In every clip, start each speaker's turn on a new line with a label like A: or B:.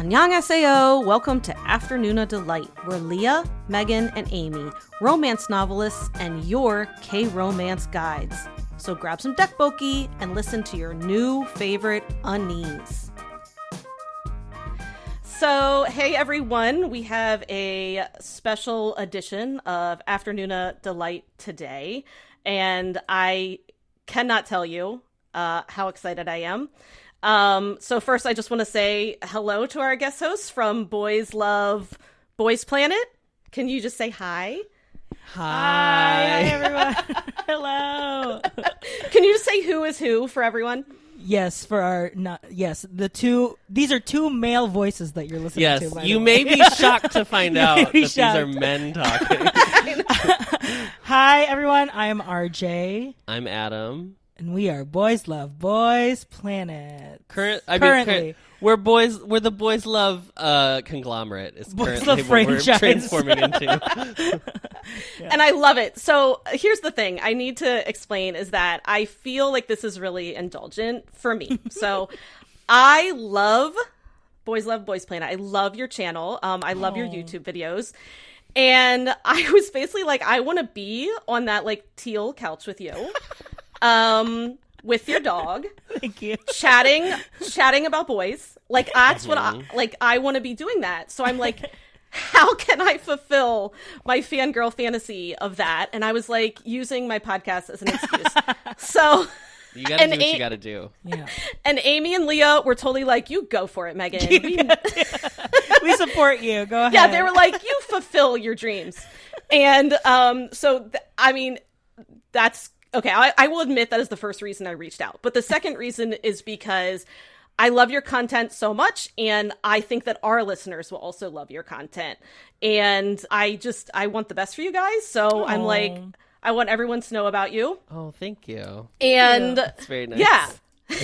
A: Annyeonghaseyo! Welcome to Afternoona Delight, where Leah, Megan, and Amy, romance novelists, and your K-romance guides. So grab some tteokbokki and listen to your new favorite unnies. So, hey everyone, we have a special edition of Afternoona Delight today, and I cannot tell you uh, how excited I am. Um, so first, I just want to say hello to our guest host from Boys Love Boys Planet. Can you just say hi?
B: Hi, everyone. Hello.
A: Can you just say who is who for everyone?
B: Yes, for our not yes, the two these are two male voices that you're listening
C: Yes,
B: to. by
C: you
B: the
C: may be shocked to find out that
B: be
C: these are men talking.
B: Hi everyone, I am RJ
C: I'm Adam.
B: And we are Boys Love Boys Planet.
C: Current, I mean,
B: Currently.
C: current, we're boys. We're the boys love uh, conglomerate. Is
B: Boys
C: currently what we're transforming into.
A: And I love it. So here's the thing I need to explain is that I feel like this is really indulgent for me. So I love Boys Love Boys Planet. I love your channel. Um, I love your YouTube videos. And I was basically like, I want to be on that like teal couch with you. Um, with your dog.
B: Thank you.
A: chatting chatting about boys like that's what i like i want to be doing that so i'm like how can i fulfill my fangirl fantasy of that and i was like using my podcast as an excuse so
C: You gotta
A: And
C: do what
A: eight-
C: you gotta do.
B: Yeah.
A: and amy and leah were totally like you go for it megan We-
B: we support you. Go ahead.
A: yeah they were like you fulfill your dreams and um so th- i mean that's okay I, I will admit that is the first reason i reached out. But the second reason is because i love your content so much and i think that our listeners will also love your content. And i just i want the best for you guys. So i'm like i want everyone to know about you.
C: Oh, thank you.
A: and
C: It's very nice.
A: yeah.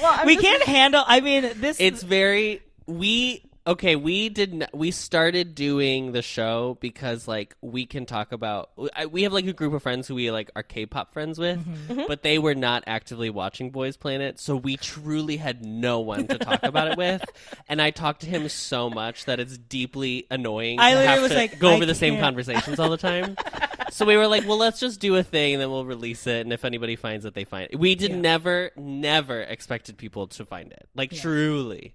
A: Well I'm
B: we
A: just-
B: can't handle I mean this
C: It's very we okay. We did not, we started doing the show because like we can talk about. I, we have like a group of friends who we like are K-pop friends with,
A: Mm-hmm.
C: but they were not actively watching Boys Planet, so we truly had no one to talk about it with. And I talked to him so much that it's deeply annoying.
B: I
C: to
B: literally
C: have
B: was
C: to
B: like,
C: go
B: I
C: over the same
B: can't.
C: conversations all the time. So we were like, well, let's just do a thing and then we'll release it. And if anybody finds it, they find it. We did
B: Yeah.
C: never, never expected people to find it. Like truly.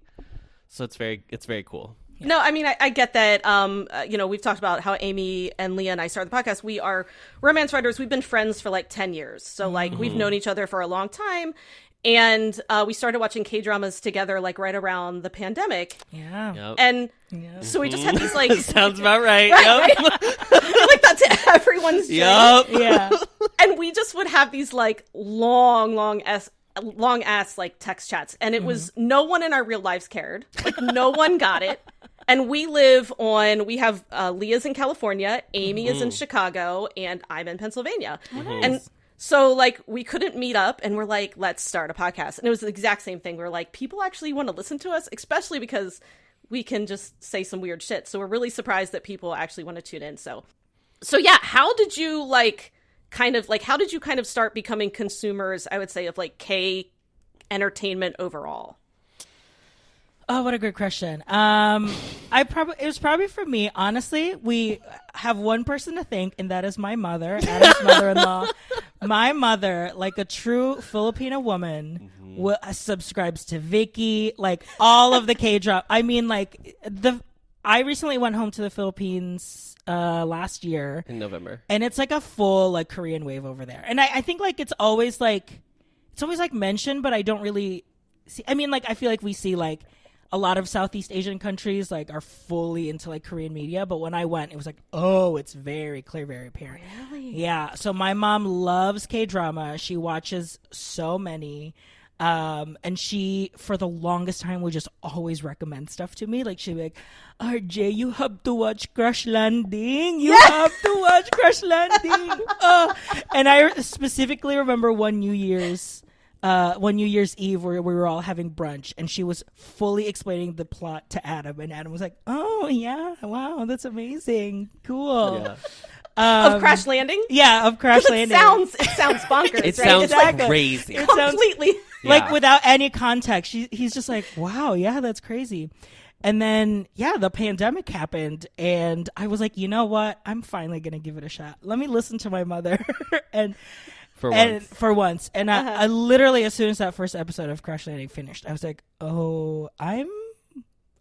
C: So it's very, it's very cool.
A: No, I mean, I, I get that. Um, uh, you know, we've talked about how Amy and Leah and I started the podcast. We are romance writers. We've been friends for like 10 years. So, like, we've known each other for a long time. And uh, we started watching K dramas together, like, right around the pandemic.
B: Yeah.
C: Yep.
A: And
B: Yeah.
A: so we just had these, like,
C: Sounds about right.
A: Right,
C: Yep.
A: I feel like that's everyone's dream.
C: Yep.
B: Yeah.
A: and we just would have these like long long s long ass like text chats. And it was no one in our real lives cared. Like no one got it. And we live on we have uh, leah's in california amy is in chicago and i'm in pennsylvania. And so like we couldn't meet up and we're like let's start a podcast. And it was the exact same thing. We're like people actually want to listen to us especially because we can just say some weird shit. So we're really surprised that people actually want to tune in. So so yeah how did you like kind of like how did you kind of start becoming consumers i would say of like k entertainment overall
B: Oh, what a great question. Um, I probably it was probably for me. Honestly, we have one person to thank, and that is my mother, Adam's mother-in-law. My mother, like a true Filipino woman, wa- subscribes to Viki, like all of the K drop. I mean, like the. I recently went home to the Philippines uh, last year,
C: In November.
B: and it's like a full like Korean wave over there. And I, I think like it's always like it's always like mentioned, but I don't really see. I mean, like I feel like we see like a lot of Southeast Asian countries like are fully into like Korean media, but when I went, it was like, oh, it's very clear, very apparent.
A: Really?
B: Yeah. So my mom loves K drama. She watches so many. Um, and she, for the longest time, would just always recommend stuff to me. Like, she'd be like, RJ, you have to watch Crash Landing. You have to watch Crash Landing. oh. And I specifically remember one New Year's, uh, one New Year's Eve where we were all having brunch and she was fully explaining the plot to Adam. And Adam was like, oh, yeah, wow, that's amazing. Cool.
C: Yeah.
B: Um,
A: of crash landing
B: yeah, of Crash
A: it
B: Landing.
A: sounds it sounds bonkers
C: It
A: right?
C: sounds
B: Exactly.
C: crazy.
B: It sounds-
A: completely
B: like
C: Yeah.
B: without any context. She, he's just like, wow, yeah, that's crazy. And then, yeah, the pandemic happened, and I was like, you know what? I'm finally gonna give it a shot. Let me listen to my mother, and
C: For
B: and
C: once.
B: for once. And
A: Uh-huh.
B: I, I literally, as soon as that first episode of Crash Landing finished, I was like, oh, I'm,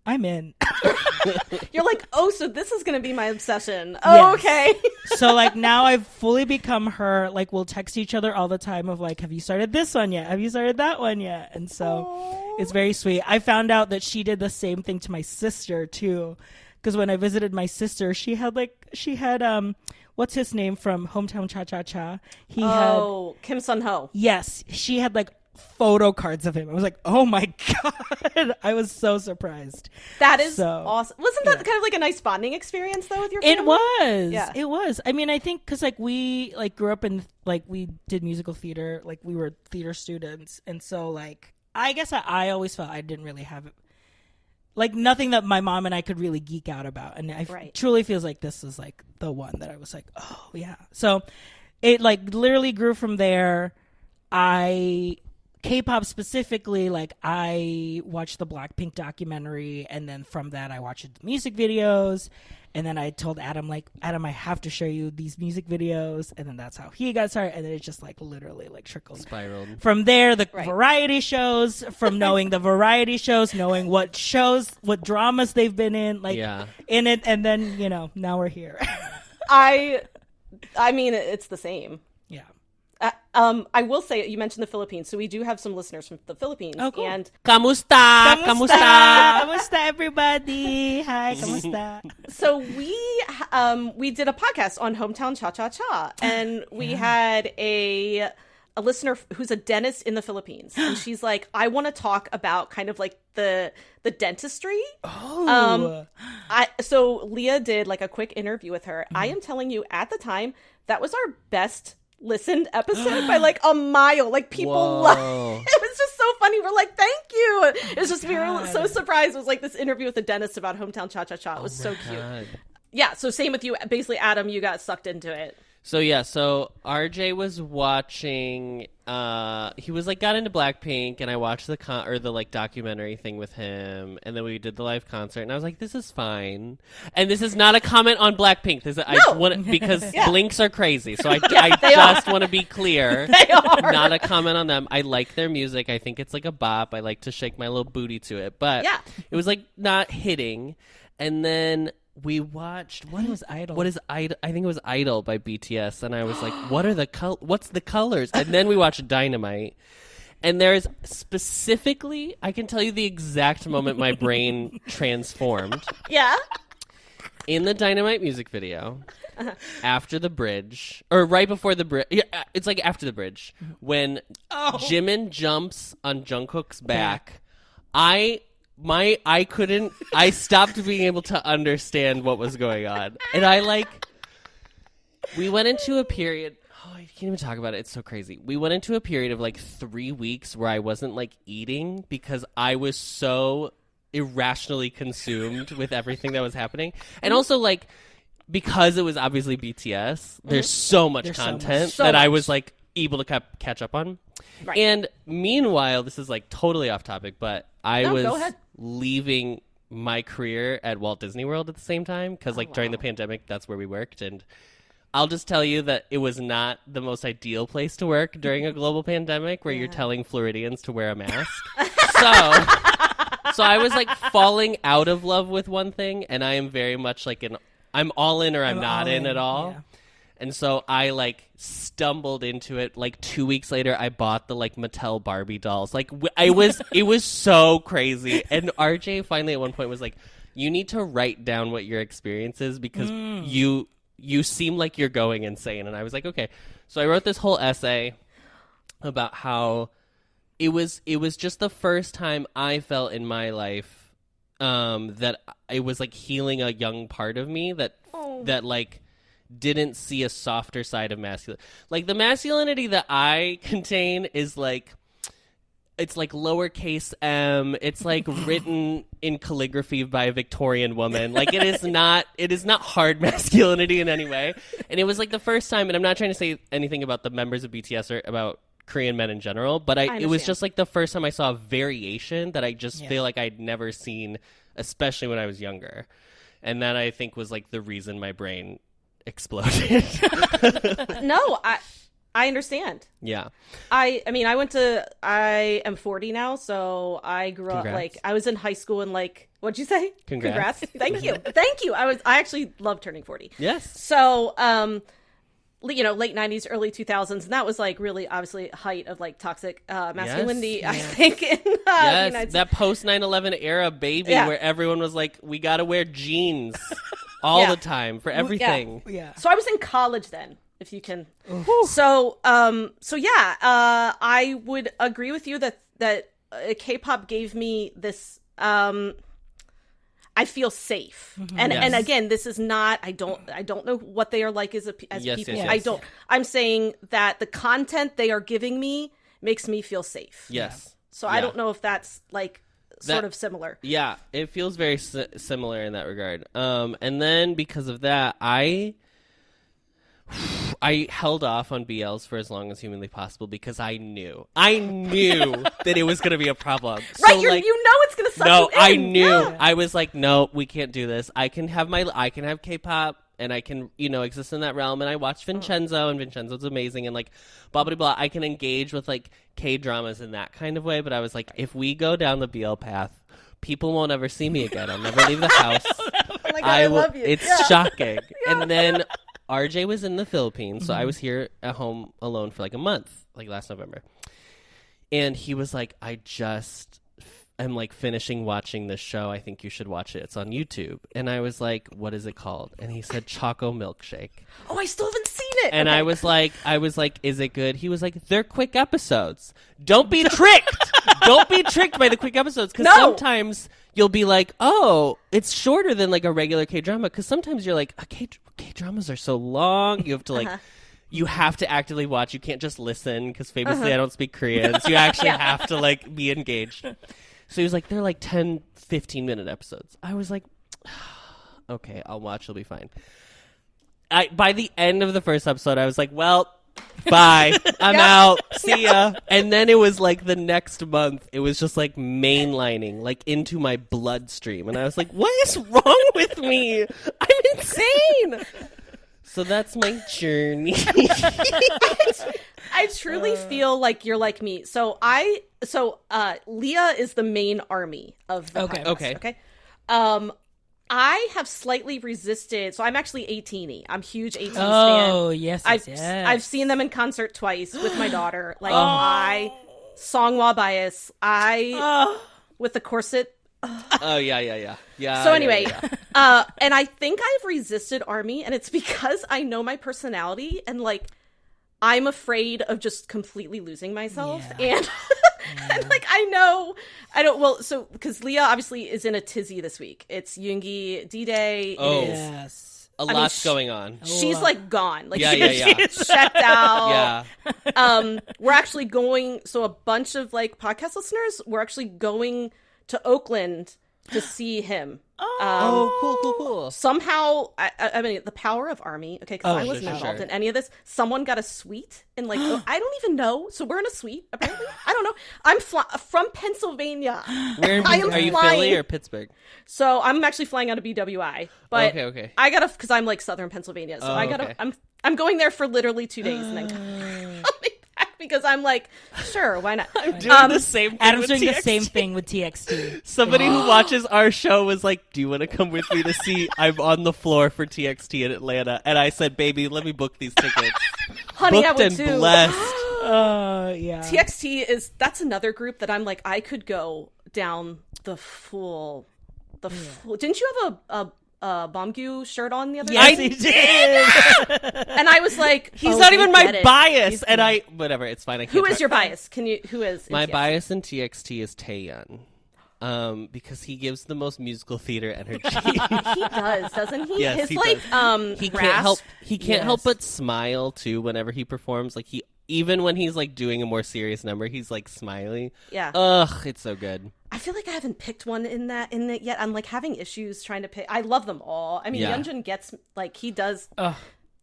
B: I'm in.
A: You're like, oh, so this is going to be my obsession.
B: Yes.
A: Oh, okay.
B: so like now I've fully become her. Like we'll text each other all the time of like, have you started this one yet? Have you started that one yet? And so it's very sweet. I found out that she did the same thing to my sister too, because when I visited my sister, she had like she had um, what's his name from Hometown Cha Cha Cha? He had
A: Oh, Kim Sun Ho.
B: yes, she had like photo cards of him. I was like, oh my god, I was so surprised.
A: That is
B: So,
A: awesome. Wasn't that
B: yeah.
A: kind of like a nice bonding experience though with your Family?
B: It was.
A: Yeah.
B: It was. I mean, I think because like we like grew up in like we did musical theater, like we were theater students, and so like I guess I, I always felt I didn't really have like nothing that my mom and I could really geek out about, and I f-
A: Right.
B: truly feels like this is like the one that I was like, oh yeah. So it like literally grew from there. I K-pop specifically, like I watched the Blackpink documentary, and then from that I watched the music videos, and then I told Adam like, Adam, I have to show you these music videos, and then that's how he got started, and then it just like literally like trickled.
C: Spiraled.
B: From there, the
A: Right.
B: variety shows, from knowing the variety shows, knowing what shows, what dramas they've been in, like
C: Yeah.
B: in it, and then you know now we're here.
A: I, I mean, it's the same.
B: Yeah.
A: Uh, um, I will say you mentioned the Philippines, so we do have some listeners from the Philippines,
B: Oh, cool.
A: and
C: Kamusta?
B: Kamusta?
C: Kamusta?
B: Kamusta, everybody? Hi, kamusta?
A: so we um we did a podcast on hometown cha cha cha, and we had a a listener who's a dentist in the Philippines, and she's like, I want to talk about kind of like the the dentistry.
B: Oh,
A: Um, I so Leah did like a quick interview with her. I
B: Mm-hmm.
A: am telling you, at the time, that was our best listened episode by like a mile. Like people love it was just so funny. We're like, thank you. It was just we were so surprised. It was like this interview with the dentist about hometown cha cha cha. It was so cute. Yeah. So same with you. Basically, Adam, you got sucked into it.
C: So yeah, so RJ was watching. Uh, he was like got into Blackpink, and I watched the con or the like documentary thing with him, and then we did the live concert, and I was like, "This is fine." And this is not a comment on Blackpink. This is, I
A: No.
C: want because
A: Yeah.
C: Blinks are crazy, so I, I just want to be clear.
A: They are.
C: Not a comment on them. I like their music. I think it's like a bop. I like to shake my little booty to it, but
A: Yeah.
C: it was like not hitting. And then we watched what
B: was Idol.
C: What is Idol? I think it was Idol by BTS, and I was like, "What are the col- What's the colors?" And then we watched Dynamite, and there's specifically, I can tell you the exact moment my brain transformed
A: Yeah.
C: in the Dynamite music video. After the bridge, or right before the bridge, yeah, uh, it's like after the bridge when Jimin jumps on Jungkook's back. I my I couldn't. I stopped being able to understand what was going on, and I like. We went into a period. Oh, I can't even talk about it. It's so crazy. We went into a period of like three weeks where I wasn't like eating because I was so irrationally consumed with everything that was happening, and also like because it was obviously BTS. Mm-hmm. There's so much
B: There's so much.
C: content
A: So
C: that I was like able to ca- catch up on.
A: Right.
C: And meanwhile, this is like totally off topic, but I
A: No,
C: was. Leaving my career at Walt Disney World at the same time because like oh, during the pandemic, that's where we worked and. I'll just tell you that it was not the most ideal place to work during a global pandemic where you're telling Floridians to wear a mask. so, so I was like falling out of love with one thing, and I am very much like an I'm all in or I'm,
B: I'm
C: not in,
B: in,
C: at all.
B: yeah.
C: And so I like stumbled into it. Like two weeks later, I bought the like Mattel Barbie dolls. Like I was, it was so crazy. And RJ finally at one point was like, "You need to write down what your experience is because you you seem like you're going insane." And I was like, "Okay." So I wrote this whole essay about how it was it was just the first time I felt in my life um that it was like healing a young part of me that
A: Oh.
C: that like didn't see a softer side of masculine like the masculinity that I contain is like it's like lowercase m. It's like written in calligraphy by a victorian woman. Like it is not it is not hard masculinity in any way. And it was like the first time and i'm not trying to say anything about the members of bts or about Korean men in general, but I, it was just like the first time I saw a variation that I just
B: Yeah.
C: feel like I'd never seen, especially when I was younger. And that I think was like the reason my brain exploded.
A: no, I I understand.
C: yeah.
A: I I mean I went to I am 40 now, so I grew up like I was in high school and like what'd you say?
C: Congrats.
A: Thank you. Thank you. I was I actually love turning 40.
C: Yes.
A: So, um you know, late 90s, early 2000s, and that was like really obviously height of like toxic uh masculinity, I think in uh,
C: Yes, that post 9/11 era baby
A: Yeah.
C: where everyone was like, "We got to wear jeans all
A: Yeah.
C: the time for everything."
B: Yeah.
A: So I was in college then, if you can. So, um, so yeah, uh, I would agree with you that that uh, K-pop gave me this. Um, I feel safe, and
C: Yes.
A: and again, this is not. I don't. I don't know what they are like as a, as
C: Yes,
A: people.
C: yes,
A: I don't. I'm saying that the content they are giving me makes me feel safe.
C: Yes.
A: So I don't know if that's like sort of similar.
C: Yeah, it feels very si- similar in that regard. Um, and then because of that, I I held off on BLs for as long as humanly possible because I knew I knew that it was going to be a problem.
A: Right?
C: So, like,
A: you know it's gonna suck
C: no. I knew.
A: Yeah.
C: I was like, no, we can't do this. I can have my, I can have K-pop, and I can, you know, exist in that realm. And I watched Vincenzo, and Vincenzo's amazing, and like, blah blah blah. I can engage with like K dramas in that kind of way. But I was like, if we go down the BL path, people won't ever see me again. I'll never leave the house.
A: Oh God, I,
C: will-
A: love you.
C: It's
A: Yeah.
C: shocking. And then RJ was in the Philippines, so I
A: Mm-hmm.
C: was here at home alone for like a month, like last November. And he was like, "I just am like finishing watching this show. I think you should watch it. It's on YouTube." And I was like, "What is it called?" And he said, "Choco Milkshake."
A: Oh, I still haven't seen it.
C: And
A: Okay.
C: I was like, I was like, is it good? He was like, they're quick episodes. Don't be tricked. Don't be tricked by the quick episodes because
A: No.
C: sometimes you'll be like, oh, it's shorter than like a regular K drama. Because sometimes you're like, K K dramas are so long. You have to like.
A: Uh-huh.
C: You have to actively watch. You can't just listen because famously I don't speak Korean. So you actually have to like be engaged. So he was like, they're like 10, 15 minute episodes. I was like, okay, I'll watch. It'll be fine. I by the end of the first episode, I was like, well, bye. I'm out. See ya. And then it was like the next month, it was just like mainlining, like into my bloodstream. And I was like, what is wrong with me? I'm insane. So that's my journey.
A: I truly feel like you're like me. So I so uh Leah is the main army of the
B: Okay.
A: podcast,
C: Okay.
A: Okay. Um I have slightly resisted. So I'm actually ATEEZ I'm huge ATEEZ
B: Oh
A: fan.
B: yes,
A: I've
B: yes, yes.
A: I've seen them in concert twice with my daughter. Like
B: Oh.
A: I Seonghwa bias. I with the corset.
C: oh yeah, yeah, yeah, yeah.
A: So anyway,
C: yeah, yeah.
A: uh and I think I've resisted army and it's because I know my personality and like I'm afraid of just completely losing myself and and like I know I don't well so because Leah obviously is in a tizzy this week. It's Yoongi D Day.
C: Oh.
A: It is
B: yes.
C: a
A: mean,
C: lot's
A: sh-
C: going on.
A: she's like gone. Like
C: Yeah,
A: she,
C: yeah, yeah.
A: is checked out.
C: Yeah.
A: Um we're actually going so a bunch of like podcast listeners, we're actually going to Oakland to see him. Um,
C: Oh, cool, cool, cool.
A: somehow I, I I mean the power of army okay because
B: Oh,
A: i wasn't
C: sure,
A: involved
C: sure.
A: in any of this someone got a suite and like oh, i don't even know so we're in a suite apparently i don't know i'm fly- from pennsylvania
C: Where in,
A: I am
C: are you
A: flying.
C: Philly or Pittsburgh?
A: so i'm actually flying out of bwi but
C: Okay, okay.
A: i gotta because i'm like southern pennsylvania so
C: Oh,
A: i gotta
C: okay.
A: i'm i'm going there for literally two days and then coming back because i'm like sure why not I'm
C: Doing
A: Um,
C: the same thing
B: Adam's
C: with
B: doing the same thing with TXT.
C: Somebody who watches our show was like, "Do you want to come with me to see? I'm on the floor for TXT in Atlanta." And I said, "Baby, let me book these tickets."
A: honey i
C: Booked
A: would
C: and
A: too
C: blessed.
B: Uh, yeah.
A: TXT is that's another group that I'm like I could go down the full the full. Didn't you have a a, a Beomgyu shirt on the other
B: Yes,
A: day?
B: he did.
A: And I was like,
C: He's
A: oh,
C: not even my
A: it.
C: bias, and I whatever. It's fine. I can't
A: Who is
C: talk-
A: your bias? Can you? Who is
C: My
A: TXT?
C: bias in TXT is Taehyun. Um, because he gives the most musical theater energy.
A: He does, doesn't he?
C: Yes,
A: His
C: he
A: like
C: does.
A: um
C: he can't help he can't help but smile too whenever he performs. Like he even when he's like doing a more serious number, he's like smiling.
A: Yeah.
C: Ugh, it's so good.
A: I feel like I haven't picked one in that in it yet. I'm like having issues trying to pick. I love them all. I mean,
C: Yeah.
A: Yeonjun gets like he does
B: Ugh.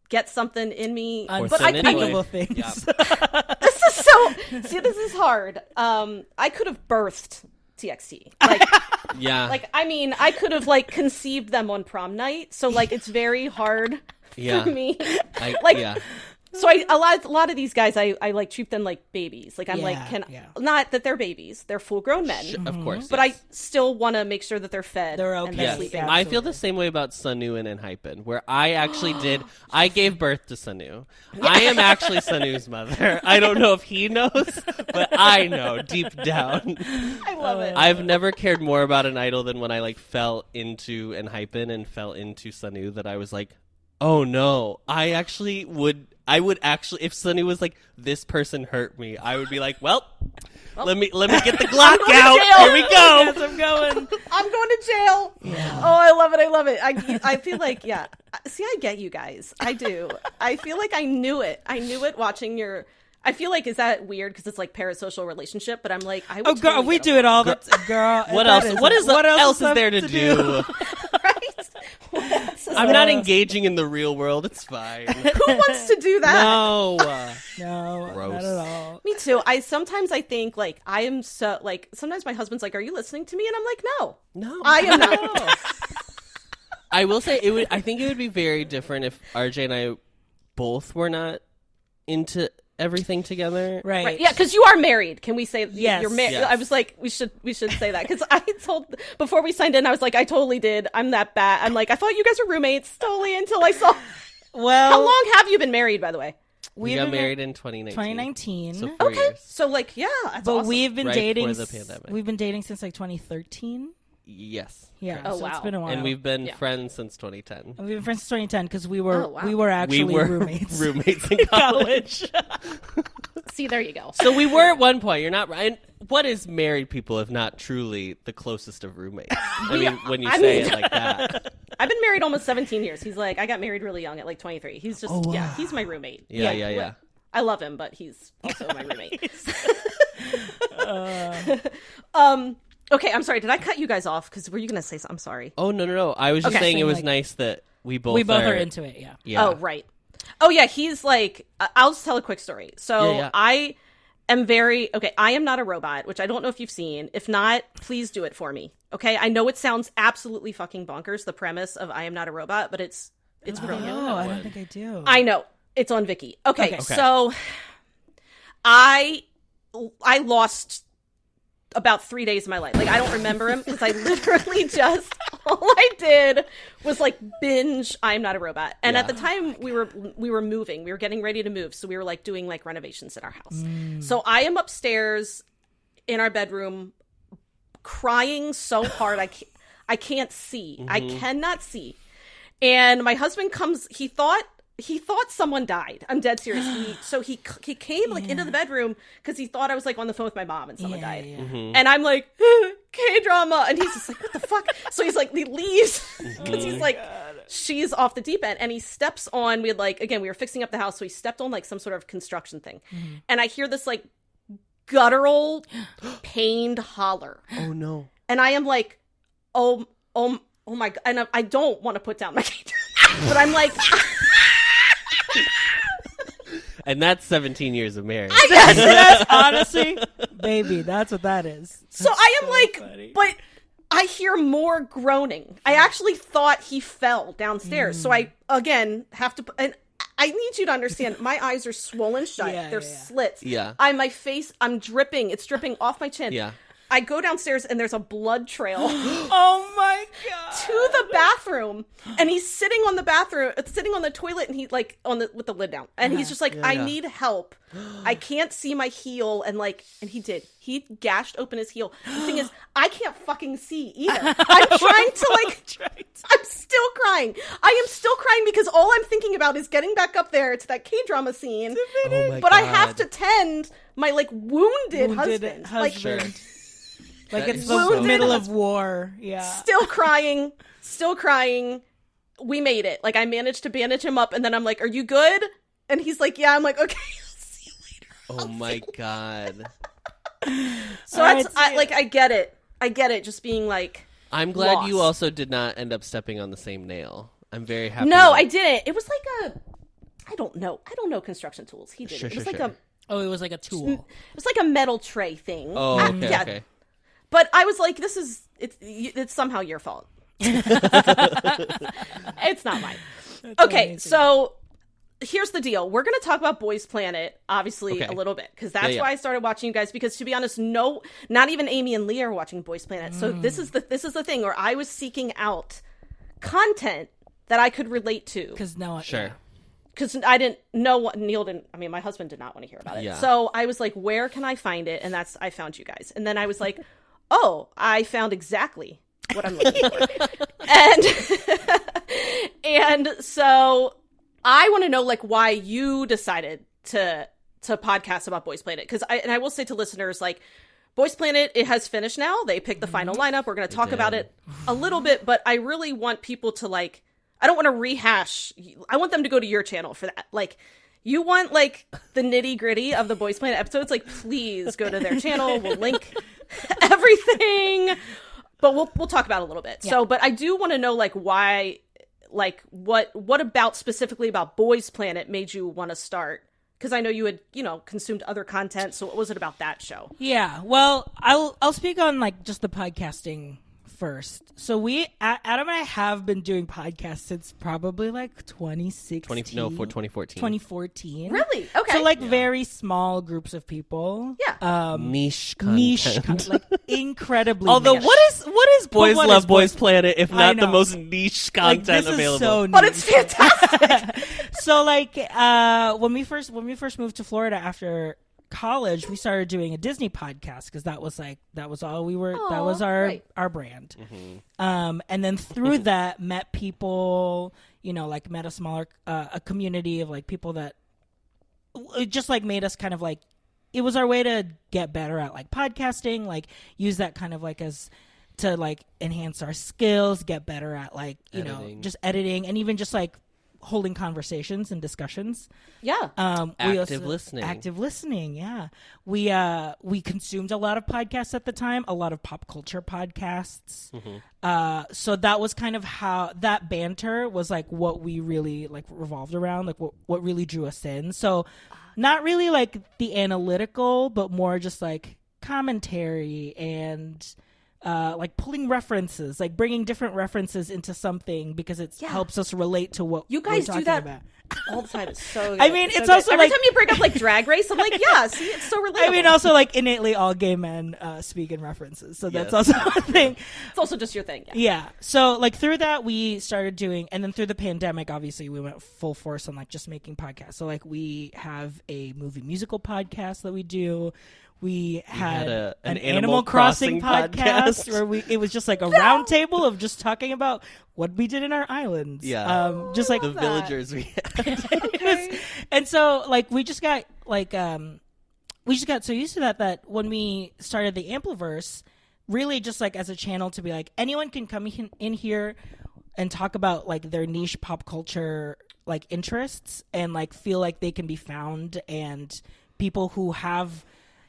A: get something in me,
C: Or
A: but I, I
C: Anyway.
B: Unthinkable things.
C: Yeah.
A: this is so so see, this is hard. Um, I could have birthed TXT. Like,
C: Yeah.
A: like I mean, I could have like conceived them on prom night. So like, it's very hard
C: yeah.
A: for me.
C: I,
A: like-
C: yeah.
A: So I a lot a lot of these guys I, I like treat them like babies. Like I'm like can
B: yeah.
A: not that they're babies. They're full grown men.
C: Sh- Of course.
A: But
C: yes.
A: I still want to make sure that they're fed.
B: They're
A: and
B: okay.
A: they're
C: Yes,
A: sleeping.
B: Yeah.
C: I feel the same way about Sunoo in Enhypen, where I actually did. I gave birth to Sunoo. I am actually Sunoo's mother. I don't know if he knows, but I know deep down.
A: I love it.
C: I've never cared more about an idol than when I like fell into Enhypen and fell into Sunoo. That I was like, oh no, I actually would. I would actually, if Sunny was like, this person hurt me, I would be like, well. Let me let me get the Glock out. Here we go.
B: Yes, I'm going.
A: I'm going to jail. Oh, I love it. I love it. I, I feel like, yeah. See, I get you guys. I do. I feel like I knew it. I knew it watching your. I feel like, is that weird because it's like parasocial relationship? But I'm like, I would
B: Oh, girl,
A: totally
B: we
A: get
B: do it all. That's girl.
C: What
B: that
C: else? what is what else, is there to, do?
A: along, right? What else is
C: I'm not engaging in the real world. It's fine.
A: Who wants to do that?
C: no.
B: No,
C: Gross.
B: not at all.
A: Me too. I sometimes I think like I am so like sometimes my husband's like, "Are you listening to me?" And I'm like, "No,
C: No.
A: I am not."
C: I will say it would. I think it would be very different if RJ and I both were not into everything together.
B: Right.
A: Right. Yeah, because you are married. Can we say y-
B: Yes.
A: you're married?
C: Yes.
A: I was like, we should we should say that because I told before we signed in, I was like, I totally did. I'm that bad. I'm like, I thought you guys were roommates totally until I saw.
B: Well,
A: How long have you been married, by the way?
C: We
B: We've
C: got married in 2019.
B: 2019.
C: So
A: Okay,
C: years.
A: so like, yeah, that's
B: but
A: awesome.
B: we've been
C: Right
B: dating.
C: the pandemic.
B: We've been dating since like 2013.
C: Yes.
B: Yeah.
A: Oh,
B: so
A: wow.
B: It's been a while.
C: And we've been
A: Yeah.
C: friends since 2010.
B: And we've been friends since 2010 because we were
A: Oh, wow.
B: we were actually
C: we were
B: roommates.
C: roommates in college.
A: See, there you go.
C: so we were at one point. You're not right. What is married people if not truly the closest of roommates? I mean, when you
A: I
C: say
A: mean-
C: it like that.
A: I've been married almost 17 years. He's like, I got married really young at like 23. He's just,
B: Oh,
A: yeah, he's my roommate.
C: Yeah, yeah, yeah.
A: I love him, but he's also my roommate.
B: Uh,
A: um. Okay, I'm sorry. Did I cut you guys off? Because were you going to say something? I'm sorry.
C: Oh no, no, no! I was just
A: Okay.
C: saying it was
B: like-
C: nice that we both
B: we both
C: are,
B: are into it. Yeah.
C: Yeah.
A: Oh, right. Oh, yeah. He's like, I- I'll just tell a quick story. So
C: Yeah, yeah.
A: I am very, okay, I am not a robot, which I don't know if you've seen. If not, please do it for me. Okay. I know it sounds absolutely fucking bonkers, the premise of I am not a robot, but it's, it's brilliant.
B: Oh, I don't think I do.
A: I know. It's on Viki. Okay,
B: Okay. Okay.
A: so I I lost about three days of my life. Like I don't remember him because I literally just all I did was like binge I'm not a robot. And at the time oh we were we were moving. We were getting ready to move. So we were like doing like renovations in our house. Mm. So I am upstairs in our bedroom crying so hard I can't, I can't see. I mm-hmm. cannot see. And my husband comes. He thought he thought someone died. I'm dead serious. He so he he came like into the bedroom because he thought I was like on the phone with my mom and someone
B: Yeah,
A: died.
B: yeah.
C: Mm-hmm.
A: And I'm like K drama, and he's just like, what the fuck? So he's like, he leaves because he's like, she's off the deep end, and he steps on. We had like again, we were fixing up the house, so he stepped on like some sort of construction thing, and I hear this like guttural, pained holler
C: Oh no!
A: and I am like, oh, oh, oh my god, and I, I don't want to put down my game, but I'm like,
C: And that's 17 years of marriage.
B: Yes, yes, honestly, baby, that's what that is.
A: so I am
B: so
A: like,
B: funny.
A: but I hear more groaning. I actually thought he fell downstairs, so I mm. again have to. And I need you to understand, my eyes are swollen shut.
B: Yeah,
A: They're
B: yeah, yeah.
A: slits.
C: Yeah.
A: I my face, I'm dripping. It's dripping off my chin.
C: Yeah.
A: I go downstairs and there's a blood trail.
B: Oh my god.
A: to the bathroom. And he's sitting on the bathroom sitting on the toilet and he like on the with the lid down. And he's just like i
C: yeah.
A: need help. I can't see my heel and like and he did. He gashed open his heel. The thing is i can't fucking see either. I'm trying to like i'm still crying. I am still crying because all i'm thinking about is getting back up there to that k-drama scene.
C: Oh my
A: but i have to tend my like wounded,
B: Wounded
A: husband, like
B: husband.
C: Sure.
B: Like it's
C: is
B: the
C: so
B: middle of war. Yeah.
A: still crying, still crying. We made it. Like I managed to bandage him up, and then I'm like, "Are you good?" And he's like, "Yeah." I'm like, "Okay." I'll see you later."
C: Oh my god!
A: So
B: All
A: that's
B: right,
A: I, like I get it. I get it. Just being like,
C: I'm glad you also did not end up stepping on the same nail. I'm very happy.
A: no,
C: that-
A: I didn't. It was like a, I don't know. I don't know construction tools. He did.
C: Sure,
A: it was
C: sure,
A: like
C: sure.
A: a.
B: Oh, it was like a tool.
A: It was like a metal tray thing.
C: Oh,
A: Ah,
C: okay,
A: yeah.
C: okay.
A: But I was like, this is it's it's somehow your fault. it's not mine. okay,
B: amazing.
A: so here's the deal. We're going to talk about Boys Planet obviously
C: Okay.
A: a little bit because that's
C: yeah.
A: why I started watching you guys because to be honest, no not even Amy and Lee are watching Boys Planet. So this is the this is the thing where I was seeking out content that I could relate to
B: Because no,
C: Sure.
A: because I didn't know what Neil didn't. I mean, my husband did not want to hear about it.
C: Yeah.
A: So I was like, "Where can I find it?" And that's I found you guys. And then I was like, "Oh, I found exactly what I'm looking for." and and so I want to know like why you decided to to podcast about Boys Planet because I and I will say to listeners like. Boys Planet, it has finished now. They picked the final mm-hmm. lineup. We're going to talk about it a little bit, but I really want people to like I don't want to rehash. I want them to go to your channel for that. Like, you want like the nitty gritty of the Boys Planet episodes? Like, please go to their channel. We'll link everything, but we'll we'll talk about it a little bit. So, but I do want to know like why, like what what about specifically about Boys Planet made you want to start? Because I know you had you know consumed other content. So, what was it about that show?
B: Yeah, well, I'll I'll speak on like just the podcasting first. So we Adam and I have been doing podcasts since probably like 2016.
C: 20, no, for 2014.
B: 2014.
A: Really? Okay.
B: So like very small groups of people.
A: Yeah.
B: Um
C: niche content.
B: niche con- like incredibly
C: Although
B: niche.
C: what is what is Boys
B: what
C: Love
B: is
C: Boys
B: Boys-
C: Planet if not the most niche
B: like,
C: content
B: this
C: available?
B: Is so
A: but it's fantastic.
B: so like uh when we first when we first moved to Florida after college we started doing a Disney podcast because that was like that was all we were that was our
A: right.
B: our brand
C: Mm-hmm.
B: um and then through that met people you know like met a smaller uh, a community of like people that it just like made us kind of like it was our way to get better at like podcasting like use that kind of like as to like enhance our skills get better at like you know just editing and even just like holding conversations and discussions
A: yeah.
B: um we
C: Active listening.
B: active listening yeah we uh we consumed a lot of podcasts at the time a lot of pop culture podcasts
C: Mm-hmm.
B: uh so that was kind of how that banter was like what we really like revolved around like what what really drew us in so not really like the analytical but more just like commentary and uh, like pulling references, like bringing different references into something because it
A: Yeah.
B: helps us relate to what
A: You
B: we're
A: guys do
B: talking
A: that
B: about.
A: all the time. It's so. Good.
B: I mean,
A: so
B: it's
A: good.
B: also
A: every
B: like-
A: time you bring up like Drag Race, I'm like, yeah. See, it's so relatable.
B: I mean, also like innately all gay men uh, speak in references, so that's also a thing.
A: it's also just your thing. Yeah.
B: Yeah. So like through that we started doing, and then through the pandemic, obviously we went full force on like just making podcasts. So like we have a movie musical podcast that we do. We had,
C: had a-
B: an,
C: an
B: Animal,
C: Animal
B: Crossing,
C: Crossing
B: podcast,
C: podcast.
B: where we it was just like a round table of just talking about what we did in our islands.
C: Yeah.
B: Um, just like
C: the villagers we had.
B: It and so like we just got like um we just got so used to that that when we started the ampliverse really just like as a channel to be like anyone can come in here and talk about like their niche pop culture like interests and like feel like they can be found and people who have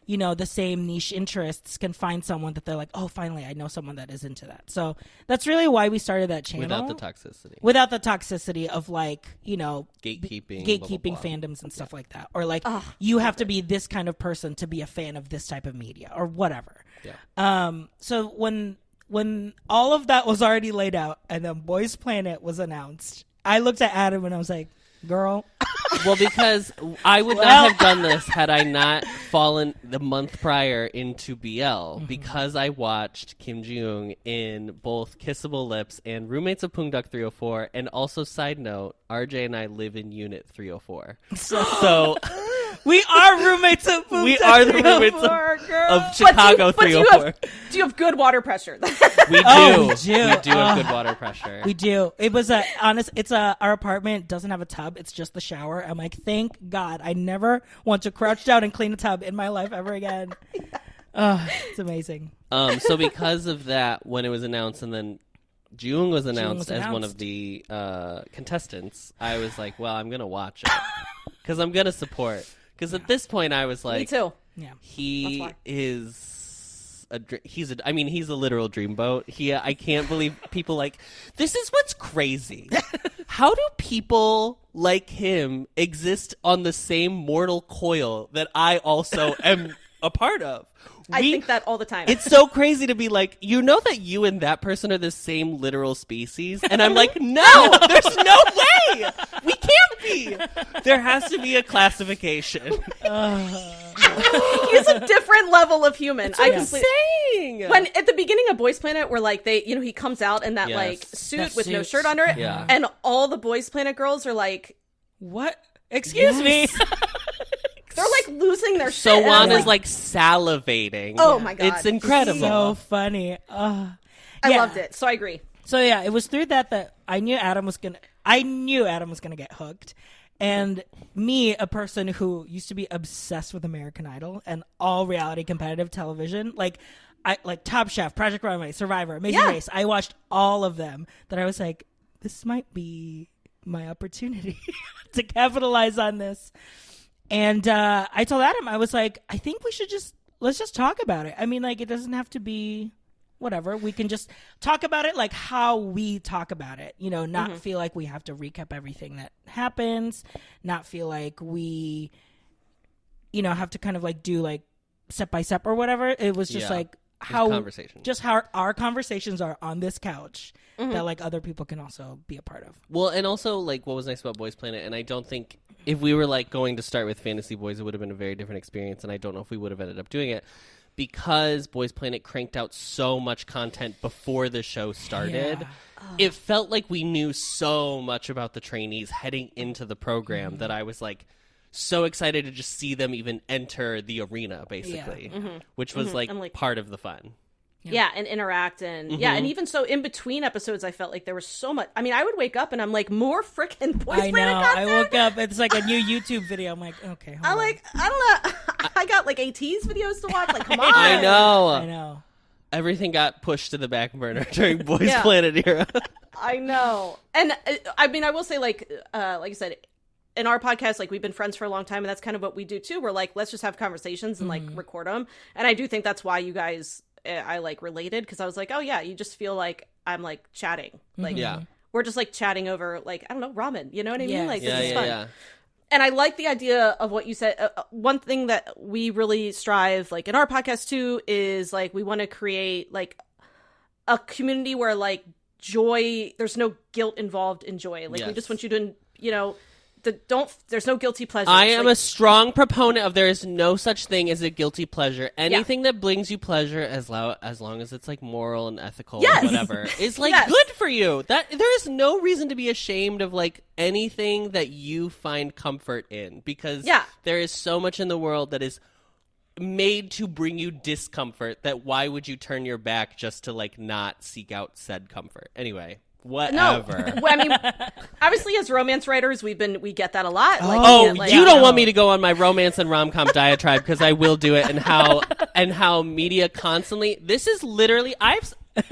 B: you know the same niche interests can find someone that they're like oh finally i know someone that is into that so that's really why we started that channel
C: without the toxicity.
B: without the toxicity of like you know
C: Gatekeeping,
B: b-
C: blah, blah,
B: gatekeeping
C: blah.
B: fandoms and stuff like that or like you have to be this kind of person to be a fan of this type of media or whatever
C: Yeah.
B: um so when when all of that was already laid out and then boys planet was announced i looked at adam and i was like girl
C: Well, because I would
B: Well-
C: not have done this had I not fallen the month prior into BL
B: Mm-hmm.
C: because I watched Kim Ji-woong in both Kissable Lips and Roommates of Poongduck 304 and also side note, RJ and I live in Unit 304. So,
B: we are roommates of Boom
C: we
B: Tech
C: are the roommates
B: 304,
C: of,
B: girl.
C: of
A: But do
C: Chicago
A: you, but do you
C: 304.
A: have do you have good water pressure?
C: We do.
B: Oh, we
C: We
B: do.
C: do, have good water pressure.
B: We do. It was a honest. It's a our apartment doesn't have a tub. It's just the shower. I'm like, thank God. I never want to crouch down and clean a tub in my life ever again. Oh, it's amazing.
C: Um, so because of that, when it was announced, and then Jung was announced
B: was
C: as one of the uh, contestants, I was like, "Well, I'm gonna watch it because I'm gonna support." Because at this point, I was like, Me
A: too.
B: Yeah.
C: "He is a he's a I mean he's a literal dreamboat. He uh, I can't believe people like this is what's crazy. How do people like him exist on the same mortal coil that I also am a part of?
A: I
C: We-
A: think that all the time.
C: it's so crazy to be like, you know that you and that person are the same literal species, and I'm like, no, there's no way, we can't be. There has to be a classification.
A: He's a different level of human. I completely.
C: Saying
A: When at the beginning of Boys Planet, where like they, you know, he comes out in that
C: Yes.
A: like suit
B: That
A: with no shirt under it,
C: Yeah.
A: and all the Boys Planet girls are like,
B: What? Excuse me.
A: they're like losing their
C: so
A: shit. and I'm
C: is like salivating.
A: Oh my God.
C: it's incredible.
B: so funny. Uh,
A: I
B: yeah.
A: loved it. So I agree.
B: So yeah, it was through that that I knew Adam was gonna. I knew Adam was gonna get hooked, and me, a person who used to be obsessed with American Idol and all reality competitive television, like I like Top Chef, Project Runway, Survivor, Amazing
A: Yeah.
B: Race. I watched all of them. That I was like, this might be my opportunity to capitalize on this. And uh, I told Adam, I was like, I think we should just let's just talk about it. I mean, like, it doesn't have to be whatever. We can just talk about it like how we talk about it. You know, not
A: Mm-hmm.
B: feel like we have to recap everything that happens. Not feel like we, you know, have to kind of like do like step by step or whatever. It was just
C: Yeah.
B: like how
C: conversation.
B: just how our conversations are on this couch
A: Mm-hmm.
B: that like other people can also be a part of.
C: Well, and also like what was nice about Boys Planet, and I don't think if we were like going to start with Fantasy Boys, it would have been a very different experience, and I don't know if we would have ended up doing it because Boys Planet cranked out so much content before the show started.
B: Yeah.
C: It felt like we knew so much about the trainees heading into the program
B: Mm-hmm.
C: that I was like so excited to just see them even enter the arena, basically, which was like,
A: I'm like-
C: part of the fun.
A: Yeah, and interact and yeah,
B: Mm-hmm.
A: and even so, in between episodes, I felt like there was so much. I mean, I would wake up and I'm like, more freaking Boys
B: I know.
A: Planet
B: I woke up. It's like a new YouTube video. I'm like, okay. Hold
A: I'm
B: on.
A: like, I don't know. I got like ATEEZ videos to watch. Like, come on.
C: I know.
B: I know.
C: Everything got pushed to the back burner during Boys
A: Yeah.
C: Planet era.
A: I know. And uh, I mean, I will say, like, uh, like I said, in our podcast, like we've been friends for a long time, and that's kind of what we do too. We're like, let's just have conversations and like record them. And I do think that's why you guys, I like related because I was like, oh yeah, you just feel like I'm like chatting, like
C: yeah.
A: we're just like chatting over like I don't know ramen. You know what I mean?
B: Yes.
A: Like
C: Yeah,
A: this is fun.
C: yeah.
A: and I like the idea of what you said. Uh, uh, one thing that we really strive, like in our podcast too, is like we want to create like a community where like joy, there's no guilt involved in joy. Like we just want you to, you know, the, don't. There's no guilty pleasure.
C: I am
A: like,
C: a strong proponent of there is no such thing as a guilty pleasure. Anything that brings you pleasure, as lo- as long as it's like moral and ethical
A: Yes.
C: and whatever, is like
A: Yes.
C: good for you. That there is no reason to be ashamed of like anything that you find comfort in because
A: Yeah.
C: there is so much in the world that is made to bring you discomfort that why would you turn your back just to like not seek out said comfort anyway. Whatever
A: well, I mean, obviously, as romance writers, we've been we get that a lot. Like,
C: Oh,
A: get, like,
C: you don't
B: no.
C: want me to go on my romance and rom com diatribe because I will do it, and how and how media constantly. This is literally I've.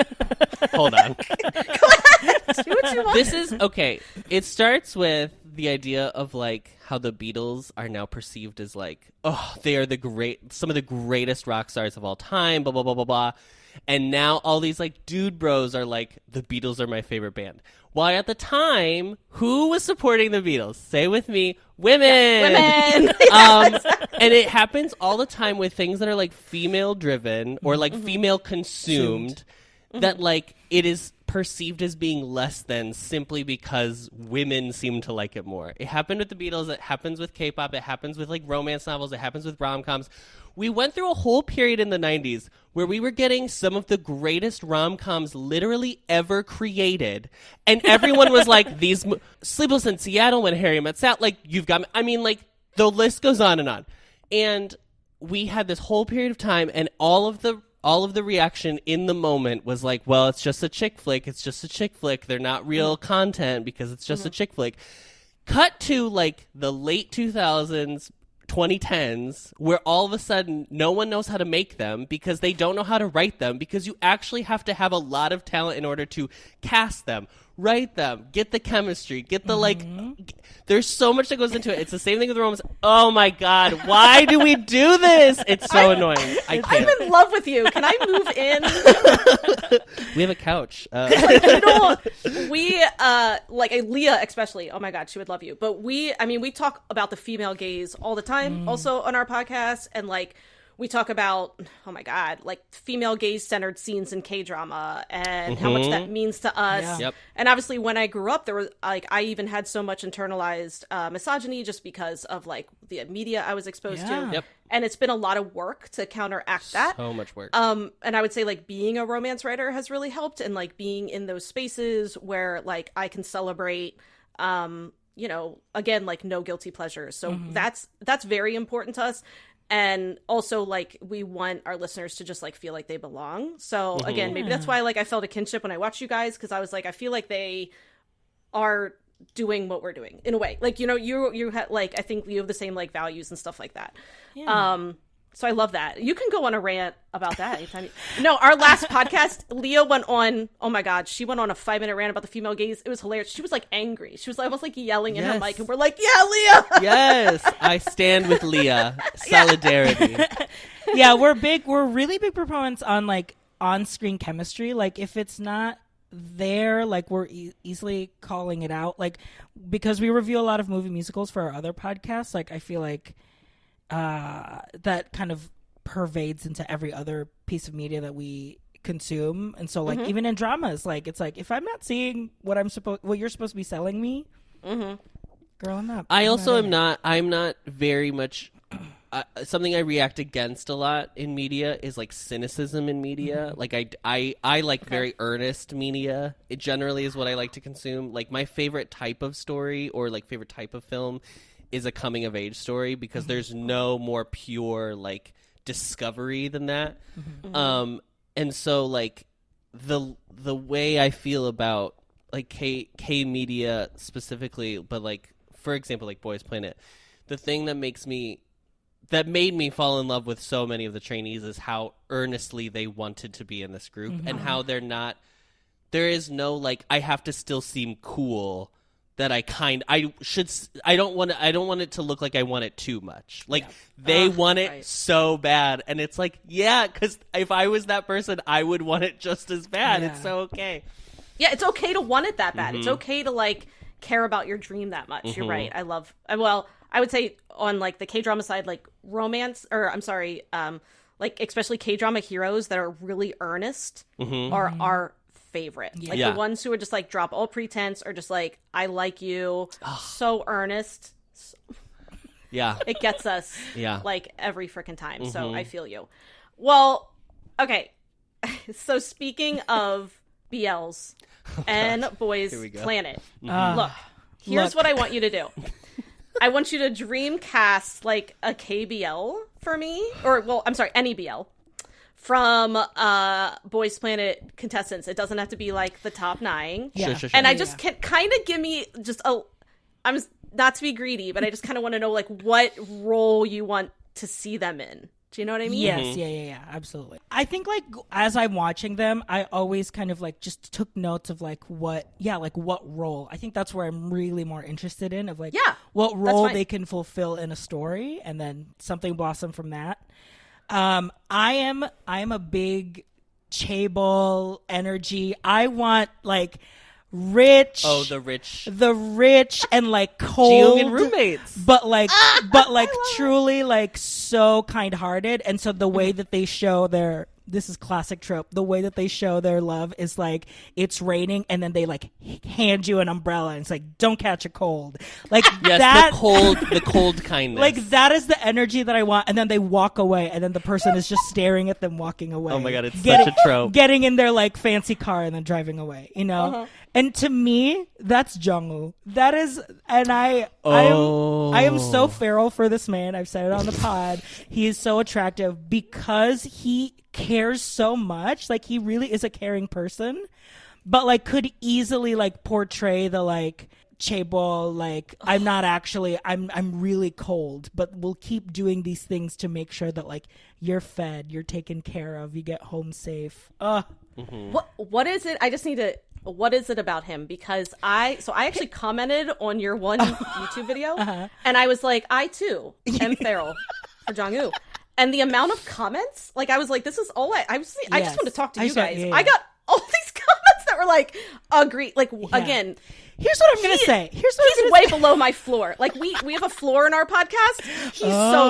C: Hold on.
A: do what you want.
C: This is okay. It starts with the idea of like how the Beatles are now perceived as like oh they are the great some of the greatest rock stars of all time. Blah blah blah blah blah. And now all these like dude bros are like the Beatles are my favorite band. Why at the time who was supporting the Beatles? Say with me, women.
A: women.
C: um, and it happens all the time with things that are like female driven or like female consumed that like it is perceived as being less than simply because women seem to like it more. It happened with the Beatles, it happens with K-pop, it happens with like romance novels, it happens with rom-coms. We went through a whole period in the 90s where we were getting some of the greatest rom-coms literally ever created and everyone was like these mo- Sleepless in Seattle when Harry met Sally like you've got I mean like the list goes on and on. And we had this whole period of time and all of the all of the reaction in the moment was like, well, it's just a chick flick. It's just a chick flick. They're not real mm-hmm. content because it's just a mm-hmm. chick flick. Cut to like the late 2000s, 2010s, where all of a sudden no one knows how to make them because they don't know how to write them because you actually have to have a lot of talent in order to cast them. Write them, get the chemistry, get the like.
B: Mm-hmm.
C: g- There's so much that goes into it. It's the same thing with romance. Oh my god, why do we do this? It's so annoying. I
A: I'm in love with you. Can I move in?
C: We have a couch. Uh,
A: you know, we uh like uh, Leah especially. Oh my god, she would love you. But we, I mean, we talk about the female gaze all the time, also on our podcast, and like we talk about oh my god, like female gaze centered scenes in K drama and how much that means to us.
B: Yeah.
C: Yep.
A: And obviously, when I grew up, there was like I even had so much internalized uh, misogyny just because of like the media I was exposed
B: Yeah.
A: to.
C: Yep.
A: And it's been a lot of work to counteract that.
C: so much work.
A: Um, and I would say like being a romance writer has really helped, and like being in those spaces where like I can celebrate, um, you know, again like no guilty pleasures. So that's that's very important to us, and also like we want our listeners to just like feel like they belong. So again, maybe that's why like I felt a kinship when I watched you guys because I was like I feel like they are doing what we're doing in a way. Like you know you you have like i think you have the same like values and stuff like that. Um so i love that you can go on a rant about that anytime you... no our last podcast leah went on oh my god she went on a five minute rant about the female gaze it was hilarious she was like angry she was almost like yelling in her mic and we're like yeah leah
C: yes, I stand with Leah. Solidarity.
B: yeah, we're big. We're really big proponents on like on-screen chemistry. Like if it's not there, like we're e- easily calling it out. Like because we review a lot of movie musicals for our other podcasts. Like I feel like uh, that kind of pervades into every other piece of media that we consume. And so like even in dramas, like it's like if I'm not seeing what I'm supposed, what you're supposed to be selling me, girl, I'm not.
C: I
B: I'm
C: also
B: in
C: am not. I'm not very much. Uh, something I react against a lot in media is like cynicism in media. Like I, I, I like very earnest media. It generally is what I like to consume. Like my favorite type of story or like favorite type of film is a coming of age story because mm-hmm. there's no more pure like discovery than that. Mm-hmm. Mm-hmm. Um, and so like the the way I feel about like K K media specifically, but like for example, like Boys Planet, the thing that makes me that made me fall in love with so many of the trainees is how earnestly they wanted to be in this group and how they're not there is no like I have to still seem cool that I kind I should I don't want I don't want it to look like I want it too much. Like they want it
A: right.
C: so bad and it's like yeah cuz if I was that person I would want it just as bad. It's so okay.
A: yeah it's okay to want it that bad
C: Mm-hmm.
A: it's okay to like care about your dream that much you're right i love well i would say on like the k-drama side like romance or i'm sorry um like especially k-drama heroes that are really earnest are our favorite like.
C: Yeah.
A: the ones who are just like drop all pretense or just like i like you so earnest
C: Yeah.
A: it gets us
C: Yeah.
A: like every freaking time. So
C: Mm-hmm.
A: I feel you. Well, okay. so speaking of BLs and Boys
C: Oh, Here we go.
A: Planet,
B: Ah,
A: look, here's
B: look.
A: what I want you to do. I want you to dream cast like a KBL for me, or well, I'm sorry, any BL from uh Boys Planet contestants. It doesn't have to be like the top nine.
B: Yeah.
C: Sure, sure, sure.
A: And I just
B: yeah.
A: can kind of give me just a. I'm not to be greedy, but I just kind of want to know like what role you want to see them in. Do you know what I mean?
B: Yes, yeah, yeah, yeah, absolutely. I think like as I'm watching them, I always kind of like just took notes of like what, yeah, like what role. I think that's where I'm really more interested in of like,
A: Yeah,
B: what role they can fulfill in a story, and then something blossom from that. Um, I am, I am a big chaebol energy. I want like rich.
C: Oh, the rich
B: the rich and like cold
C: roommates.
B: but like but like truly like so kind-hearted and so the way that they show their this is classic trope the way that they show their love is like it's raining and then they like hand you an umbrella and it's like don't catch a cold like
C: Yes,
B: that
C: the cold the cold kindness.
B: like that is the energy that I want, and then they walk away, and then the person is just staring at them walking away.
C: Oh my God, it's
B: Getting-
C: such a trope.
B: Getting in their like fancy car and then driving away, you know.
C: Uh-huh.
B: And to me, that's Jungwoo. That is, and I,
C: Oh.
B: I am, I am so feral for this man. I've said it on the pod. he is so attractive because he cares so much. Like he really is a caring person but like could easily like portray the like chaebol like i'm not actually i'm i'm really cold but we'll keep doing these things to make sure that like you're fed you're taken care of you get home safe uh
A: What What is it? I just need to what is it about him? Because I so I actually commented on your one YouTube video,
B: Uh-huh.
A: and I was like, I too am feral for Jong-u. And the amount of comments, like I was like, this is all I I was I
B: Yes.
A: just want to talk to
B: I
A: you
B: saw-
A: guys.
B: yeah,
A: I got all these comments that were like, agree, like w again.
B: Here's what I'm gonna say. Here's what
A: He's
B: I'm
A: way
B: say.
A: below my floor. Like we we have a floor in our podcast. He's so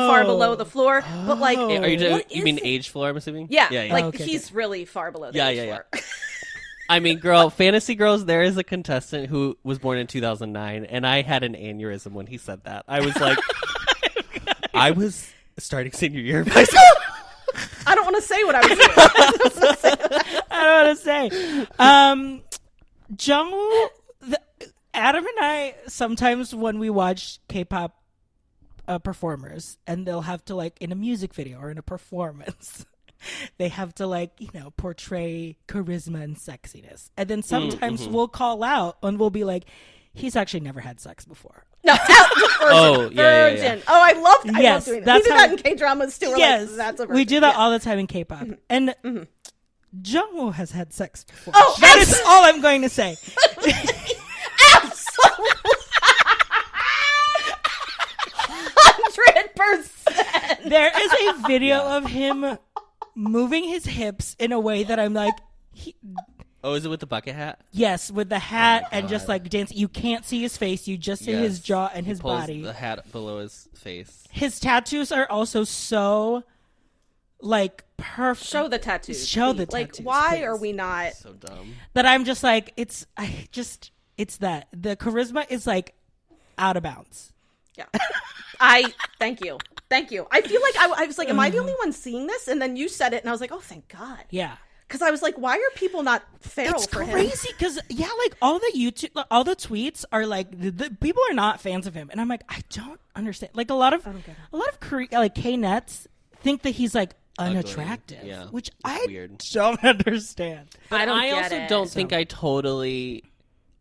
A: far oh. below the floor. But like,
B: Oh.
C: Are you,
A: what
C: you mean
A: it?
C: age floor? I'm assuming.
A: Yeah,
C: yeah, yeah.
A: like
B: Oh, okay,
A: he's really far below. The
C: Yeah,
A: age
C: yeah, yeah.
A: floor.
C: I mean, girl, Fantasy Girls. There is a contestant who was born in 2009, and I had an aneurysm when he said that. I was like, I was starting senior year of high school.
A: I don't want to say what I was doing.
B: I don't want to say. Um, Jungwoo, the, Adam and I sometimes when we watch K-pop uh, performers, and they'll have to like in a music video or in a performance, they have to like you know portray charisma and sexiness, and then sometimes we'll call out and we'll be like, he's actually never had sex before.
A: No, out the virgin.
C: Oh, yeah, yeah, yeah.
A: virgin. Oh, I love. I
B: Yes,
A: love doing that. we do that in K dramas too. We're
B: yes,
A: like, that's a
B: we do that
A: Yeah.
B: all the time in K-pop, mm-hmm. and mm-hmm. Jungwoo has had sex before.
A: Oh,
B: that is all I'm going to say.
A: absolutely, Hundred percent.
B: There is a video of him moving his hips in a way that I'm like, he,
C: Oh, is it with the bucket hat?
B: yes, with the hat
C: Oh
B: and just like dance. You can't see his face; you just see his jaw and
C: He
B: his
C: pulls
B: body.
C: The hat below his face.
B: His tattoos are also so like perfect.
A: Show the tattoos.
B: Show the
A: Like,
B: tattoos,
A: why
B: please.
A: are we not?
C: So dumb.
B: that I'm just like it's. I just it's that the charisma is like out of bounds.
A: Yeah. I thank you, thank you. I feel like I, I was like, am I the mm. only one seeing this? And then you said it, and I was like, oh, thank God.
B: Yeah.
A: Because I was like, why are people not feral
B: It's
A: for him?
B: crazy because yeah, like all the YouTube, all the tweets are like the, the people are not fans of him, and I'm like, I don't understand. Like a lot of a lot of Kore- like K nets think that he's like unattractive,
C: Yeah.
B: which
C: It's
B: I
C: weird.
B: don't understand.
A: I don't
C: I also
A: it.
C: don't think I totally.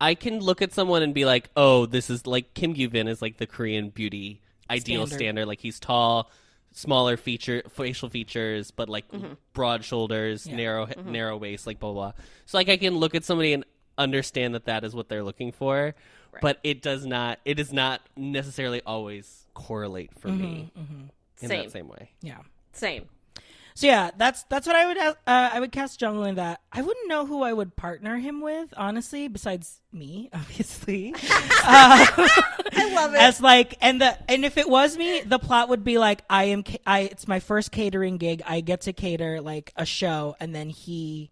C: I can look at someone and be like, "Oh, this is like Kim Gyuvin is like the Korean beauty ideal
B: Standard.
C: standard. Like he's tall, smaller feature facial features, but like
A: Mm-hmm.
C: broad shoulders, narrow narrow waist, like blah blah. So like I can look at somebody and understand that that is what they're looking for, but it does not. It does not necessarily always correlate for me in
A: Same.
C: that same way.
B: Yeah.
A: Same.
B: So yeah, that's that's what I would uh, I would cast Jungwoo in that. I wouldn't know who I would partner him with, honestly, besides me, obviously.
A: I love it.
B: As like, and the and if it was me, the plot would be like, I am, I it's my first catering gig. I get to cater like a show, and then he,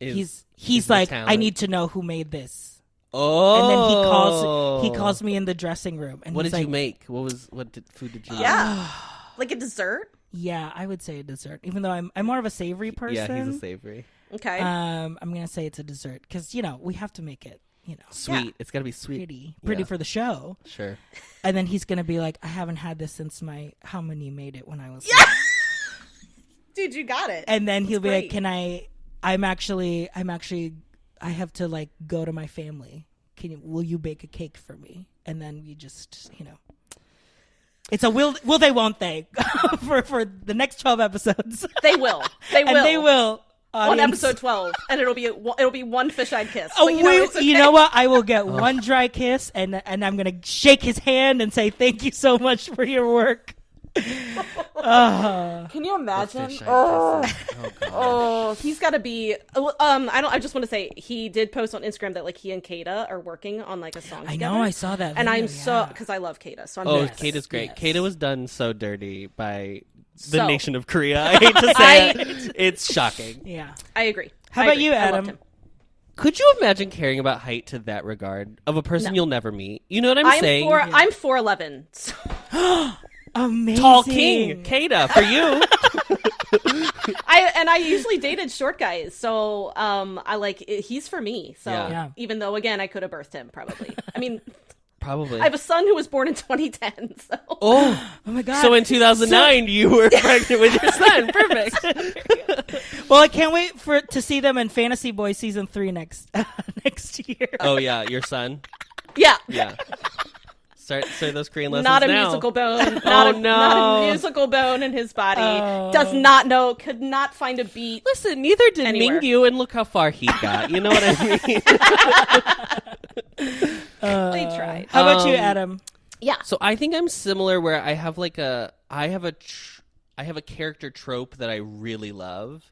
C: Is-
B: he's he's like, I need to know who made this,
C: Oh,
B: and then he calls he calls me in the dressing room, and
C: What
B: he's
C: did
B: like,
C: you make? What was what did, food did you? make?
A: yeah. like a dessert.
B: Yeah, I would say a dessert, even though I'm I'm more of a savory person.
C: Yeah, he's a savory.
A: Okay.
B: Um, I'm gonna say it's a dessert because you know we have to make it, you know,
C: Sweet. It's got to be sweet.
B: pretty, pretty
C: Yeah.
B: for the show.
C: Sure.
B: And then he's gonna be like, I haven't had this since my how many made it when I was. yeah.
A: Dude, you got it.
B: And then he'll be like. Can I? I'm actually, I'm actually, I have to like go to my family. Can you? Will you bake a cake for me? And then we just, you know. It's a will, will they, won't they, for for the next twelve episodes,
A: They will. They will.
B: and they will
A: on episode twelve, and it'll be it'll be one fish-eyed kiss.
B: Oh,
A: But you know,
B: we-
A: okay.
B: you know what? I will get one dry kiss, and and I'm gonna shake his hand and say thank you so much for your work.
A: Can you imagine? Oh,
C: kisses. oh,
A: oh, he's got to be. Um, I don't. I just want to say he did post on Instagram that like he and Keita are working on like a song.
B: I
A: together.
B: know, I saw that,
A: and I'm so because I love Keita. So I'm
C: Oh,
A: nervous.
C: Kate is great.
B: yes.
C: Keita was done so dirty by the
A: So-
C: nation of Korea. I hate to say
A: I-
C: it. It's shocking.
B: Yeah.
A: I agree.
B: How
A: I
B: about
A: agree.
B: you, Adam?
C: Could you imagine caring about height to that regard of a person you'll never meet? You know what I'm,
A: I'm
C: saying?
A: four. I'm four eleven. So
B: Amazing.
C: Tall king, Keita, for you.
A: I and I usually dated short guys. So um, I like he's for me. So
C: Yeah.
B: Yeah.
A: even though again I could have birthed him probably. I mean,
C: Probably.
A: I have a son who was born in 2010. So
C: oh,
B: Oh my god.
C: so in 2009 you were pregnant with your son. Perfect.
B: well, I can't wait for to see them in Fantasy Boy season three next next year.
C: oh yeah, your son.
A: yeah,
C: Yeah. Start start those Korean lessons
A: not a
C: now.
A: musical bone. Not,
C: Oh,
A: a, not a musical bone in his body.
B: Oh.
A: Does not know. Could not find a beat.
C: Listen, neither did
A: Anywhere.
C: Mingyu, and look how far he got. You know what I mean?
A: They tried.
B: How about you,
C: Um,
B: Adam?
A: Yeah.
C: So I think I'm similar where I have like a I have a tr- I have a character trope that I really love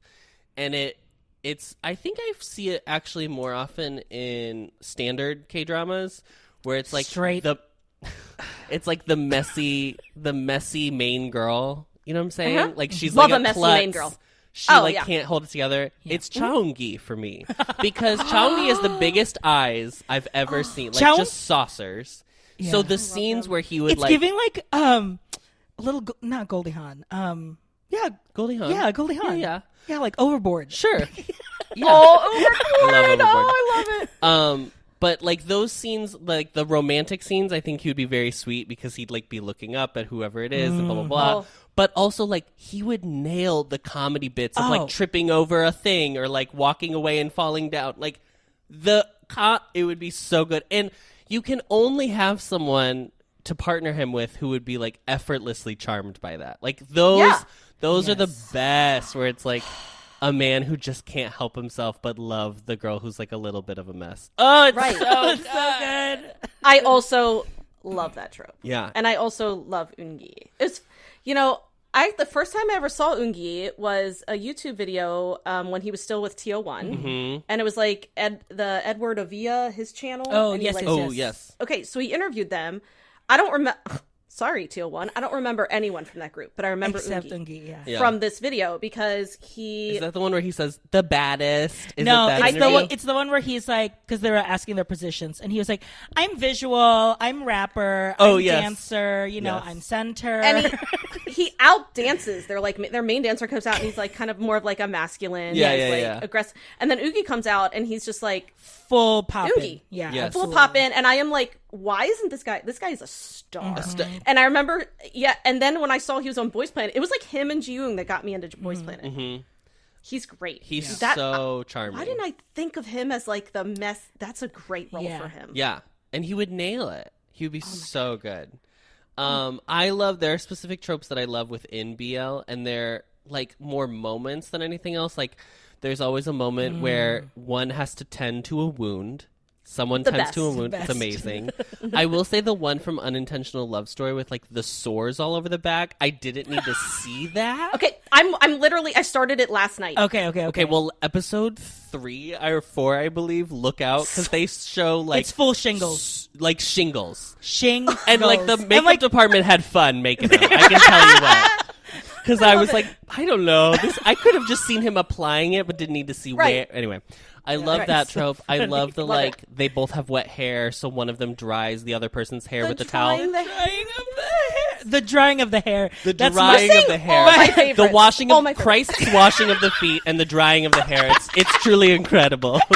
C: and it it's I think I see it actually more often in standard K-dramas where it's like
B: Straight-
C: the it's like the messy the messy main girl, you know what I'm saying?
A: Uh-huh.
C: Like she's
A: Love
C: like
A: a messy
C: klutz.
A: main girl.
C: She
A: Oh,
C: like
A: yeah.
C: can't hold it together. It's Chaungi for me because Chaungi has the biggest eyes I've ever seen, like
B: Chaung-
C: just saucers. So the scenes where he would
B: It's
C: like
B: giving like um a little not Goldie Hawn. Um yeah,
C: Goldie Hawn.
B: yeah, Goldie Hawn.
C: Yeah,
B: Yeah, like overboard.
C: Sure. yeah.
A: Oh,
C: I love
A: overboard.
C: Overboard.
A: Oh, I love it.
C: Um, but like those scenes, like the romantic scenes, I think he would be very sweet because he'd like be looking up at whoever it is and blah blah blah.
A: Oh.
C: But also like he would nail the comedy bits of
B: Oh.
C: like tripping over a thing or like walking away and falling down. Like the co- it would be so good. And you can only have someone to partner him with who would be like effortlessly charmed by that. Like those
A: Yeah.
C: those are the best where it's like a man who just can't help himself but love the girl who's like a little bit of a mess. Oh, it's
A: Right.
C: so oh,
B: so good.
A: I also love that trope.
C: Yeah.
A: And I also love Ungi. It's, you know, I the first time I ever saw Ungi was a YouTube video um, when he was still with TO1,
C: Mm-hmm.
A: and it was like Ed, the Edward Avila, his channel.
B: Oh,
A: and he,
B: yes,
A: like,
B: yes,
C: oh yes.
A: Okay, so he interviewed them. I don't remember. Sorry, TO1. I don't remember anyone from that group, but I remember
B: Except
A: Ungi
B: Ungi, yeah.
C: Yeah.
A: from this video because he.
C: Is that the one where he says the baddest? Is
B: no,
C: it that
B: it's the one. It's the one where he's like, because they were asking their positions, and he was like, "I'm visual, I'm rapper,
C: Oh,
B: I'm
C: yes.
B: dancer, you know,
C: Yes.
B: I'm center."
A: and he, he out dances. They're like their main dancer comes out and he's like kind of more of like a masculine,
C: Yeah, yeah,
A: like
C: yeah.
A: aggressive. And then Oogie comes out and he's just like
B: full pop
A: Oogie.
B: Yeah,
C: Yes.
A: full pop in, and I am like, why isn't this guy? This guy is a star.
C: sta-
A: and I remember, yeah. And then when I saw he was on Boys Planet, it was like him and Jiyoung that got me into Boys Planet. He's great.
C: He's
A: That-
C: so charming.
A: Why didn't I think of him as like the mess? That's a great role
B: Yeah.
A: for him.
C: Yeah, and he would nail it. He
A: Oh
C: would be so good. Um, I love there are specific tropes that I love within BL, and they're like more moments than anything else. Like there's always a moment
A: Mm.
C: where one has to tend to a wound. Someone
A: The
C: tends to a
A: best.
C: wound.
B: The
C: It's amazing. I will say the one from Unintentional Love Story with like the sores all over the back. I didn't need to see that.
A: Okay, I'm I'm literally I started it last night.
B: Okay, okay, okay.
C: Okay, well, episode three or four, I believe. Look out because they show like
B: it's full shingles.
C: s- like shingles.
B: Shing
C: and like the
B: And,
C: makeup
B: like,
C: department had fun making them. I can tell you what. Because I, was like, I don't know. This I could have just seen him applying it, but didn't need to see
A: Right.
C: where. Anyway, I love
A: right.
C: that trope. I love the
A: Love it.
C: like they both have wet hair, so one of them dries the other person's hair with the towel.
A: the-
B: drying of the hair. The drying of the hair.
C: The
B: That's
C: drying of the hair,
A: all my
C: the washing
A: All
C: of
A: my.
C: Christ's washing of the feet, and the drying of the hair. It's it's truly incredible.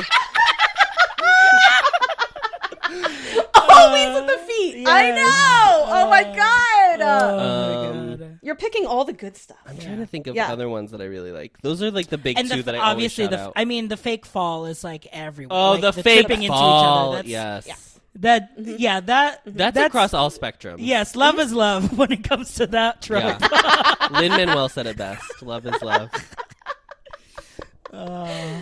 A: Always with the feet. I know. Oh my god. Uh,
B: Oh
C: Um,
B: my god.
A: You're picking all the good stuff.
C: I'm trying to think of
A: Yeah.
C: other ones that I really like. Those are like the big
B: And
C: two that I
B: obviously
C: always
B: the
C: shout out.
B: I mean the fake fall is like everywhere.
C: oh,
B: like,
C: the, fake
B: tripping
C: fall.
B: into each other. That's,
C: yes,
B: That yeah, that mm-hmm. mm-hmm.
C: that's, across all spectrums.
B: Yes, love is love when it comes to that trope.
C: Yeah. Lin Manuel said it best. Love is love. Uh.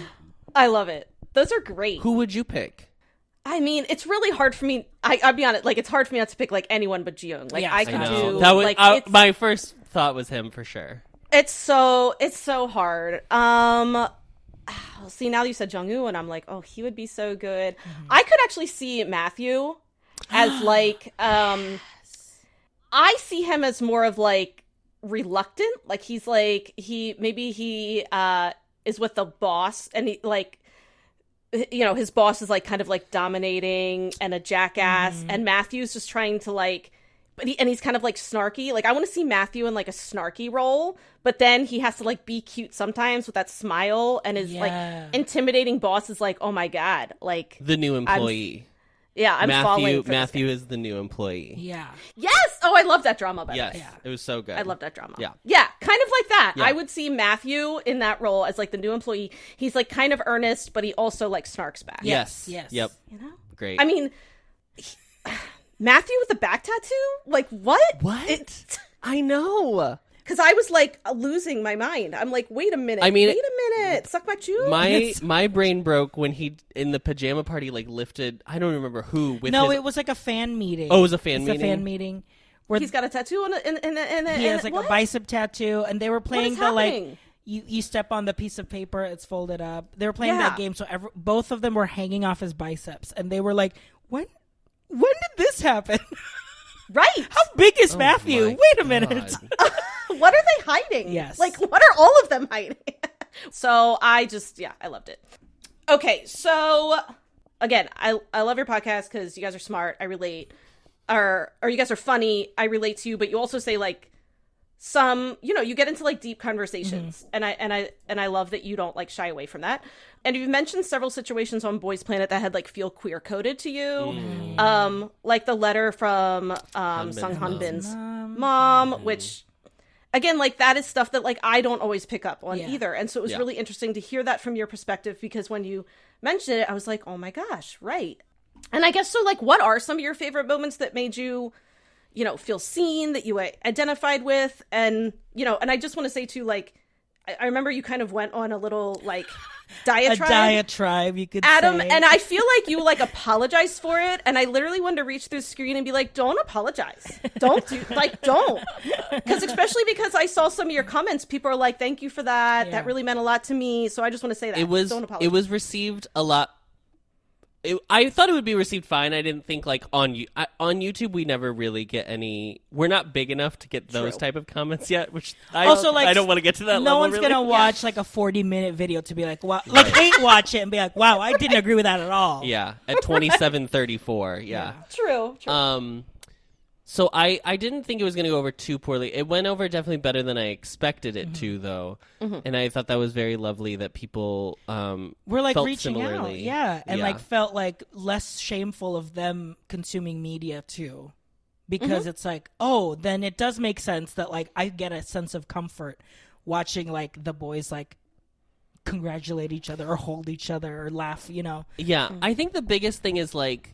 A: I love it. Those are great.
C: Who would you pick?
A: I mean, it's really hard for me. I, I'll be honest. Like, it's hard for me not to pick like anyone but Jiyoung. Like,
B: Yes,
A: I
B: I
A: can
B: know.
A: do
C: that was
A: like
C: uh,
A: it's,
C: my first thought was him for sure.
A: it's so it's so hard. Um, see now you said Jungwoo, and I'm like, oh, he would be so good.
B: Mm-hmm.
A: I could actually see Matthew as like, um, I see him as more of like reluctant. Like he's like he maybe he uh is with the boss, and he like you know his boss is like kind of like dominating and a jackass mm-hmm. and matthew's just trying to like but he, and he's kind of like snarky like i want to see matthew in like a snarky role but then he has to like be cute sometimes with that smile and his
B: Yeah.
A: like intimidating boss is like oh my god like
C: The new employee.
A: Yeah i'm falling
C: Matthew
A: for this
C: Matthew
A: guy.
C: is the new employee.
B: Yeah.
A: yes oh i love that drama by
C: Yes.
B: Yeah.
C: It was so good.
A: I love that drama.
C: Yeah.
A: Yeah, kind of like that.
C: Yeah.
A: I would see Matthew in that role as like the new employee. He's like kind of earnest, but he also like snarks back.
C: Yes.
B: Yes.
C: Yep.
A: You know?
C: Great.
A: I mean, he- Matthew with the back tattoo? Like what?
C: What? I know.
A: Because I was like losing my mind. I'm like, wait a minute.
C: I mean-
A: wait a minute. Suck my chew.
C: My my brain broke when he in the pajama party like lifted. I don't remember who with
B: no,
C: his,
B: it was like a fan meeting.
C: Oh, it was a fan
B: It's
C: meeting?
B: a fan meeting where
A: He's got a tattoo on it, and and and, and
B: he has like
A: what?
B: a bicep tattoo, and they were playing
A: is
B: the like you you step on the piece of paper, it's folded up. They were playing
A: Yeah.
B: that game, so every, both of them were hanging off his biceps, and they were like, when when did this happen?
A: Right.
B: How big is oh
C: Matthew?
B: Wait a minute.
C: God.
A: what are they hiding?
B: Yes.
A: Like, what are all of them hiding? so I just, yeah, I loved it. Okay, so again, I I love your podcast because you guys are smart. I relate, or or you guys are funny. I relate to you, but you also say like some, you know, you get into like deep conversations, and I and I and I love that you don't like shy away from that. And you've mentioned several situations on Boys Planet that had like feel queer coded to you, um, like the letter from um, Sung Han Bin's mom, which again like that is stuff that like i don't always pick up on
B: Yeah.
A: either and so it was
C: Yeah.
A: really interesting to hear that from your perspective because when you mentioned it i was like oh my gosh right and i guess so like what are some of your favorite moments that made you you know feel seen that you identified with and you know and i just want to say too like I, remember you kind of went on a little like
B: a
A: diatribe
B: diatribe, you could
A: Adam,
B: say.
A: and I feel like you like apologized for it, and I literally wanted to reach through the screen and be like, "Don't apologize, don't do like don't," because especially because I saw some of your comments, people are like, "Thank you for that,
B: Yeah.
A: that really meant a lot to me." So I just want to say that
C: it was
A: don't apologize.
C: it was received a lot. It, I thought it would be received fine. I didn't think like on you I, on YouTube we never really get any. We're not big enough to get those
A: True.
C: type of comments yet. Which I
B: also like
C: I don't want to get to that.
B: No
C: level,
B: one's
C: really.
B: gonna watch like a forty minute video to be like, wow, like hate watch it and be like, wow, I didn't agree with that at all.
C: Yeah, at twenty seven thirty four. Yeah.
A: true. true.
C: Um, so I I didn't think it was going to go over too poorly. It went over definitely better than I expected it to, mm-hmm. though, mm-hmm. and I thought that was very lovely that people um
B: We're like reaching out, yeah, and
C: Yeah.
B: like felt like less shameful of them consuming media too, because mm-hmm. it's like, oh, then it does make sense that like I get a sense of comfort watching like the boys like congratulate each other or hold each other or laugh, you know.
C: Yeah, I think the biggest thing is like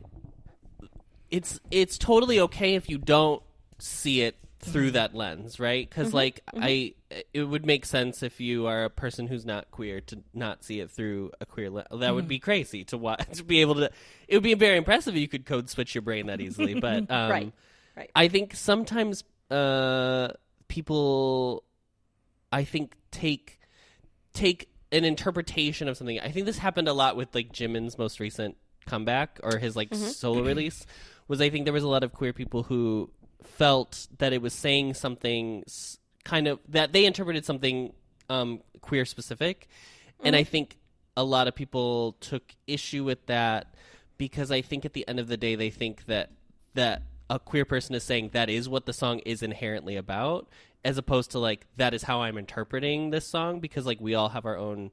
C: it's it's totally okay if you don't see it through mm-hmm. that lens, right? Because mm-hmm. like mm-hmm. I, it would make sense if you are a person who's not queer to not see it through a queer lens. That would be crazy to watch to be able to. It would be very impressive if you could code switch your brain that easily, but um,
A: Right, right.
C: I think sometimes uh, people, I think take take an interpretation of something. I think this happened a lot with like Jimin's most recent comeback or his like solo release. Was I think there was a lot of queer people who felt that it was saying something kind of that they interpreted something um, queer specific, and I think a lot of people took issue with that because I think at the end of the day they think that that a queer person is saying that is what the song is inherently about as opposed to like that is how I'm interpreting this song because like we all have our own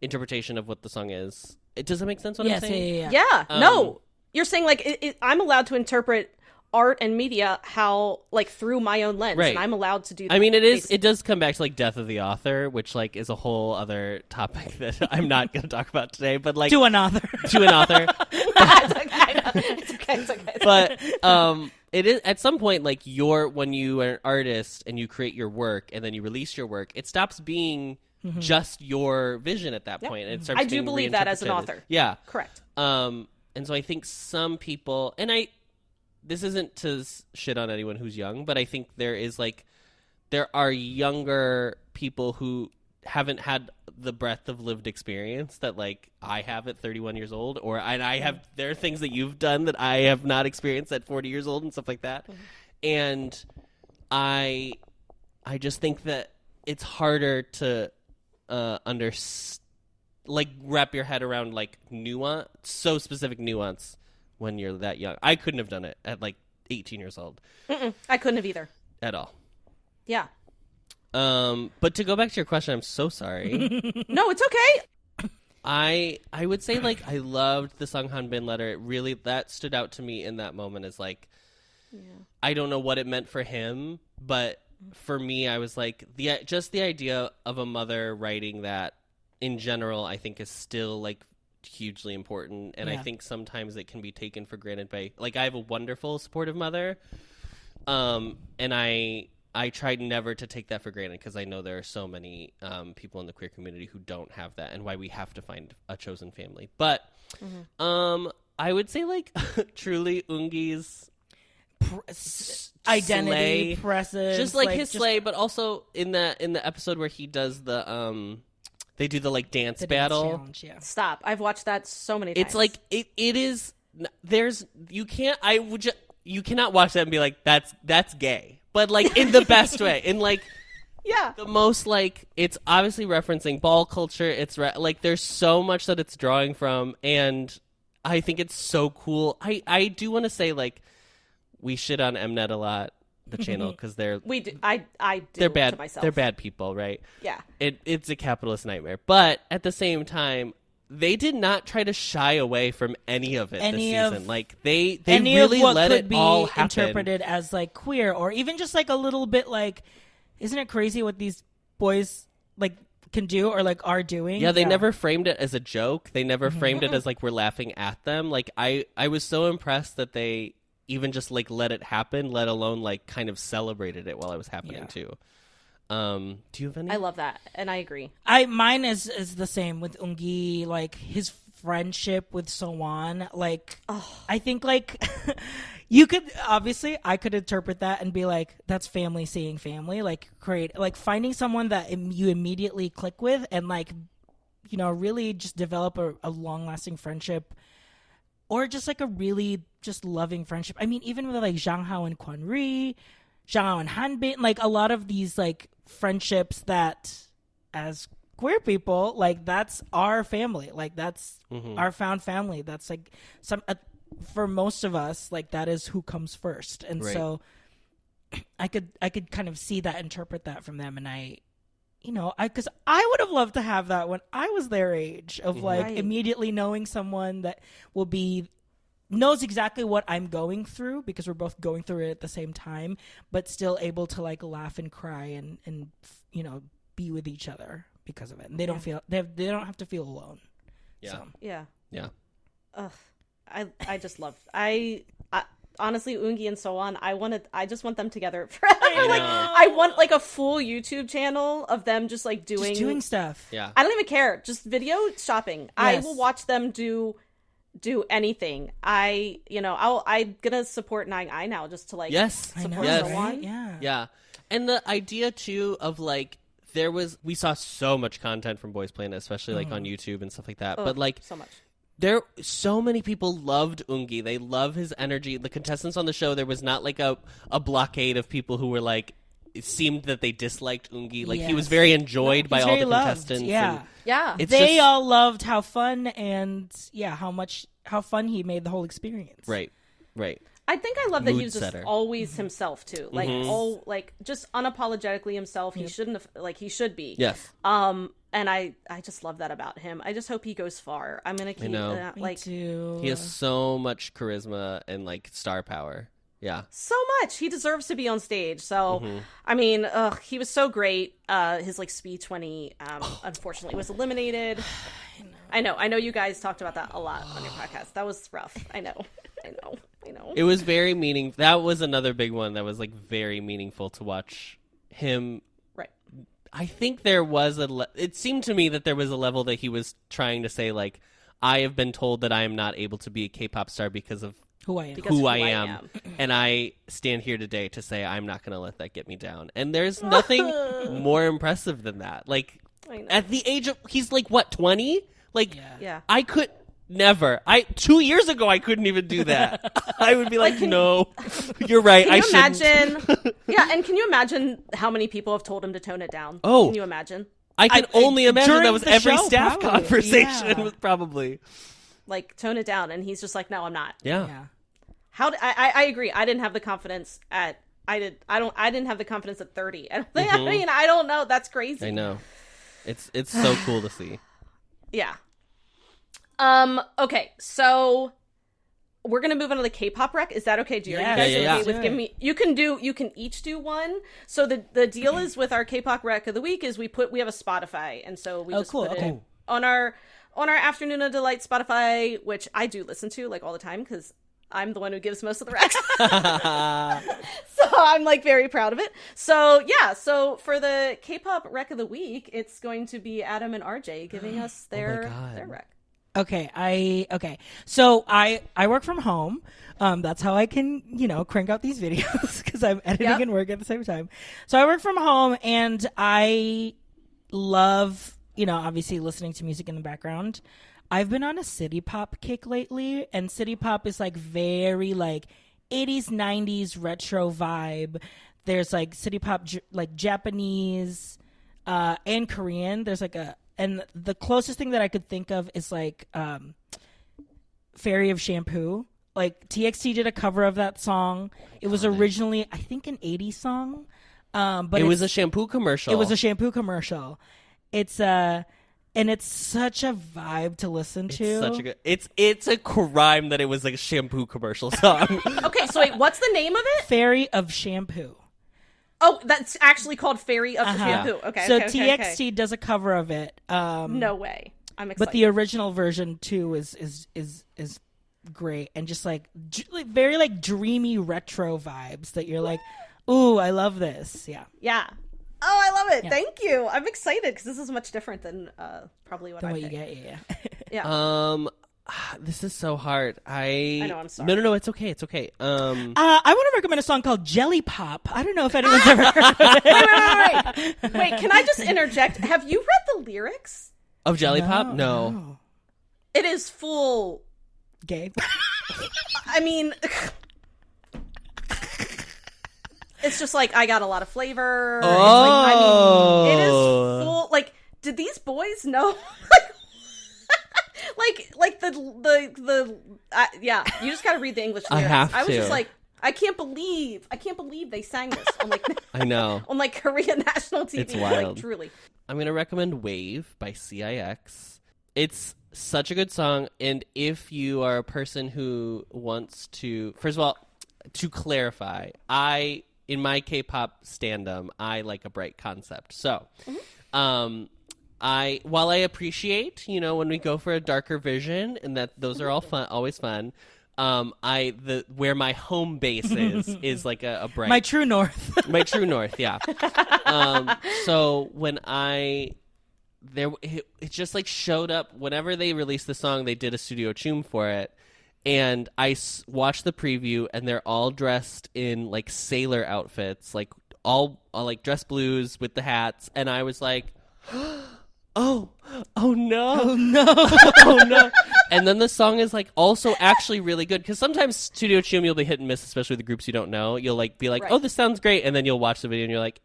C: interpretation of what the song is. It does that make sense what
B: Yes,
C: I'm
B: yeah,
C: saying?
B: yeah, yeah.
A: yeah, no, you're saying like it, it, I'm allowed to interpret art and media how like through my own lens,
C: Right.
A: and I'm allowed to do. that,
C: I mean, it is.
A: basically.
C: It does come back to like death of the author, which like is a whole other topic that I'm not going to talk about today. But like
B: To an author
C: to an author,
A: it's okay. It's okay. It's okay.
C: But um, it is at some point like you're when you are an artist and you create your work and then you release your work, it stops being just your vision at that point. It starts.
A: I do
C: being
A: believe that as an author.
C: Yeah,
A: correct.
C: Um, and so I think some people, and I, this isn't to shit on anyone who's young, but I think there is like, there are younger people who haven't had the breadth of lived experience that like I have at 31 years old, or and I have there are things that you've done that I have not experienced at 40 years old and stuff like that, and I, I just think that it's harder to uh, under like wrap your head around like nuance, so specific nuance when you're that young. I couldn't have done it at like 18 years old
A: I couldn't have either.
C: at all.
A: Yeah.
C: Um, but to go back to your question, I'm so sorry.
A: No, it's okay.
C: I I would say like I loved the Sung Han Bin letter. It really that stood out to me in that moment is like I don't know what it meant for him, but for me I was like the just the idea of a mother writing that in general I think is still like hugely important and I think sometimes it can be taken for granted by like I have a wonderful supportive mother um and I I tried never to take that for granted because I know there are so many um, people in the queer community who don't have that, and why we have to find a chosen family. But um, I would say, like, truly, Ungi's
B: Pr- s- identity presence,
C: just like, his
B: just
C: slay, but also in the in the episode where he does the um, they do the like dance
B: the dance
C: battle.
B: challenge, yeah.
A: Stop. I've watched that so many times.
C: It's like it it is. There's you can't. I would just you cannot watch that and be like that's that's gay, but like in the best way, in like
A: yeah.
C: the most like it's obviously referencing ball culture. It's re- like there's so much that it's drawing from, and I think it's so cool. I I do want to say like we shit on Mnet a lot, the channel, mm-hmm. because they're
A: We do. I I do
C: they're
A: to
C: bad.
A: myself.
C: They're bad people, right?
A: Yeah.
C: It it's a capitalist nightmare, but at the same time. They did not try to shy away from any of it
B: Any
C: this
B: of-
C: like they, they
B: Any
C: really
B: of what
C: let
B: could
C: it
B: be
C: all happen.
B: interpreted as like queer, or even just like a little bit like, isn't it crazy what these boys like can do or like are doing?
C: Yeah, they never framed it as a joke. They never mm-hmm. framed it as like we're laughing at them. Like I I was so impressed that they even just like let it happen, let alone like kind of celebrated it while it was happening
B: Yeah.
C: too. Um, do you have any?
A: I love that, and I agree.
B: I mine is is the same with Ungi, like his friendship with Sowan. Like I think like you could obviously I could interpret that and be like, that's family seeing family. Like create like finding someone that im- you immediately click with and like you know really just develop a, a long lasting friendship or just like a really just loving friendship. I mean, even with like Zhang Hao and Quan Ri, Zhang Hao and Han Bin, like a lot of these like friendships that as queer people, like that's our family. Like that's our found family. That's like some uh, for most of us, like that is who comes first. And
C: Right.
B: so I could I could kind of see that, interpret that from them, and I you know, I because I would have loved to have that when I was their age of like
A: Right.
B: immediately knowing someone that will be knows exactly what I'm going through because we're both going through it at the same time, but still able to like laugh and cry and and you know be with each other because of it. And they don't feel they have, they don't have to feel alone.
C: Yeah.
B: So,
A: Yeah.
C: yeah.
A: Ugh. I I just love. I, I honestly Ungi and so on. I wanted. I just want them together forever. like. I want like a full YouTube channel of them just like doing
B: just doing stuff.
C: Yeah.
A: I don't even care. Just video shopping. I will watch them do do anything. I you know I'll I'm gonna support Nine Eye now just to like
C: Yes.
B: I know,
A: support
C: Yes.
A: so
B: right? Yeah.
C: Yeah. And the idea too of like there was we saw so much content from Boys Planet, especially like on mm-hmm. YouTube and stuff like that. but like
A: so much.
C: There so many people loved Ungi. They love his energy. The contestants on the show, there was not like a a blockade of people who were like it seemed that they disliked Ungi. Like he was very enjoyed by
B: He's
C: all the
B: loved,
C: contestants.
B: Yeah.
A: Yeah.
B: they
C: just-
B: all loved how fun and yeah, how much how fun he made the whole experience.
C: right, right.
A: I think I love that he
C: Mood
A: was just
C: setter.
A: always himself too. Like all like just unapologetically himself. He shouldn't have like he should be.
C: Yes,
A: Um and I I just love that about him. I just hope he goes far. I'm going to keep
C: know.
B: Me
A: like
B: too.
C: he has so much charisma and like star power. Yeah,
A: so much. He deserves to be on stage. So,
C: Mm-hmm.
A: I mean, ugh, he was so great. Uh, his like speech when he um, unfortunately was eliminated. I know. I know you guys talked about that a lot on your podcast. That was rough. I know. I know. I know.
C: it was very meaning. That was another big one that was like very meaningful to watch him
A: right.
C: I think there was a. Le- it seemed to me that there was a level that he was trying to say, like, I have been told that I am not able to be a K-pop star because of
B: who I am.
A: Because
C: who
A: who
C: I
A: I
C: am,
A: am.
C: and I stand here today to say I'm not going to let that get me down. And there's nothing more impressive than that. Like, at the age of he's like what twenty? Like,
B: Yeah.
A: Yeah.
C: I could never. I two years ago I couldn't even do that. I would be like, no, you're right.
A: Can
C: I
A: you
C: shouldn't.
A: imagine? yeah, and can you imagine how many people have told him to tone it down?
C: Oh.
A: can you imagine?
C: I can
B: I-
C: only imagine that was every
B: show,
C: staff
B: probably.
C: conversation.
B: Yeah.
C: Was probably
A: Like tone it down, and he's just like, no, I'm not.
C: yeah.
B: Yeah.
A: How? I I agree. I didn't have the confidence at. I did. I don't. I didn't have the confidence at 30. I, don't think, I mean, I don't know. That's crazy.
C: Mm-hmm. I know. It's it's so cool to see.
A: Yeah. Um. Okay. So we're gonna move on to the K-pop rec. Is that okay? Do you, are you guys
C: Yeah, yeah,
A: okay
C: yeah.
A: with giving me? You can do. You can each do one. So the the deal is with our K-pop rec of the week is we put we have a Spotify, and so we
B: Oh,
A: just
B: cool,
A: put
B: okay.
A: it on our on our AfterNoona Delight Spotify, which I do listen to like all the time because I'm the one who gives most of the recs. so I'm like very proud of it. So yeah, so for the K-pop rec of the week, it's going to be Adam and RJ giving us their
C: God.
A: their rec.
B: Okay, I okay. So I I work from home. Um, that's how I can you know crank out these videos because I'm editing
A: Yep.
B: and work at the same time. So I work from home and I love you know obviously listening to music in the background. I've been on a city pop kick lately, and city pop is like very like 80s 90s retro vibe. There's like city pop J- like Japanese uh, and Korean. There's like a and the closest thing that I could think of is like um, Fairy of Shampoo. Like TXT did a cover of that song. It was originally I think an 80s song. Um, but
C: it was a shampoo commercial.
B: it was a shampoo commercial. It's uh and it's such a vibe to listen
C: It's
B: to.
C: such a good. It's it's a crime that it was like a shampoo commercial song.
A: Okay, so wait, what's the name of it?
B: Fairy of Shampoo.
A: Oh, that's actually called Fairy of
B: Uh-huh.
A: Shampoo. Okay,
B: so
A: okay, okay, okay.
B: TXT does a cover of it. Um
A: No way. I'm excited.
B: but the original version too is is is is great and just like, dr- like very like dreamy retro vibes that you're like, "Ooh, I love this." Yeah.
A: yeah. Oh, I love it.
B: Yeah.
A: Thank you. I'm excited because this is much different than uh, probably what
B: Than
A: I
B: what you get. Yeah. yeah.
A: Yeah.
C: um, this is so hard. I
A: I know, I'm sorry.
C: No, no, no. It's okay. It's okay. Um,
B: Uh, I want to recommend a song called Jelly Pop. I don't know if anyone's ever heard of it.
A: wait, wait, wait, wait. Wait, can I just interject? Have you read the lyrics?
C: of Jelly Pop? No.
B: no.
A: It is full.
B: Gay.
A: I mean, it's just like I got a lot of flavor. It's like, I mean, it is
C: Oh.
A: full. Like, did these boys know? like, like the the the uh, yeah. You just got to read the English
C: I
A: lyrics.
C: have
A: I was just like, I can't believe, I can't believe they sang this on like
C: I know.
A: on like Korean national TV.
C: It's wild.
A: Like, truly.
C: I'm gonna recommend Wave by CIX. It's such a good song, and if you are a person who wants to, first of all, to clarify, I in my K-pop standum, I like a bright concept. So, um, I while I appreciate, you know, when we go for a darker vision, and that those are all fun, always fun. Um, I the where my home base is is like a, a bright
B: My true north.
C: my true north yeah um so when i there it, it just like showed up whenever they released the song they did a Studio Choom for it and i s- watched the preview and they're all dressed in like sailor outfits like all, all like dress blues with the hats and i was like oh oh no. Oh no. Oh no. And then the song is like also actually really good because sometimes Studio Choom you'll be hit and miss especially the groups you don't know. You'll like be like
A: Right.
C: oh this sounds great and then you'll watch the video and you're like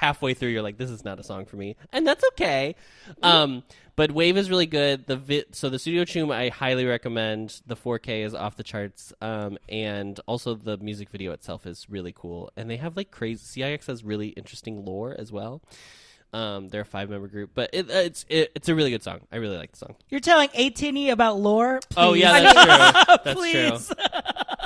C: halfway through you're like this is not a song for me. And that's okay. Um but wave is really good. The vi- so the Studio Choom i highly recommend. The 4k is off the charts. Um and also the music video itself is really cool. And they have like crazy cix has really interesting lore as well. Um they're a five member group. But it, it's it, it's a really good song. I really like the song.
B: You're telling ATINY about lore?
C: oh
B: Please.
C: yeah that's true. That's
B: Please.
C: true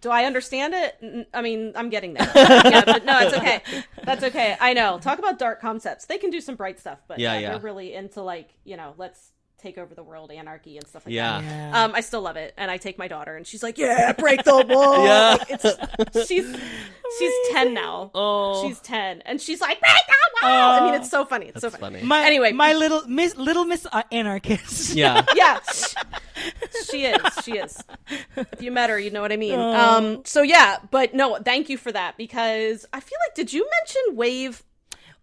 A: Do I understand it? I mean, I'm getting there. yeah, but no, it's okay. That's okay. I know. Talk about dark concepts. They can do some bright stuff, but
C: Yeah,
A: yeah,
C: yeah.
A: they're really into like you know, let's take over the world, anarchy, and stuff like
C: Yeah.
A: that.
B: Yeah.
A: Um, I still love it, and I take my daughter, and she's like, "Yeah, break the wall."
C: Yeah.
A: Like, it's she's she's ten now.
C: oh
A: She's ten, and she's like, "Break the wall." I mean, it's so funny. It's so funny.
C: funny
B: My,
A: Anyway.
B: my little Miss Little Miss uh, Anarchist.
C: yeah
A: yeah she is she is if you met her you know what i mean um so yeah but no thank you for that because i feel like did you mention wave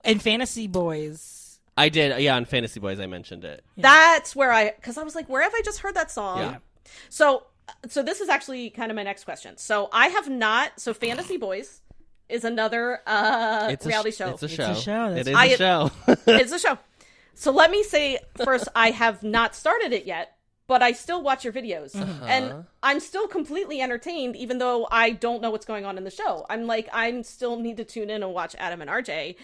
B: and Fantasy Boys.
C: I did yeah on fantasy boys i mentioned it.
A: That's where i because i was like where have i just heard that song?
C: Yeah.
A: so so this is actually kind of my next question. So i have not so fantasy boys is another uh
C: it's
A: reality
C: sh-
A: show.
C: it's a
B: a
C: show.
B: show, that's
C: it is
A: I-
C: a show.
A: It's a show. So let me say first, I have not started it yet, but I still watch your videos,
C: Uh-huh.
A: and I'm still completely entertained, even though I don't know what's going on in the show. I'm like, I still need to tune in and watch Adam and RJ,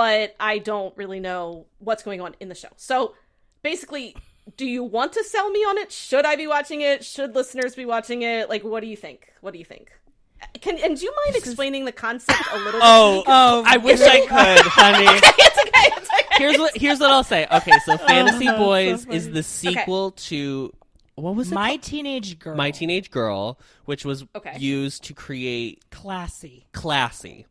A: but I don't really know what's going on in the show. So basically. Do you want to sell me on it? Should I be watching it? Should listeners be watching it? Like, what do you think? What do you think? Can and do you mind explaining the concept a little bit? Oh, to me?
C: oh
A: 'Cause
B: Oh,
C: i wish i could honey
A: it's okay. It's okay.
C: here's what here's what I'll say. Okay, so oh, Fantasy
B: Oh,
C: Boys
B: funny.
C: is the sequel to what was it?
B: My
C: called?
B: teenage girl.
C: My Teenage Girl, which was
A: Okay.
C: used to create
B: classy.
C: Classy,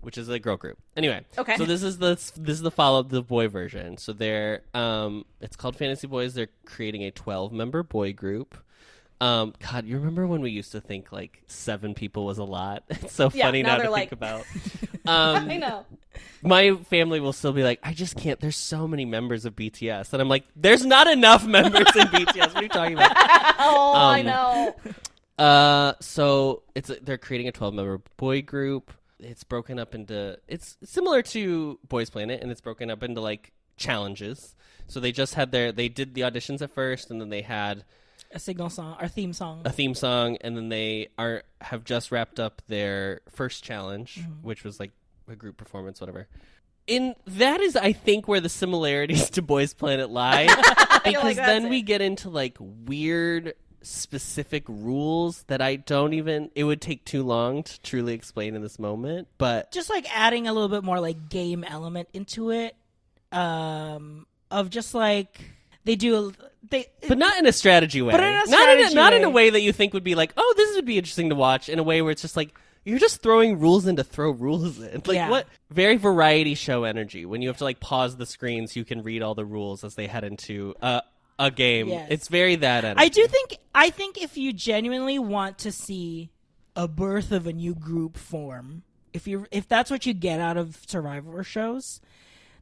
C: which is a girl group. Anyway,
A: Okay.
C: So this is the this is the follow up the boy version. So they're um, it's called Fantasy Boys. They're creating a twelve member boy group. Um, God, you remember when we used to think like seven people was a lot? It's so
A: Yeah,
C: funny
A: now
C: now, to
A: like-
C: think about. Um,
A: I know.
C: my family will still be like, I just can't. There's so many members of BTS, and I'm like, there's not enough members in BTS. What are you talking about?
A: Oh, I
C: Um,
A: know.
C: Uh, so it's they're creating a 12 member boy group. It's broken up into it's similar to Boys Planet, and it's broken up into like challenges. So they just had their they did the auditions at first, and then they had
B: A signal song, our theme song.
C: a theme song, and then they are have just wrapped up their first challenge, mm-hmm. which was like a group performance, whatever. In that is, I think, where the similarities to Boys Planet lie, because
A: like
C: then
A: that's
C: we get into like weird specific rules that I don't even. It would take too long to truly explain in this moment, but
B: just like adding a little bit more like game element into it. Um, of just like they do they
C: but not in a strategy way.
B: But in a
C: not in
B: strategy
C: a, not in a
B: way.
C: way that you think would be like, oh, this would be interesting to watch. In a way where it's just like you're just throwing rules in to throw rules in. Like
B: Yeah.
C: what very variety show energy when you have to like pause the screen so you can read all the rules as they head into uh, a game.
B: Yes.
C: It's very that.
B: I do think I think if you genuinely want to see a birth of a new group form, if you if that's what you get out of Survivor shows,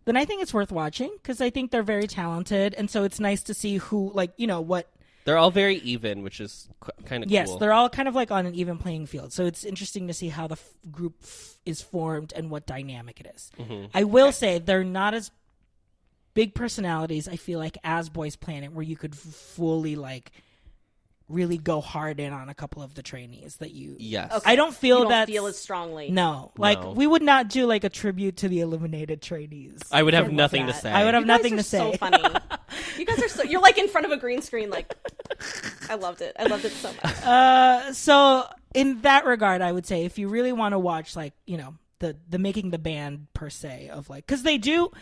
B: then I think it's worth watching because I think they're very talented, and so it's nice to see who like you know what.
C: They're all very even, which is qu- kind of
B: Yes,
C: cool.
B: they're all kind of like on an even playing field, so it's interesting to see how the f- group f- is formed and what dynamic it is.
C: Mm-hmm.
B: I will say they're not as big personalities. I feel like as Boys Planet, where you could fully like really go hard in on a couple of the trainees that you.
C: yes.
A: Okay.
B: I don't feel
A: you don't
B: that
A: feel as strongly.
B: No, like
C: No.
B: we would not do like a tribute to the eliminated trainees.
C: I would have
B: for
C: nothing to say.
B: I would have
A: You guys
B: nothing
A: are
B: to say.
A: So funny. you guys are so. You're like in front of a green screen. Like, I loved it. I loved it so much.
B: Uh, so in that regard, I would say if you really want to watch like you know the the making the band per se of like because they do.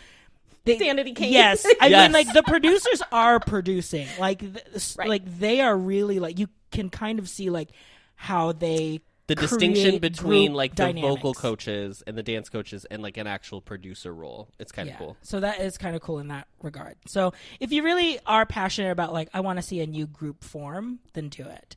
B: They,
A: Danity Kane.
B: Yes, I
C: Yes.
B: mean like the producers are producing like th-
A: Right.
B: like they are really like you can kind of see like how they
C: the distinction between
B: group
C: like the vocal coaches and the dance coaches and like an actual producer role. It's kind of
B: Yeah.
C: cool.
B: So that is kind of cool in that regard. So if you really are passionate about like I want to see a new group form, then do it.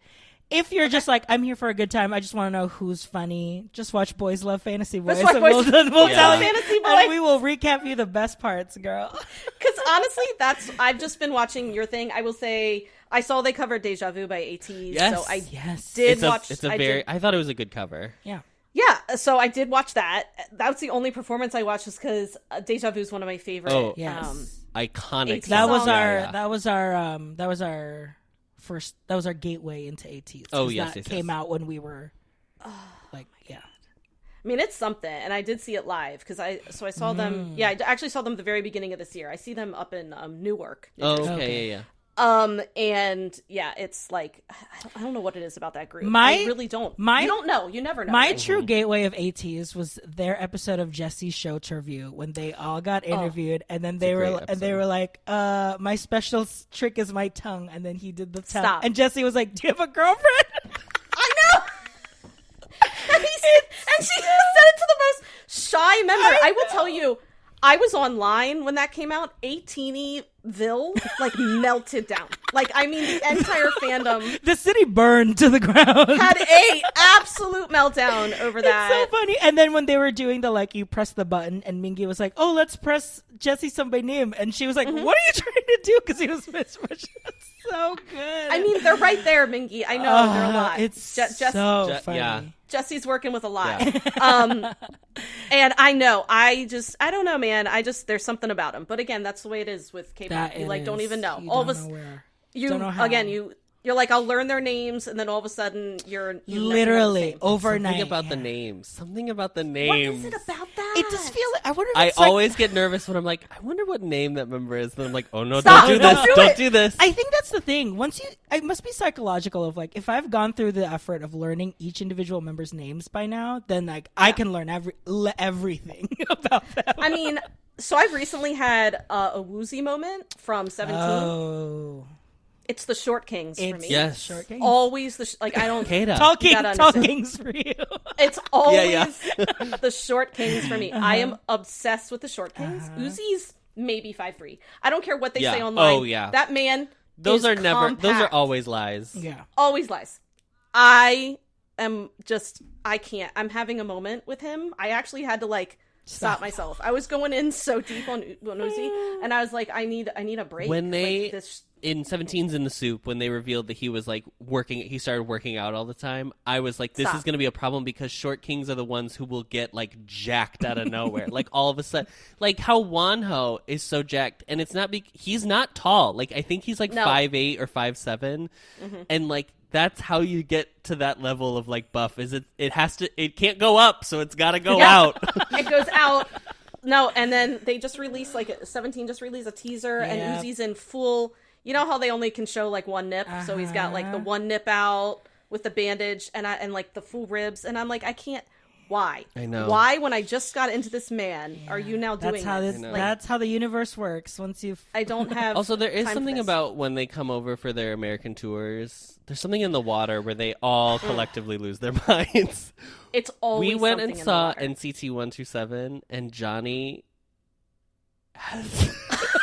B: If you're just like I'm here for a good time, I just want to know who's funny. Just watch Boys Love Fantasy Boys,
A: watch Boys
B: we'll,
A: Love
B: we'll
C: Yeah.
B: tell you,
A: Fantasy
B: and
A: Boys.
B: we will recap you the best parts, girl.
A: Because honestly, that's I've just been watching your thing. I will say I saw they covered "Deja Vu" by ATEEZ.
C: Yes.
A: So I
B: Yes.
A: did
C: It's a,
A: watch.
C: it's a
A: I
C: very.
A: did-
C: I thought it was a good cover.
B: Yeah.
A: yeah. So I did watch that. That was the only performance I watched, just because uh, "Deja Vu" is one of my favorite.
C: Oh.
B: Yes.
A: Um,
C: Iconic.
B: That was our
C: Yeah, yeah.
B: that was our um that was our first that was our gateway into ATEEZ. 'cause
C: Oh, yes,
B: that
C: yes,
B: came
C: yes.
B: out when we were like yeah.
A: I mean, it's something, and I did see it live because I so I saw them. Yeah, I actually saw them the very beginning of this year. I see them up in um, Newark. New
C: Oh, okay,
B: Okay.
C: yeah, yeah.
A: Um, and yeah, it's like I don't, I don't know what it is about that group.
B: My-
A: I really don't.
B: my-
A: you don't know. You never know.
B: My
A: right?
B: true gateway of ATEEZ was their episode of Jesse's Show Review when they all got interviewed, and then they were
C: great
B: and they were like, "Uh, my special trick is my tongue," and then he did the tongue,
A: Stop.
B: and Jessi was like, "Do you have a girlfriend?"
A: I know. and, he said, and she said it to the most shy member. I, will tell you, I was online when that came out. 18Ville like melted down. Like I mean, the entire fandom
B: the city burned to the ground.
A: had a absolute meltdown over
B: It's
A: that.
B: so funny. And then when they were doing the like, you press the button, and Mingi was like, "Oh, let's press Jessi sunbaenim," and she was like,
A: Mm-hmm.
B: "What are you trying to do?" Because he was mismatched. So good.
A: I mean, they're right there, Mingi. I know they're a
B: Uh,
A: lot.
B: It's
A: Je- Jess-
B: so
C: Je-
B: funny.
C: yeah.
A: Jessi's working with a lot. um, and I know, I just, I don't know, man. I just, there's something about him. But again, that's the way it is with K-pop.
B: That
A: You like don't even know.
B: you
A: all
B: don't
A: of a
B: know where.
A: you
B: don't know how.
A: again, you you're like, I'll learn their names, and then all of a sudden, you're, you're never the
B: Literally
A: same.
B: overnight.
C: Something about the names. Something about the names.
A: is it about that?
B: It just feels. Like, I wonder. If
C: I
B: it's like-
C: always get nervous when I'm like, I wonder what name that member is. Then I'm like, oh no,
A: Stop,
C: don't do
A: don't
C: this.
A: do
C: don't do this.
B: I think that's the thing. Once you, it must be psychological. Of like, if I've gone through the effort of learning each individual member's names by now, then like I can learn every le- everything about them.
A: I mean, so I've recently had uh, a Woozi moment from Seventeen.
B: Oh,
A: it's the Short Kings for me.
C: Yes.
B: short game.
A: Always the sh- like I don't.
C: Kata.
B: talking,
A: gotta
B: talking's for you.
A: It's always
C: yeah.
A: the short kings for me. I
B: Uh-huh.
A: am obsessed with the short kings. Woozi's maybe five three. I don't care what they
C: Yeah.
A: say online.
C: Oh, yeah.
A: that man.
C: Those
A: is
C: are never. Those are always lies.
B: yeah.
A: always lies. I am just. I can't. I'm having a moment with him. I actually had to like stop,
B: Stop.
A: myself. I was going in so deep on, on Woozi, and I was like, I need. I need a break.
C: When they
A: Like, this.
C: in 17's in the SOOP when they revealed that he was like working he started working out all the time i was like this
A: Stop.
C: is going to be a problem because short kings are the ones who will get like jacked out of nowhere like all of a sudden like how Wonho is so jacked and it's not be- he's not tall like i think he's like
A: No.
C: five eight or five seven, mm-hmm. and like that's how you get to that level of like buff is it it has to it can't go up so it's got to go
A: Yeah.
C: out
A: it goes out. No, and then they just released like 17 just released a teaser,
B: Yeah.
A: and Woozi's in full. You know how they only can show like one nip, so he's got like the
B: Uh-huh.
A: one nip out with the bandage and I and like the full ribs, and I'm like, I can't. Why?
C: I know.
A: Why, when I just got into this man, are you now doing
B: That's how
A: this?
B: this.
C: know.
B: That's how the universe works. Once you,
A: I don't have.
C: Also, there is
A: time
C: something about when they come over for their American tours. There's something in the water where they all mm. collectively lose their minds.
A: It's always
C: we went and
A: in
C: saw. NCT one two seven, and Johnny. Has...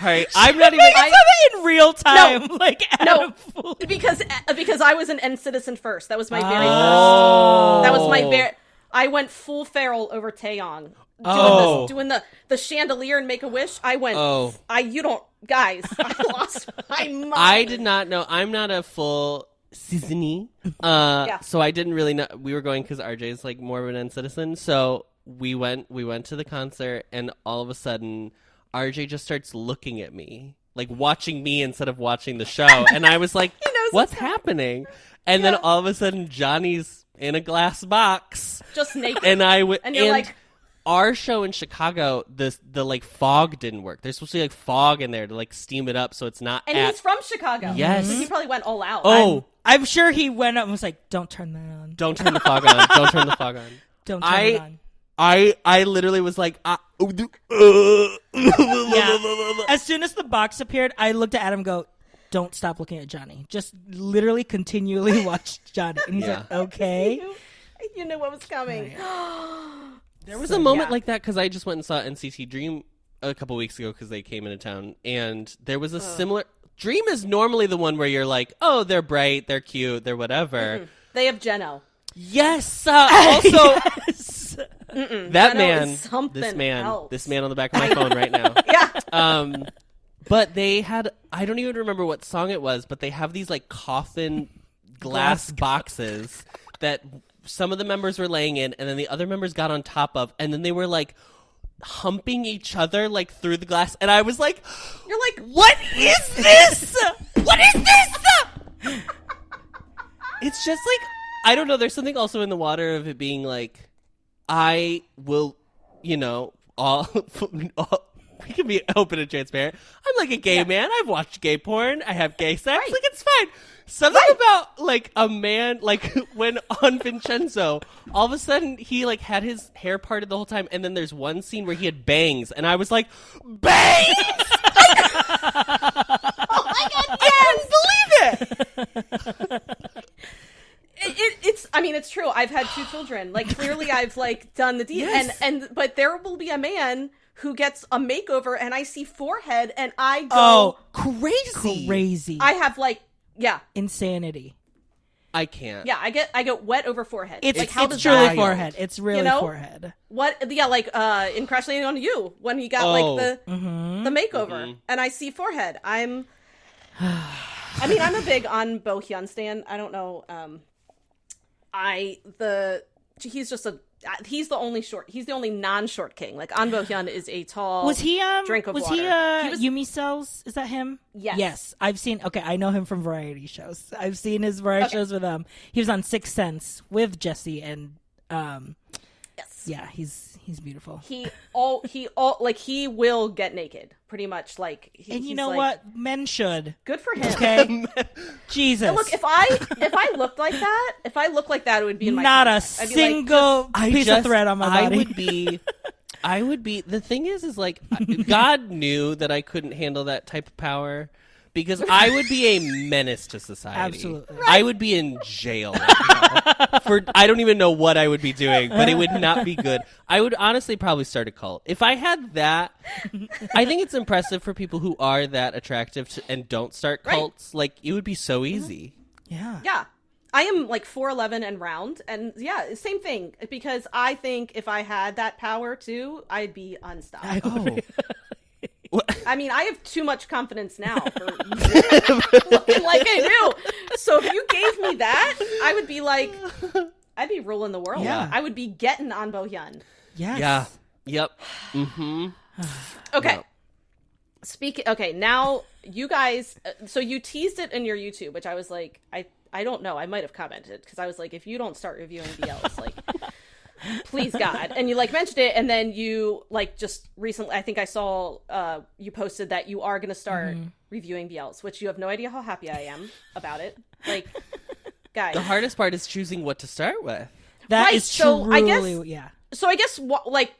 C: Sorry, I'm not even.
B: I saw that in real time. like
A: No.
B: Adam Fully.
A: because because I was an NCTzen first. That was my very first.
B: Oh.
A: That was my very. I went full feral over Taeyong. Doing,
C: Oh.
A: this, doing the the chandelier and make a wish. I went.
C: Oh.
A: I you don't guys. I lost my mind.
C: I did not know. I'm not a full Czennie, uh,
A: Yeah.
C: so I didn't really know. We were going because RJ is like more of an NCTzen, so we went. We went to the concert, and all of a sudden, RJ just starts looking at me, like watching me instead of watching the show, and I was like, "What's
A: what's
C: happening?" And then all of a sudden, Johnny's in a glass box,
A: just naked.
C: and I would.
A: And you're like-
C: our show in Chicago, the the like fog didn't work. There's supposed to be like fog in there to like steam it up, so it's not.
A: and
C: at...
A: he's from Chicago.
C: Yes.
A: So he probably went all out.
C: Oh,
B: I'm sure he went up and was like, "Don't turn that on.
C: don't turn the fog on. Don't turn the fog on.
B: Don't turn
C: I-
B: it on."
C: I I literally was like, uh,
B: Yeah. As soon as the box appeared, I looked at Adam. and Go. Don't stop looking at Johnny. Just literally continually watch Johnny. And he's
C: Yeah.
B: like, okay.
A: you, you knew what was coming.
C: there was a moment
A: yeah.
C: like that because I just went and saw NCT Dream a couple weeks ago because they came into town, and there was a similar. Dream is normally the one where you're like, oh, they're bright, they're cute, they're whatever.
A: They have Jeno.
C: Yes. Uh, also, that man, this man,
A: else.
C: this man on the back of my phone right now.
A: Yeah.
C: Um, but they had I don't even remember what song it was, but they have these like coffin glass boxes that some of the members were laying in, and then the other members got on top of, and then they were like humping each other like through the glass, and I was like,
A: You're like,
C: "What is this? what is this?" it's just like I don't know. There's something also in the water of it being like, I will, you know, all. all we can be open and transparent. I'm like a gay man. I've watched gay porn. I have gay sex.
A: Right.
C: Like it's fine. Something about like a man, like when on Vincenzo, all of a sudden he like had his hair parted the whole time, and then there's one scene where he had bangs, and I was like, bangs!
A: oh my god,
C: I couldn't believe it.
A: It, it, it's i mean it's true i've had two children like clearly i've like done the deed
C: Yes.
A: and and but there will be a man who gets a makeover and i see forehead and i go
B: Oh,
C: Crazy.
B: crazy.
A: i have like yeah
B: Insanity.
C: I can't.
A: yeah i get i get wet over forehead
B: It's,
A: like how
B: it's
A: does
B: truly
A: that
B: forehead. It's really
A: know?
B: forehead.
A: what yeah like uh in crash landing on you when he got
C: Oh.
A: like the
B: Mm-hmm.
A: the makeover and i see forehead i'm i mean i'm a big Ahn Bo-hyun stan i don't know um i the he's just a he's the only short he's the only non-short king like Ahn Bo-hyun is a tall
B: Was he um?
A: drink of
B: was
A: water.
B: he uh?
A: He was-
B: Yumi Cells? Is that him?
A: Yes.
B: Yes, I've seen. Okay, I know him from variety shows. I've seen his variety
A: Okay.
B: shows with um. He was on Sixth Sense with Jessi and um.
A: Yes
B: Yeah, he's he's beautiful.
A: he all he all like he will get naked pretty much like he,
B: And you
A: he's
B: know
A: like-
B: what? Men should.
A: good for him
B: Okay. Jesus.
A: look if i if i looked like that if i looked like that it would be in my
B: Not a
A: contract. I'd be like,
B: single piece
C: just,
B: of thread on my
C: I
B: body.
C: would be I would be. The thing is, is like God knew that I couldn't handle that type of power because I would be a menace to society.
B: Absolutely.
C: I would be in jail for I don't even know what I would be doing, but it would not be good. I would honestly probably start a cult if I had that. I think it's impressive for people who are that attractive to, and don't start
A: Right.
C: cults. Like it would be so easy.
B: Yeah.
A: Yeah. I am like 4'11 and round. And yeah, same thing. Because I think if I had that power too, I'd be unstoppable.
C: Oh,
A: I mean, I have too much confidence now for looking like I do. So if you gave me that, I would be like, I'd be ruling the world.
B: Yeah.
A: I would be getting on Bohyun.
B: Yes.
C: yeah. Yep. Mm-hmm.
A: Okay.
C: No.
A: Speaking. Okay, now you guys. uh, So you teased it in your YouTube, which I was like, I I don't know. I might have commented because I was like, if you don't start reviewing BLs, like, please God, and you like mentioned it, and then you like just recently. I think I saw uh you posted that you are going to start reviewing BLs, which you have no idea how happy I am about it. Like, guys,
C: The hardest part is choosing what to start with.
B: That
A: Right,
B: is
A: so I guess-
B: truly- yeah.
A: so I guess what like.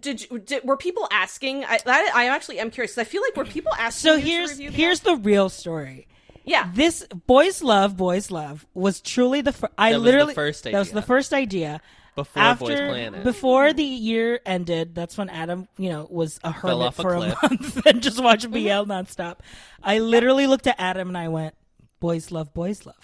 A: Did, you, did were people asking? I that, I actually am curious 'cause I feel like were people asking.
B: So
A: you to
B: here's
A: review
B: here's the real story.
A: yeah.
B: This boys love boys love was truly the fir- I
C: That was the
B: literally
C: first
B: that was the first idea.
C: Before
B: After
C: Boys Planet.
B: before the year ended, that's when Adam, you know, was a hermit
C: off a
B: for a,
C: cliff.
B: month and just watched mm-hmm. BL nonstop. I literally looked at Adam and I went, "Boys love boys love."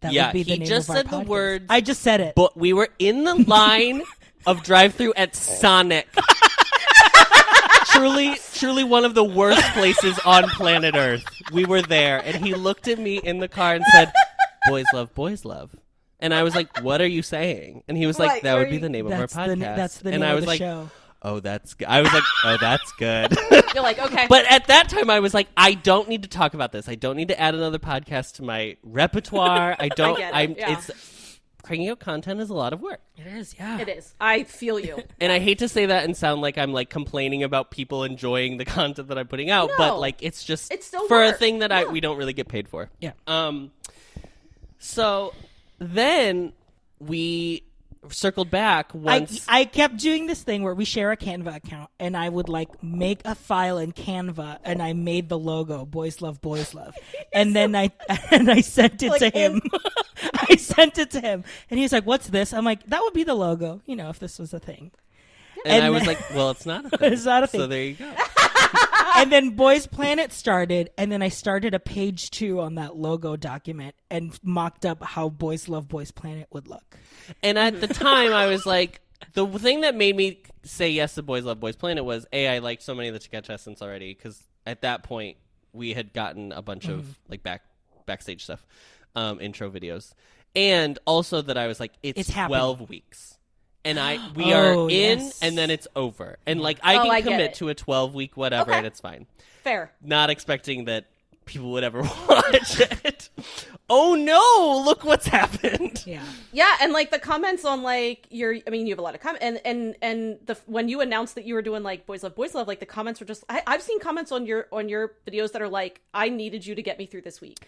B: That
C: Yeah,
B: would be the
C: he
B: name
C: just
B: of our
C: said the
B: podcast.
C: words-
B: I just said it.
C: But we were in the line of drive-through at Sonic. truly, truly one of the worst places on planet Earth. We were there, and he looked at me in the car and said, "Boys love, boys love." And I was like, "What are you saying?" And he was like,
A: Right,
C: "That would be the name of our
B: that's
C: podcast."
B: the na- that's the
C: and
B: name
C: I
B: of
C: was
B: the
C: like,
B: show.
C: "Oh, that's." Good. I was like, "Oh, that's good."
A: You're like, okay.
C: But at that time, I was like, I don't need to talk about this. I don't need to add another podcast to my repertoire. I don't.
A: get it,
C: I'm.
A: yeah.
C: It's cranking out content is a lot of work,
B: It is, yeah.
A: it is. I feel you.
C: and I hate to say that and sound like I'm like complaining about people enjoying the content that I'm putting out, but like it's just
A: It's still
C: for a
A: work.
C: thing that I we don't really get paid for.
B: Yeah.
C: Um. So then we circled back
B: I,
C: once.
B: I kept doing this thing where we share a Canva account, and I would like make a file in Canva, and I made the logo "Boys Love, Boys Love," and then I and I sent it
A: Like,
B: to him. I sent it to him, and he's like, "What's this?" I'm like, "That would be the logo, you know, if this was a thing."
C: and, I was
B: then-
C: like, well, it's not a thing.
B: It's not a
C: So there you go.
B: And then Boys Planet started, and then I started a page two on that logo document and mocked up how Boys Love Boys Planet would look.
C: And at the time, I was like, the thing that made me say yes to Boys Love Boys Planet was a I liked so many of the contestants already because at that point we had gotten a bunch
B: Mm-hmm.
C: of like back backstage stuff, um, intro videos, and also that I was like, it's,
B: It's happening.
C: twelve weeks. And I we
B: Oh,
C: are in,
B: yes.
C: and then it's over, and like I
A: Oh,
C: can
A: I
C: commit to a twelve week whatever,
A: Okay.
C: and it's fine.
A: Fair.
C: Not expecting that people would ever watch it. Oh no! Look what's happened.
B: Yeah.
A: Yeah, and like the comments on like your, I mean, you have a lot of comments, and and and the when you announced that you were doing like boys love boys love, like the comments were just. I, I've seen comments on your on your videos that are like, I needed you to get me through this week.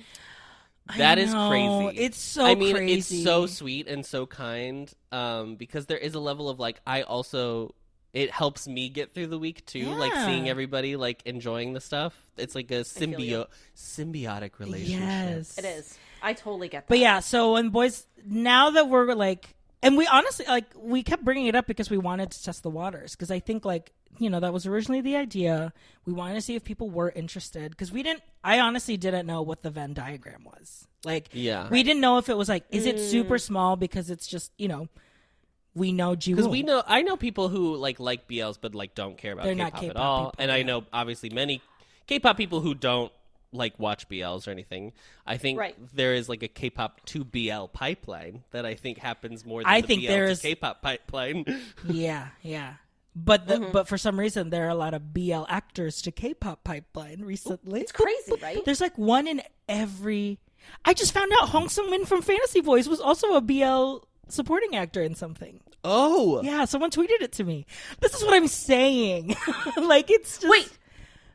C: That is
B: know.
C: crazy.
B: It's so
C: I mean,
B: crazy.
C: it's so sweet and so kind. Um, because there is a level of like I also it helps me get through the week too. Like seeing everybody like enjoying the stuff. It's like a
A: feel
C: symbio symbiotic relationship.
B: Yes.
A: It is. I totally get that.
B: But yeah, so when boys, now that we're like, and we honestly like, we kept bringing it up because we wanted to test the waters. Because I think like, you know, that was originally the idea. We wanted to see if people were interested because we didn't. I honestly didn't know what the Venn diagram was. Like,
C: Yeah.
B: we didn't know if it was like, is it
A: Mm.
B: super small because it's just you know, we know Ji
C: Because we know, I know people who like like BLs, but like don't care about
B: They're
C: K-pop,
B: not
C: at
B: K-pop
C: all.
B: people,
C: and I know obviously many K-pop people who don't like watch BLs or anything. I think
A: Right.
C: there is like a K-pop to BL pipeline that I think happens more than
B: I
C: the
B: think
C: BL
B: there
C: to
B: is-
C: K-pop pipeline.
B: Yeah, yeah. But the,
A: Mm-hmm.
B: but for some reason there are a lot of BL actors to K-pop pipeline recently.
A: it's crazy, right?
B: There's like one in every. I just found out Hong Sung Min from Fantasy Boys was also a BL supporting actor in something.
C: oh,
B: Yeah, someone tweeted it to me. This is what I'm saying. like it's just
A: Wait,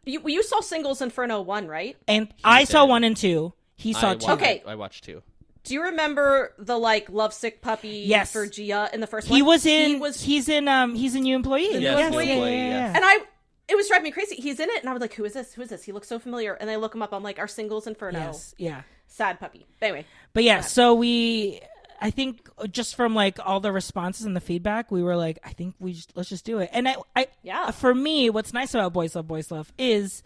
A: you you saw Singles Inferno one, right?
B: And I saw one and two. He saw
C: I
B: two.
C: wa-
A: Okay.
C: I, I watched two.
A: Do you remember the like lovesick puppy
B: Yes.
A: for Gia in the first one?
B: He was in.
A: He was
B: he's in. Um. He's a new employee.
C: Yes,
B: Yes,
C: new
B: yeah,
C: employee,
B: yeah,
C: yes.
B: yeah.
A: and I it was driving me crazy. He's in it, and I was like, "Who is this? Who is this? He looks so familiar." And I look him up. I'm like, "Our singles Inferno,
B: Yes. Yeah.
A: sad puppy." Anyway,
B: But yeah, so we, I think just from like all the responses and the feedback, we were like, I think we just, let's just do it. And I, I,
A: Yeah.
B: for me, what's nice about Boys Love Boys Love is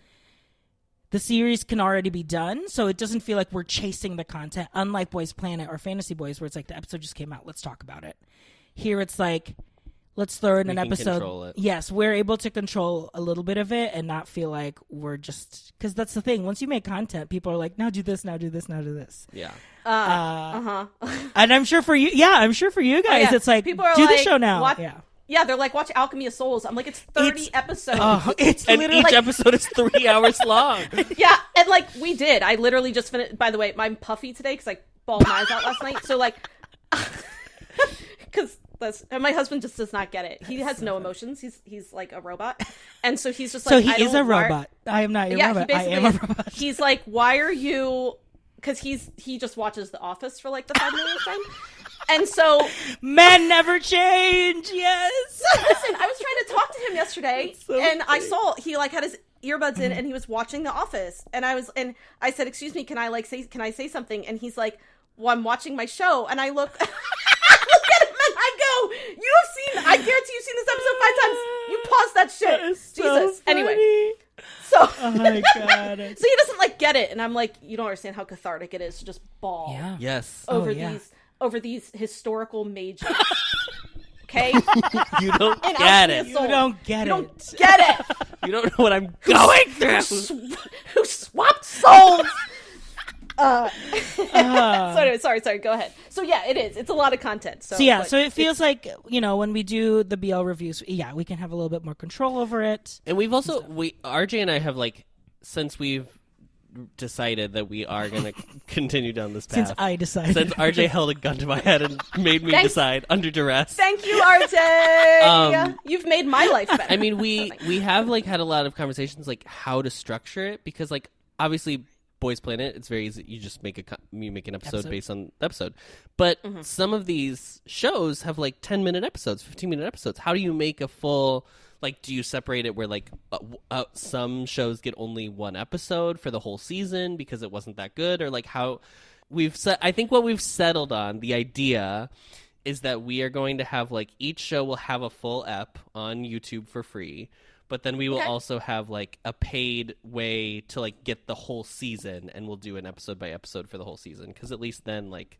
B: the series can already be done, so it doesn't feel like we're chasing the content. Unlike Boys Planet or Fantasy Boys, where it's like the episode just came out, let's talk about it. Here, it's like. Let's throw in
C: We
B: an
C: can
B: episode.
C: control it.
B: Yes, we're able to control a little bit of it and not feel like we're just because that's the thing. Once you make content, people are like, "Now do this, now do this, now do this."
C: Yeah.
A: uh huh.
B: And I'm sure for you, yeah, I'm sure for you guys,
A: yeah.
B: it's like
A: People are
B: do the show now.
A: what-
B: Yeah,
A: Yeah, they're like, "Watch Alchemy of Souls." I'm like, "It's 30
B: It's-
A: episodes."
B: oh, it's
C: And
B: literally
C: each episode is three hours long.
A: Yeah, and like we did. I literally just finished. By the way, I'm puffy today because I bawled my eyes out last night. So like, because and my husband just does not get it. He has no emotions. He's he's like a robot, and so he's just like.
B: so he
A: I
B: is a robot. I am not a
A: Yeah,
B: robot. I am a robot.
A: He's like, why are you? Because he's he just watches The Office for like the five millionth time, and so
B: Men never change. Yes.
A: listen, I was trying to talk to him yesterday,
B: so
A: and I saw he like had his earbuds in, and he was watching The Office, and I was, and I said, "Excuse me, can I like say, can I say something?" And he's like, "Well, I'm watching my show," and I look, I look at him, and I go, "You have seen? I guarantee you've seen this episode five times. You pause that shit,
B: That is so
A: Jesus." Anyway, so
B: Oh my god.
A: so he doesn't like get it, and I'm like, you don't understand how cathartic it is to just bawl
B: Yeah.
C: Yes.
A: over
B: Oh, yeah.
A: these over these historical mages. okay,
C: You don't
A: And
C: get it.
B: You don't get
A: you don't
B: it.
A: get it.
C: You don't know what I'm going through.
A: Sw- who swapped souls. Uh, so anyway, sorry, sorry. Go ahead. So yeah, it is. It's a lot of content. So,
B: So yeah, so it feels like you know when we do the BL reviews, yeah, we can have a little bit more control over it.
C: And we've also we RJ and I have like since we've decided that we are going to continue down this path.
B: Since I decided,
C: since RJ held a gun to my head and made me
A: Thanks.
C: decide under duress.
A: Thank you, RJ.
C: Um,
A: You've made my life better.
C: I mean, we we have like had a lot of conversations like how to structure it because like obviously Boys Planet it's very easy you just make a co- you make an episode,
B: Episode.
C: based on the episode. But
A: Mm-hmm.
C: some of these shows have like 10 minute episodes, 15 minute episodes. How do you make a full like do you separate it where like uh, uh, some shows get only one episode for the whole season because it wasn't that good or like how we've set I think what we've settled on the idea is that we are going to have like each show will have a full ep on YouTube for free, but then we will
A: Okay.
C: also have like a paid way to like get the whole season, and we'll do an episode by episode for the whole season because at least then like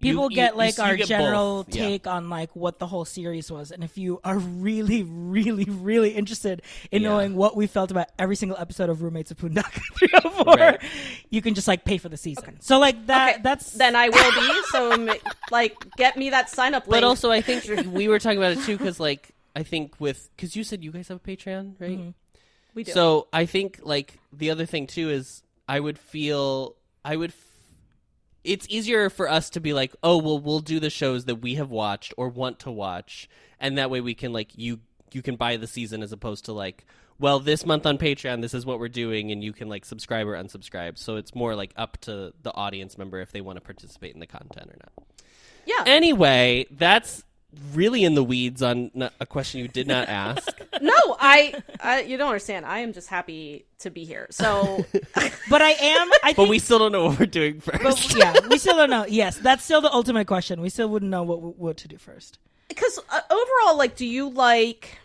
B: people
C: you-
B: get
C: you-
B: like
C: you
B: our
C: get
B: general
C: both. Yeah.
B: take on like what the whole series was and if you are really really really interested in
C: Yeah.
B: knowing what we felt about every single episode of roommates of Poongduck 304
C: Right.
B: you can just like pay for the season so like that
A: Okay,
B: that's
A: then I will be. So like, get me that sign up link.
C: But also, I think we were talking about it too because like I think with because you said you guys have a Patreon, right?
B: Mm-hmm.
A: we do.
C: So I think like the other thing too is I would feel I would. F- it's easier for us to be like, oh well, we'll do the shows that we have watched or want to watch, and that way we can like you you can buy the season as opposed to like, well, this month on Patreon, this is what we're doing, and you can like subscribe or unsubscribe. So it's more like up to the audience member if they want to participate in the content or not.
A: yeah.
C: Anyway, that's really in the weeds on a question you did not ask.
A: no, I, I. You don't understand. I am just happy to be here. So
B: but I am I
C: but we still don't know what we're doing first.
B: but yeah we still don't know yes that's still the ultimate question we still wouldn't know what what to do first
A: because uh, overall like do you like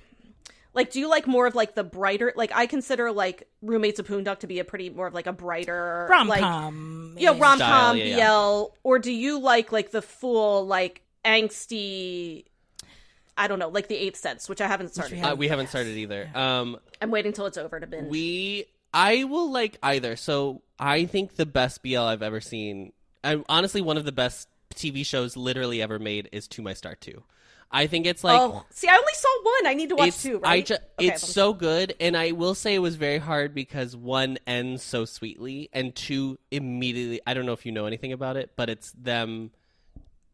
A: like do you like more of like the brighter like i consider like roommates of Poongduck to be a pretty more of like a brighter
B: rom com
A: you know rom-com
C: Style, yeah, yeah.
A: bl or do you like like the full like angsty i don't know like the eighth sense which i haven't started
B: we
A: yet.
C: Uh, we haven't started either. Um,
A: i'm waiting till it's over to binge
C: we, I will like either. So I think the best BL I've ever seen, and honestly, one of the best TV shows literally ever made is To My Star Two. I think it's like
A: oh see i only saw one i need to watch
C: it's
A: two
C: I
A: right
C: ju-
A: Okay,
C: it's so good, and I will say it was very hard because one ends so sweetly, and two immediately. I don't know if you know anything about it, but it's them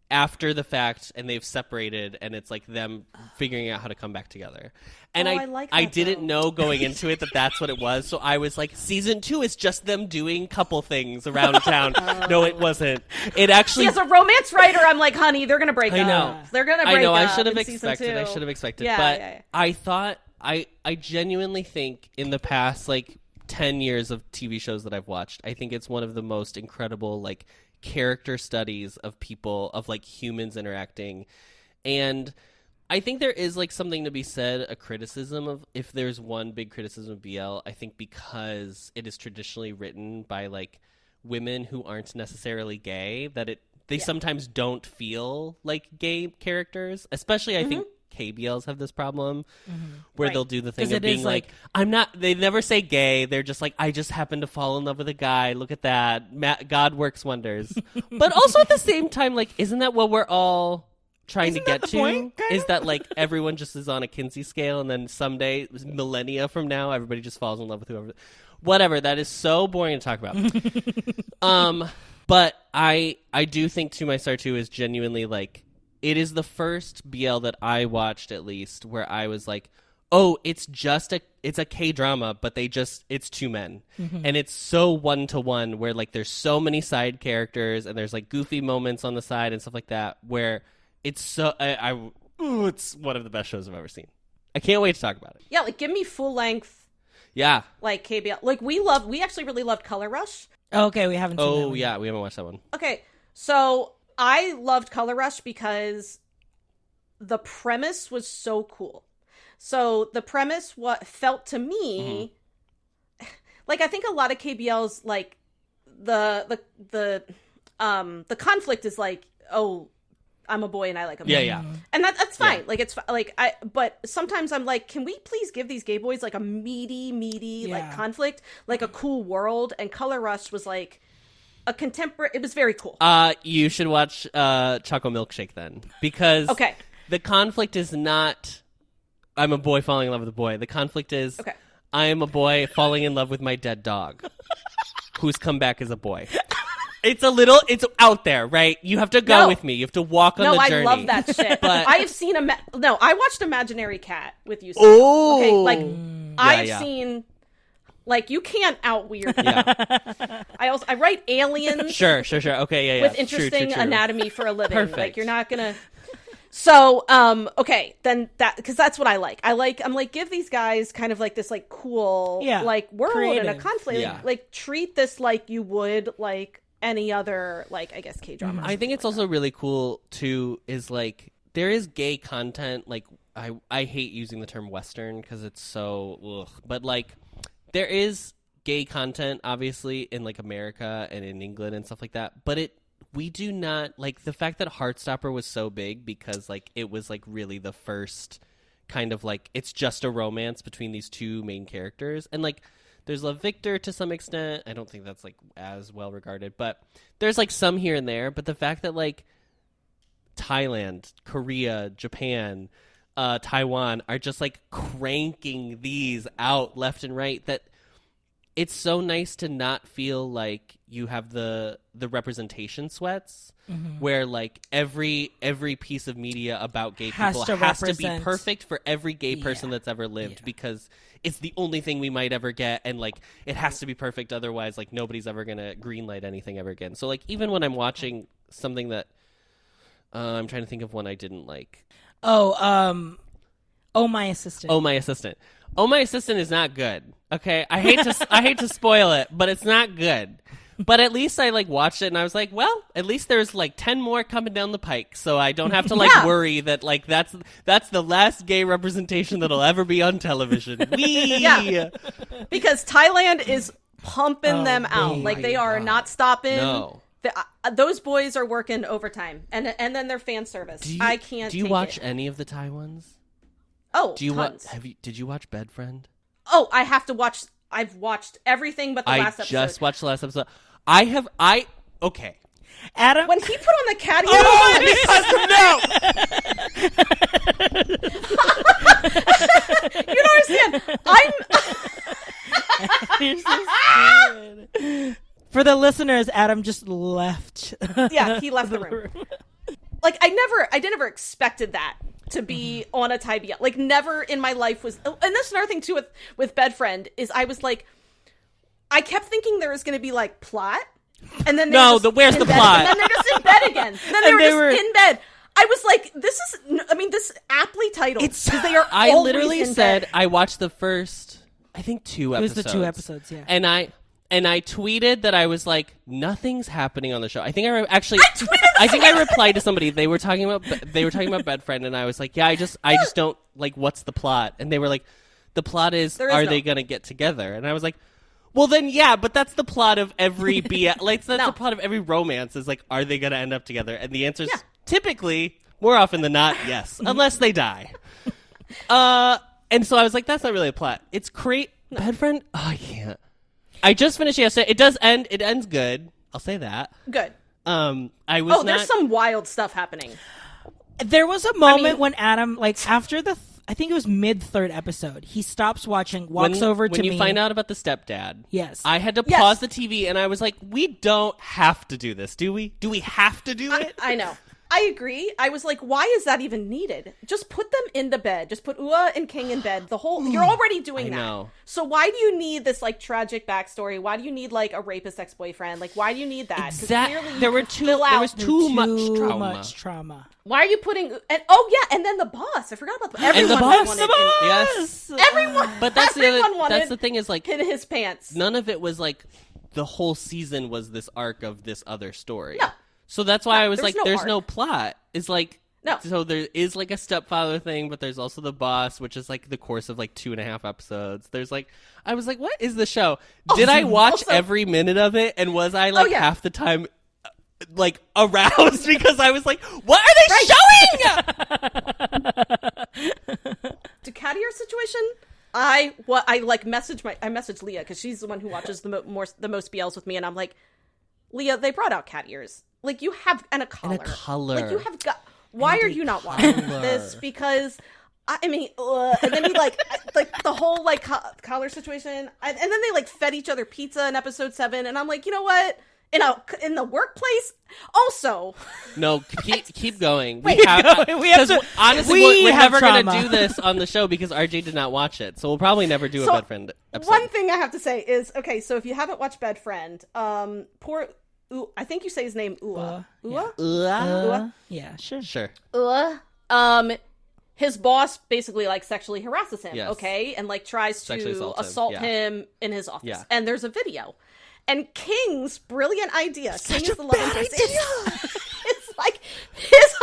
C: after the fact and they've separated and it's like them figuring out how to come back together. And
A: Oh,
C: I
A: I like
C: I didn't
A: though.
C: know going into it that that's what it was. So I was like season 2 is just them doing couple things around town. no, it wasn't. It actually
A: As a romance writer, I'm like, honey, they're gonna break
C: I
A: up.
C: know.
A: They're gonna break
C: I know. I should have expected. I should have expected.
A: Yeah,
C: but
A: yeah, yeah.
C: I thought I I genuinely think in the past like ten years of TV shows that I've watched, I think it's one of the most incredible like character studies of people of like humans interacting, and I think there is like something to be said a criticism of if there's one big criticism of BL, I think because it is traditionally written by like women who aren't necessarily gay that it they sometimes don't feel like gay characters, especially I think mm-hmm. KBLs have this problem where
A: Right.
C: they'll do the thing of being like,
B: like-
C: I'm not they never say gay, they're just like I just happen to fall in love with a guy. Look at that. Ma- God works wonders. but also at the same time like isn't that what we're all trying
B: Isn't
C: to get to
B: point,
C: is that like everyone just is on a Kinsey scale and then someday millennia from now everybody just falls in love with whoever whatever that is so boring to talk about um but i i do think to my star 2 is genuinely like it is the first bl that i watched at least where i was like oh it's just a it's a k drama but they just it's two men mm-hmm. and it's so one to one where like there's so many side characters and there's like goofy moments on the side and stuff like that where it's so i, I ooh, it's one of the best shows i've ever seen i can't wait to talk about it
A: Yeah, like give me full length
C: yeah
A: like KBL. Like we love, we actually really loved Color Rush.
B: Oh, okay, we haven't. Seen oh, that
C: oh
B: one.
C: yeah we haven't watched that one
A: Okay, so I loved Color Rush because the premise was so cool. So the premise what felt to me like I think a lot of KBLs like the the the um the conflict is like oh I'm a boy and I like a
C: yeah
A: man.
C: yeah
A: and that that's fine.
C: Yeah.
A: Like it's like I, but sometimes I'm like, can we please give these gay boys like a meaty, meaty like conflict, like a cool world? And Color Rush was like a contemporary. It was very cool.
C: Uh, you should watch uh, Choco Milkshake then, because
A: Okay.
C: the conflict is not I'm a boy falling in love with a boy. The conflict is
A: Okay.
C: I am a boy falling in love with my dead dog, who's come back as a boy. It's a little, it's out there, right? You have to go
A: No.
C: with me. You have to walk on
A: no,
C: the journey.
A: No, I love that shit.
C: But-
A: I have seen a ma- no. I watched Imaginary Cat with you.
C: Oh,
A: okay, like I've
C: yeah.
A: seen. Like you can't out weird. me.
C: Yeah,
A: I also I write aliens.
C: sure, sure, sure. Okay, yeah, yeah.
A: with interesting
C: true, true.
A: anatomy for a living.
C: Perfect.
A: Like you're not gonna. So, um, okay, then that because that's what I like. I like I'm like give these guys kind of like this like cool
B: Yeah,
A: like world and a conflict.
C: Yeah.
A: Like treat this like you would like any other like I guess K drama.
C: I think it's also really cool too. Is like there is gay content. Like I I hate using the term Western because it's so. Ugh. But like there is gay content, obviously in like America and in England and stuff like that. But it we do not like the fact that Heartstopper was so big because like it was like really the first kind of like it's just a romance between these two main characters and like there's love victor to some extent i don't think that's like as well regarded but there's like some here and there but the fact that like thailand korea japan uh taiwan are just like cranking these out left and right that it's so nice to not feel like you have the the representation sweats
B: Mm-hmm.
C: where like every every piece of media about gay
B: Has
C: people
B: to
C: has to be perfect for every gay person
B: Yeah.
C: that's ever lived
B: Yeah.
C: because it's the only thing we might ever get and like it has to be perfect otherwise like nobody's ever gonna greenlight anything ever again so like even when i'm watching something that uh, i'm trying to think of one i didn't like
B: Oh, um, oh my assistant.
C: oh my assistant oh my assistant is not good okay i hate to i hate to spoil it but it's not good but at least i like watched it and i was like well at least there's like 10 more coming down the pike so i don't have to like
A: Yeah.
C: worry that like that's that's the last gay representation that'll ever be on television Whee!
A: Yeah. because Thailand is pumping
B: Oh,
A: them out. Like they are
C: God.
A: not stopping.
C: No.
A: The, uh, those boys are working overtime, and and then their fan service.
C: you,
A: I can't.
C: do you watch
A: it.
C: any of the thai ones
A: Oh,
C: do you watch have you did you watch bed friend
A: Oh, I have to watch. I've watched everything but the
C: i
A: last episode.
C: just watched the last episode i have i okay
B: Adam.
A: when he put on the caddy.
C: oh
A: you don't understand. I'm.
B: You're so stupid. For the listeners, Adam just left.
A: Yeah, he left the room. like I never I never expected that to be mm-hmm. on a Thai Like never in my life was oh, and that's another thing too with with Bedfriend is I was like I kept thinking there was gonna be like plot and then
C: No, the- where's the
A: bed,
C: plot?
A: And then they're just in bed again. And then they
B: And
A: were
B: they
A: just in bed. I was like, this is. I mean, this aptly titled
B: It's-
A: because they are.
C: I literally said
A: bed.
C: I watched the first, I think two
B: It was
C: episodes.
B: the two episodes, yeah.
C: And I and I tweeted that I was like, nothing's happening on the show. I think I re- actually, I, think I replied to somebody. They were talking about they were talking about bed friend, and I was like, yeah, I just I just don't like what's the plot, and they were like, the plot is,
A: is
C: are
A: no-
C: they gonna get together? And I was like. Well then, yeah, but that's the plot of every BS. Like that's
A: No.
C: the plot of every romance. Is like, are they gonna end up together? And the answer is
A: Yeah.
C: typically, more often than not, yes, unless they die. Uh, and so I was like, that's not really a plot. It's create Bedfriend. Oh, I can't. I just finished yesterday. It does end. It ends good. I'll say that.
A: good.
C: Um, I was
A: Oh, there's
C: not.
A: some wild stuff happening.
B: There was a moment
A: mean-
B: when Adam, like after the, th- I think it was mid third episode, he stops watching, walks
C: when,
B: over
C: when
B: to me.
C: When you find out about the stepdad.
B: Yes.
C: I had to
A: Yes.
C: pause the TV and I was like, we don't have to do this, do we? Do we have to do it?
A: I know. I agree. I was like, why is that even needed? Just put them in the bed. Just put Ua and King in bed. The whole you're already doing
C: I
A: that.
C: know.
A: So why do you need this like tragic backstory? Why do you need like a rapist ex boyfriend? Like why do you need that?
C: Exact-
A: clearly
C: there were
A: can
C: two- there was too much trauma.
B: much trauma.
A: Why are you putting? And oh yeah, and then the boss. I forgot about the
C: And
A: everyone
C: the boss,
A: wanted
C: yes.
A: Everyone,
C: But that's the
A: everyone
C: other, that's the thing is like
A: in his pants.
C: none of it was like the whole season was this arc of this other story.
A: No.
C: So that's why
A: No,
C: I was
A: there's
C: like,
A: no
C: there's
A: arc.
C: no plot. It's like
A: No.
C: So there is like a stepfather thing, but there's also the boss, which is like the course of like two and a half episodes. There's like I was like, what is the show? Did I watch
A: also-
C: every minute of it? And was I like
A: yeah.
C: half the time? uh, Like aroused because I was like, "What are they showing?"
A: to Cattier situation, I what I like message my I messaged Leah because she's the one who watches the mo- more the most BLs with me, and I'm like, Leah, they brought out cat ears. Like you have and a collar.
C: collar.
A: Like you have got. Why are you not watching this? Because. I mean, uh, and then he like, like the whole like co- collar situation, and, and then they like fed each other pizza in episode seven, and I'm like, you know what? In a in the workplace, also,
C: No, keep keep going.
B: Wait,
C: we have,
B: we have to-
C: honestly,
B: we
C: we're, we're
B: have
C: never
B: trauma.
C: gonna do this on the show because RJ did not watch it, so we'll probably never do a bed friend episode.
A: One thing I have to say is okay. So if you haven't watched Bed Friend, um, poor, Ooh, I think you say his name Ua.
B: Ua,
A: Ua.
B: Uh, yeah, sure.
C: Sure.
A: Ua. Um, his boss basically like sexually harasses him.
C: Yes.
A: Okay, and like tries
C: Sexually
A: to
C: assaults him,
A: assault
C: yeah.
A: him in his office.
C: Yeah.
A: And there's a video. And King's brilliant idea. King is
C: a
A: the love
C: bad
A: interest.
C: idea.
A: It's, it's like his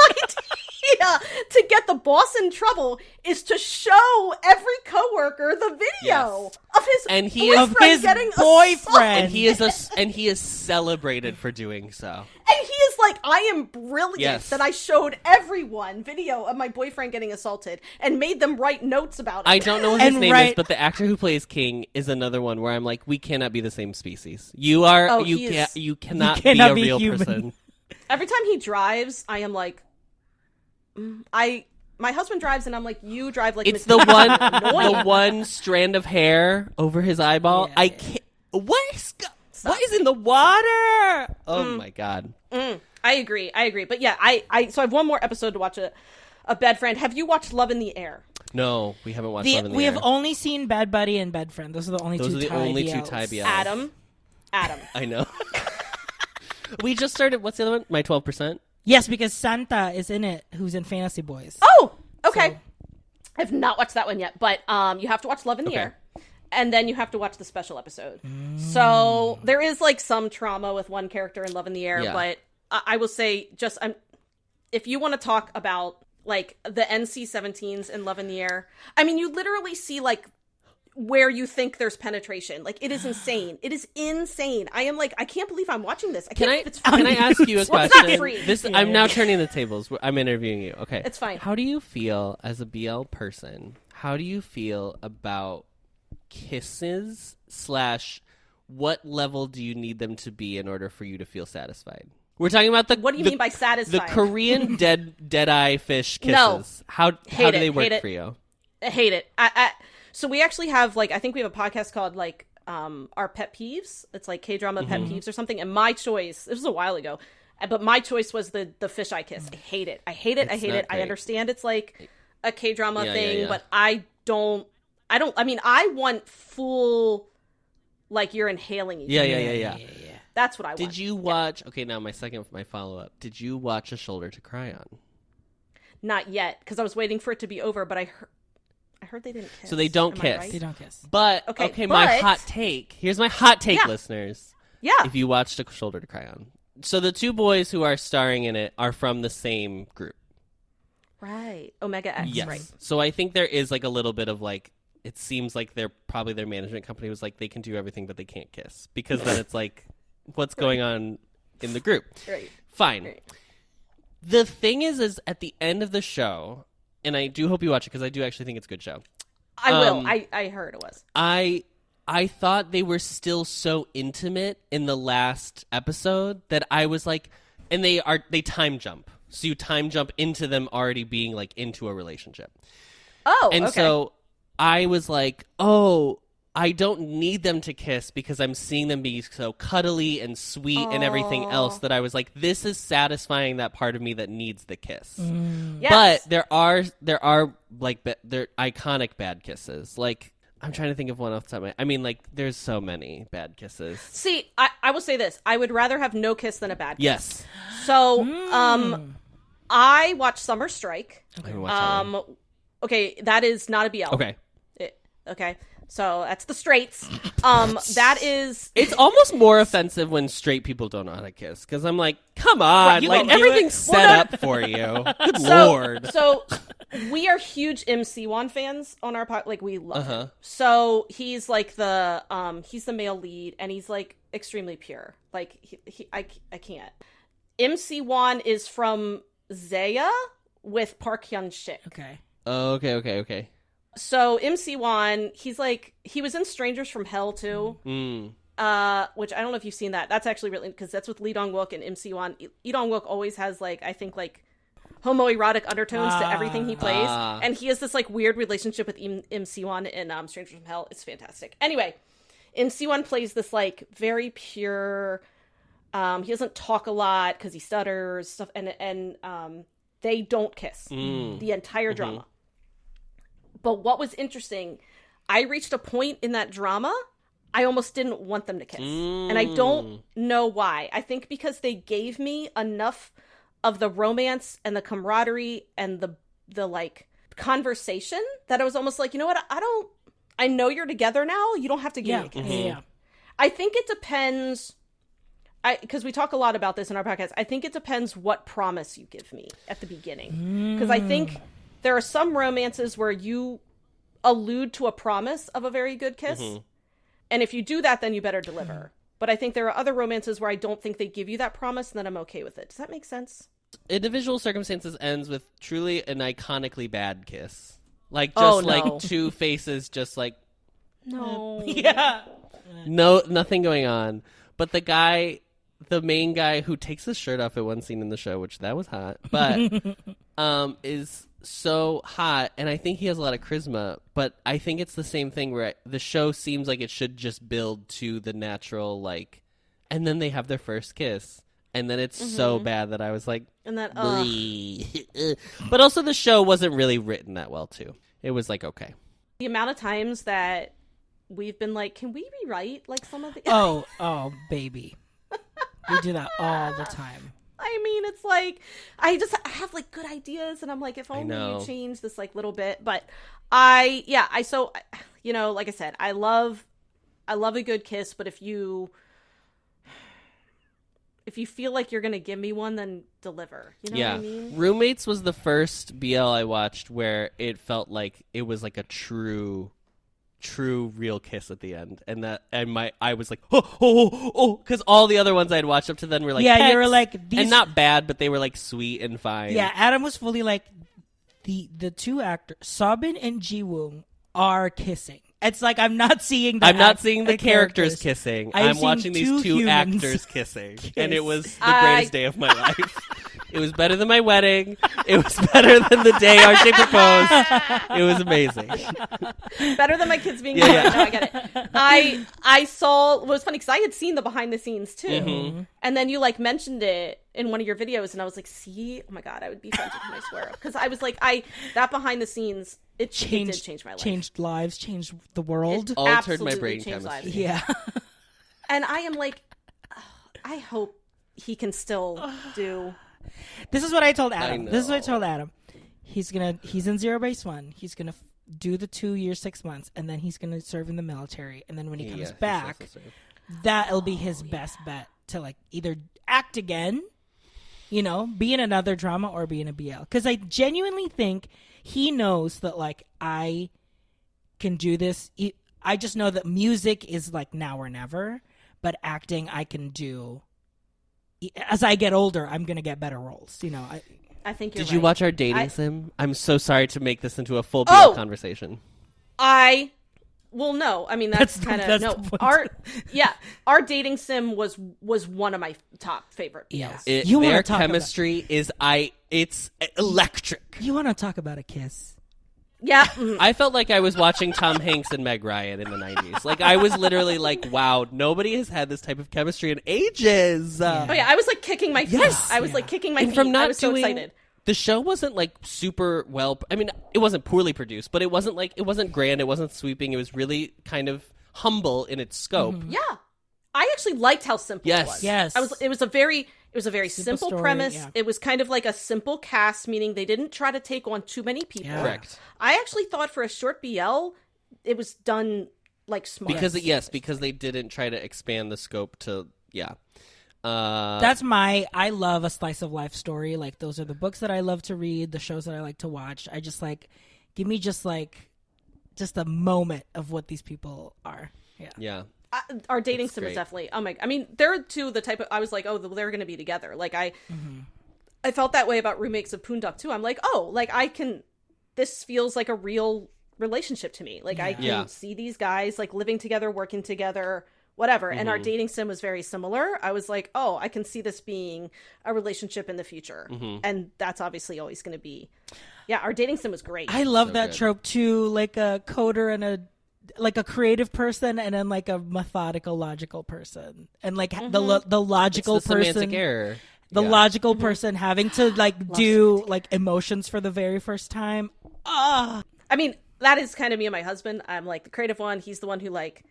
A: idea to get the boss in trouble is to show every coworker the video
C: Yes.
A: of his
C: And he is-
A: boyfriend
B: Of his
A: getting
B: boyfriend.
A: assaulted.
C: And he is a s- and he is celebrated for doing so.
A: And he is like, I am brilliant
C: Yes.
A: that I showed everyone video of my boyfriend getting assaulted and made them write notes about it.
C: I don't know what his
B: And
C: name is, but the actor who plays King is another one where I'm like, we cannot be the same species. You are
A: Oh,
C: you can't
A: is-
C: you cannot,
B: cannot
C: be
B: be
C: a real
B: human.
C: person.
A: Every time he drives, I am like, I. My husband drives, and I'm like, you drive like
C: It's
A: Mr.
C: the one the one strand of hair over his eyeball.
B: Yeah,
C: I can't. What is what is in the water? Oh
A: Mm.
C: my god.
A: I agree. I agree. But yeah, I, I. So I have one more episode to watch a, a bed friend. Have you watched Love in the Air?
C: No, we haven't watched
B: The,
C: Love in the
B: we
C: Air.
B: have only seen Bad Buddy and Bed Friend. Those are the only
C: Those
B: two
C: are the
B: Thai
C: only two
B: BLs.
C: Thai BLs.
A: Adam. Adam.
C: I know. we just started. What's the other one? My twelve percent.
B: Yes, because Santa is in it, who's in Fantasy Boys.
A: Oh, okay.
B: So-
A: I've not watched that one yet, but um, you have to watch Love in the
C: Okay.
A: Air, and then you have to watch the special episode. So there is like some trauma with one character in Love in the Air,
C: Yeah.
A: but I, I will say just I'm if you want to talk about like the NC-17s in Love in the Air, I mean, you literally see like where you think there's penetration. Like it is insane. It is insane. I am like, I can't believe I'm watching this. I
C: Can
A: can't
C: I
A: it's free.
C: can I ask you a
A: Well, it's
C: question?
A: not free.
C: This
B: Yeah,
C: I'm now turning the tables. I'm interviewing you. Okay,
A: It's fine.
C: How do you feel as a BL person? How do you feel about kisses slash what level do you need them to be in order for you to feel satisfied? We're talking about the
A: What do you
C: the-
A: mean by satisfied? the?
C: Korean dead dead eye fish kisses.
A: No.
C: How how do
A: it,
C: they work
A: hate it.
C: for you?
A: I hate it. I, I, so we actually have like I think we have a podcast called like um our pet peeves. It's like K drama pet
C: Mm-hmm.
A: peeves or something. And my choice, this was a while ago. Uh, But my choice was the the fisheye kiss. I hate it. I hate it. I hate
C: not
A: it. I understand it's like a K drama
C: Yeah, yeah,
A: thing,
C: yeah.
A: but I don't. I don't. I mean, I want full, like you're inhaling each
C: Yeah, yeah, yeah, yeah.
B: yeah, yeah.
A: That's what I want.
C: Did you watch? Okay, now my second, my follow up. Did you watch A Shoulder to Cry On?
A: Not yet, because I was waiting for it to be over. But I heard, I heard they didn't kiss.
C: So they don't
A: Am I
C: kiss.
A: right?
B: They don't kiss.
C: But okay,
A: Okay,
C: my
A: but-
C: hot take. Here's my hot take,
A: Yeah.
C: listeners.
A: Yeah.
C: If you watched A Shoulder to Cry On, so the two boys who are starring in it are from the same group.
A: Right. Omega X.
C: Yes.
A: Right.
C: So I think there is like a little bit of like it seems like they're probably their management company was like they can do everything but they can't kiss because then it's like what's going on in the group.
A: Right.
C: Fine.
A: Right.
C: The thing is is at the end of the show and I do hope you watch it because I do actually think it's a good show.
A: I will.
C: Um,
A: I I heard it was.
C: I I thought they were still so intimate in the last episode that I was like and they are they time jump. So you time jump into them already being like into a relationship.
A: Oh.
C: And
A: okay.
C: so I was like, "Oh, I don't need them to kiss because I'm seeing them be so cuddly and sweet and everything else that I was like, this is satisfying that part of me that needs the kiss."
A: Yes.
C: But there are there are like ba- they're iconic bad kisses. Like I'm trying to think of one off the top of my I mean like there's so many bad kisses.
A: See, I, I will say this: I would rather have no kiss than a bad. kiss.
C: Yes.
A: So, um, I watched Summer Strike.
C: I haven't that.
A: Um, okay, that is not a BL.
C: Okay.
A: It- okay, so that's the straights. Um, that is
C: It's almost more offensive when straight people don't know how to kiss because I'm like, come on,
B: you
C: like everything's set
A: Well, no-
C: up for you. Good
A: so,
C: lord.
A: So we are huge Im Si-wan fans on our pod. Like we love
C: Uh-huh.
A: him. So he's like the um he's the male lead, and he's like extremely pure. Like he, he I I can't. Im Si-wan is from ZE:A with Park Hyung Sik.
B: Okay.
C: Oh, okay, okay, okay.
A: So Im Si-wan, he's like he was in Strangers from Hell too.
C: Mm.
A: Uh, which I don't know if you've seen that. That's actually really because that's with Lee Dong Wook and Im Si-wan. Lee Dong Wook always has like I think like homoerotic undertones to everything he plays,
C: Ah.
A: and he has this like weird relationship with M- Im Si-wan in um, Strangers from Hell. It's fantastic. Anyway, Im Si-wan plays this like very pure. Um, he doesn't talk a lot because he stutters stuff, and and um, they don't kiss
C: Mm.
A: the entire drama. But what was interesting, I reached a point in that drama I almost didn't want them to kiss. And I don't mm. know why. I think because they gave me enough of the romance and the camaraderie and the the like conversation that I was almost like, you know what? I don't I know you're together now. You don't have to give
B: Yeah.
A: me a kiss.
B: Yeah.
A: I think it depends I because we talk a lot about this in our podcast. I think it depends what promise you give me at the beginning. Because I think there are some romances where you allude to a promise of a very good kiss. Mm-hmm. And if you do that, then you better deliver. But I think there are other romances where I don't think they give you that promise and then I'm okay with it. Does that make sense?
C: Individual circumstances ends with truly an iconically bad kiss. Like oh, just
A: Oh, no.
C: like two faces, just like
A: No.
B: Yeah.
C: no nothing going on. But the guy, the main guy who takes his shirt off at one scene in the show, which that was hot, but um, is so hot, and I think he has a lot of charisma. But I think it's the same thing where the show seems like it should just build to the natural like, and then they have their first kiss, and then it's so bad that I was like,
A: And that
C: but also the show wasn't really written that well too. It was like okay.
A: the amount of times that we've been like, can we rewrite like some of the
B: Oh, oh, baby. We do that all the time.
A: I mean, it's like I just I have like good ideas, and I'm like, if only you change this like little bit. But I, yeah, I so you know, like I said, I love, I love a good kiss. But if you, if you feel like you're gonna give me one, then deliver. You know
C: yeah,
A: what I mean?
C: Roommates was the first BL I watched where it felt like it was like a true, true real kiss at the end, and that and my I was like oh oh oh oh because all the other ones I'd watched up to then were like
B: Yeah, you
C: pecks,
B: were like, these-
C: and not bad, but they were like sweet and fine.
B: Yeah, Adam was fully like the the two actors, Seobin and Jiwoong, are kissing. It's like I'm not seeing. The
C: I'm not seeing the, characters, kissing.
B: I'm
C: I'm
B: seeing
C: watching these
B: two
C: two actors kissing, and it was the
A: I-
C: greatest day of my life. It was better than my wedding. It was better than the day RJ proposed. It was amazing.
A: Better than my kids being
C: Yeah,
A: born.
C: yeah.
A: No, I get it. I I saw what was funny because I had seen the behind the scenes too,
C: Mm-hmm.
A: and then you like mentioned it in one of your videos, and I was like, "See, oh my god, I would be friends with him. I swear." Because I was like, I that behind the scenes, it, it
B: changed
A: did change my life.
B: changed lives, changed the world.
A: It
C: Altered my brain
A: changed
C: chemistry.
A: lives.
B: yeah.
A: And I am like, ugh, I hope he can still do.
B: This is what I told Adam.
C: I
B: This is what I told Adam. He's gonna he's in ZEROBASEONE. He's gonna f- do the two years six months, and then he's gonna serve in the military. And then when he comes
C: Yeah,
B: back,
C: supposed to serve.
B: that'll be his oh, best bet to like either act again, you know, be in another drama or be in a BL. Because I genuinely think he knows that like I can do this. I just know that music is like now or never, but acting I can do. As I get older, I'm gonna get better roles. You know, I,
A: I think you're
C: Did you watch our dating
A: I-
C: sim? I'm so sorry to make this into a full BL
A: Oh!
C: conversation.
A: I well, no. I mean, that's,
B: That's
A: kind of no.
B: the.
A: Our yeah, our dating sim was was one of my top favorite. BLs.
B: Yeah.
C: It,
B: You
C: their
B: talk about-
C: chemistry is I. It's electric.
B: you want to talk about a kiss?
A: Yeah.
C: I felt like I was watching Tom Hanks and Meg Ryan in the 90s. Like, I was literally like, wow, nobody has had this type of chemistry in ages. Uh,
A: Oh yeah, I was like kicking my feet.
C: Yes!
A: I was
B: Yeah.
A: like kicking my
C: and
A: feet.
C: from not
A: I was so excited.
C: The show wasn't like super well. I mean, it wasn't poorly produced, but it wasn't like, it wasn't grand, it wasn't sweeping. It was really kind of humble in its scope.
A: Yeah, I actually liked how simple
C: Yes.
A: it was.
B: Yes.
A: I was. It was a very. It was a very
B: Simple
A: simple
B: story,
A: premise.
B: yeah.
A: It was kind of like a simple cast, meaning they didn't try to take on too many people.
B: Yeah.
C: Correct.
A: I actually thought for a short BL, it was done like smart.
C: Because, yes, because they didn't try to expand the scope to, yeah. Uh,
B: That's my. I love a slice of life story. Like those are the books that I love to read, the shows that I like to watch. I just like, give me just like, just a moment of what these people are. Yeah.
C: yeah.
A: I, our dating
C: It's
A: sim was
C: great.
A: definitely. Oh my! I mean, they're two the type of. I was like, oh, they're going to be together. Like I,
B: Mm-hmm.
A: I felt that way about Roommates of Poongduck too. I'm like, oh, like I can. This feels like a real relationship to me. Like I can
C: Yeah.
A: see these guys like living together, working together, whatever. And
C: Mm-hmm.
A: our dating sim was very similar. I was like, oh, I can see this being a relationship in the future,
C: Mm-hmm.
A: and that's obviously always going to be. Yeah, our dating sim was great.
B: I love
C: So
B: that
C: good.
B: trope too. Like a coder and a like a creative person, and then like a methodical, logical person, and like the lo- the
C: It's
B: logical
C: the
B: person.
C: error.
B: the
C: Yeah.
B: logical person having to like do like emotions for the very first time. Ah,
A: I mean, that is kind of me and my husband. I'm like the creative one. He's the one who like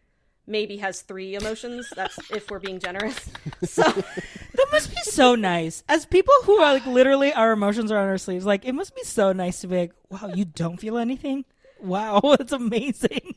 A: maybe has three emotions. That's if we're being generous. So
B: that must be so nice. As people who are like literally our emotions are on our sleeves, like it must be so nice to be like, wow, you don't feel anything. Wow, that's amazing.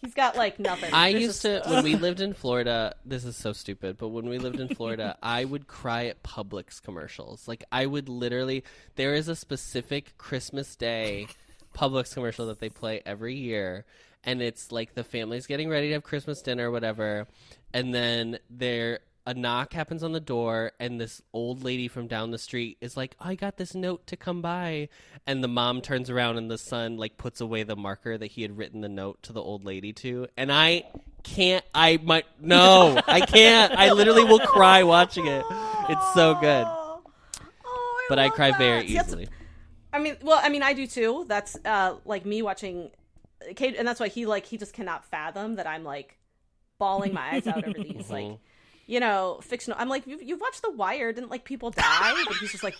A: he's got like nothing.
C: I
A: There's
C: used
A: just-
C: to when we lived in Florida. This is so stupid, but when we lived in Florida, I would cry at Publix commercials. Like I would literally. There is a specific Christmas Day Publix commercial that they play every year, and it's like the family's getting ready to have Christmas dinner or whatever, and then there a knock happens on the door and this old lady from down the street is like i got this note to come by. And the mom turns around and the son like puts away the marker that he had written the note to the old lady to. And i can't i might no i can't. I literally will cry watching it. It's so good.
A: Oh, oh,
C: but i cry very
A: that. See,
C: easily.
A: I mean, well, I mean, I do too. That's uh like me watching Kate, and that's why he like he just cannot fathom that I'm like bawling my eyes out over these like
C: Mhm.
A: You know fictional. I'm like, you've, you've watched The Wire, didn't like people die? But he's just like.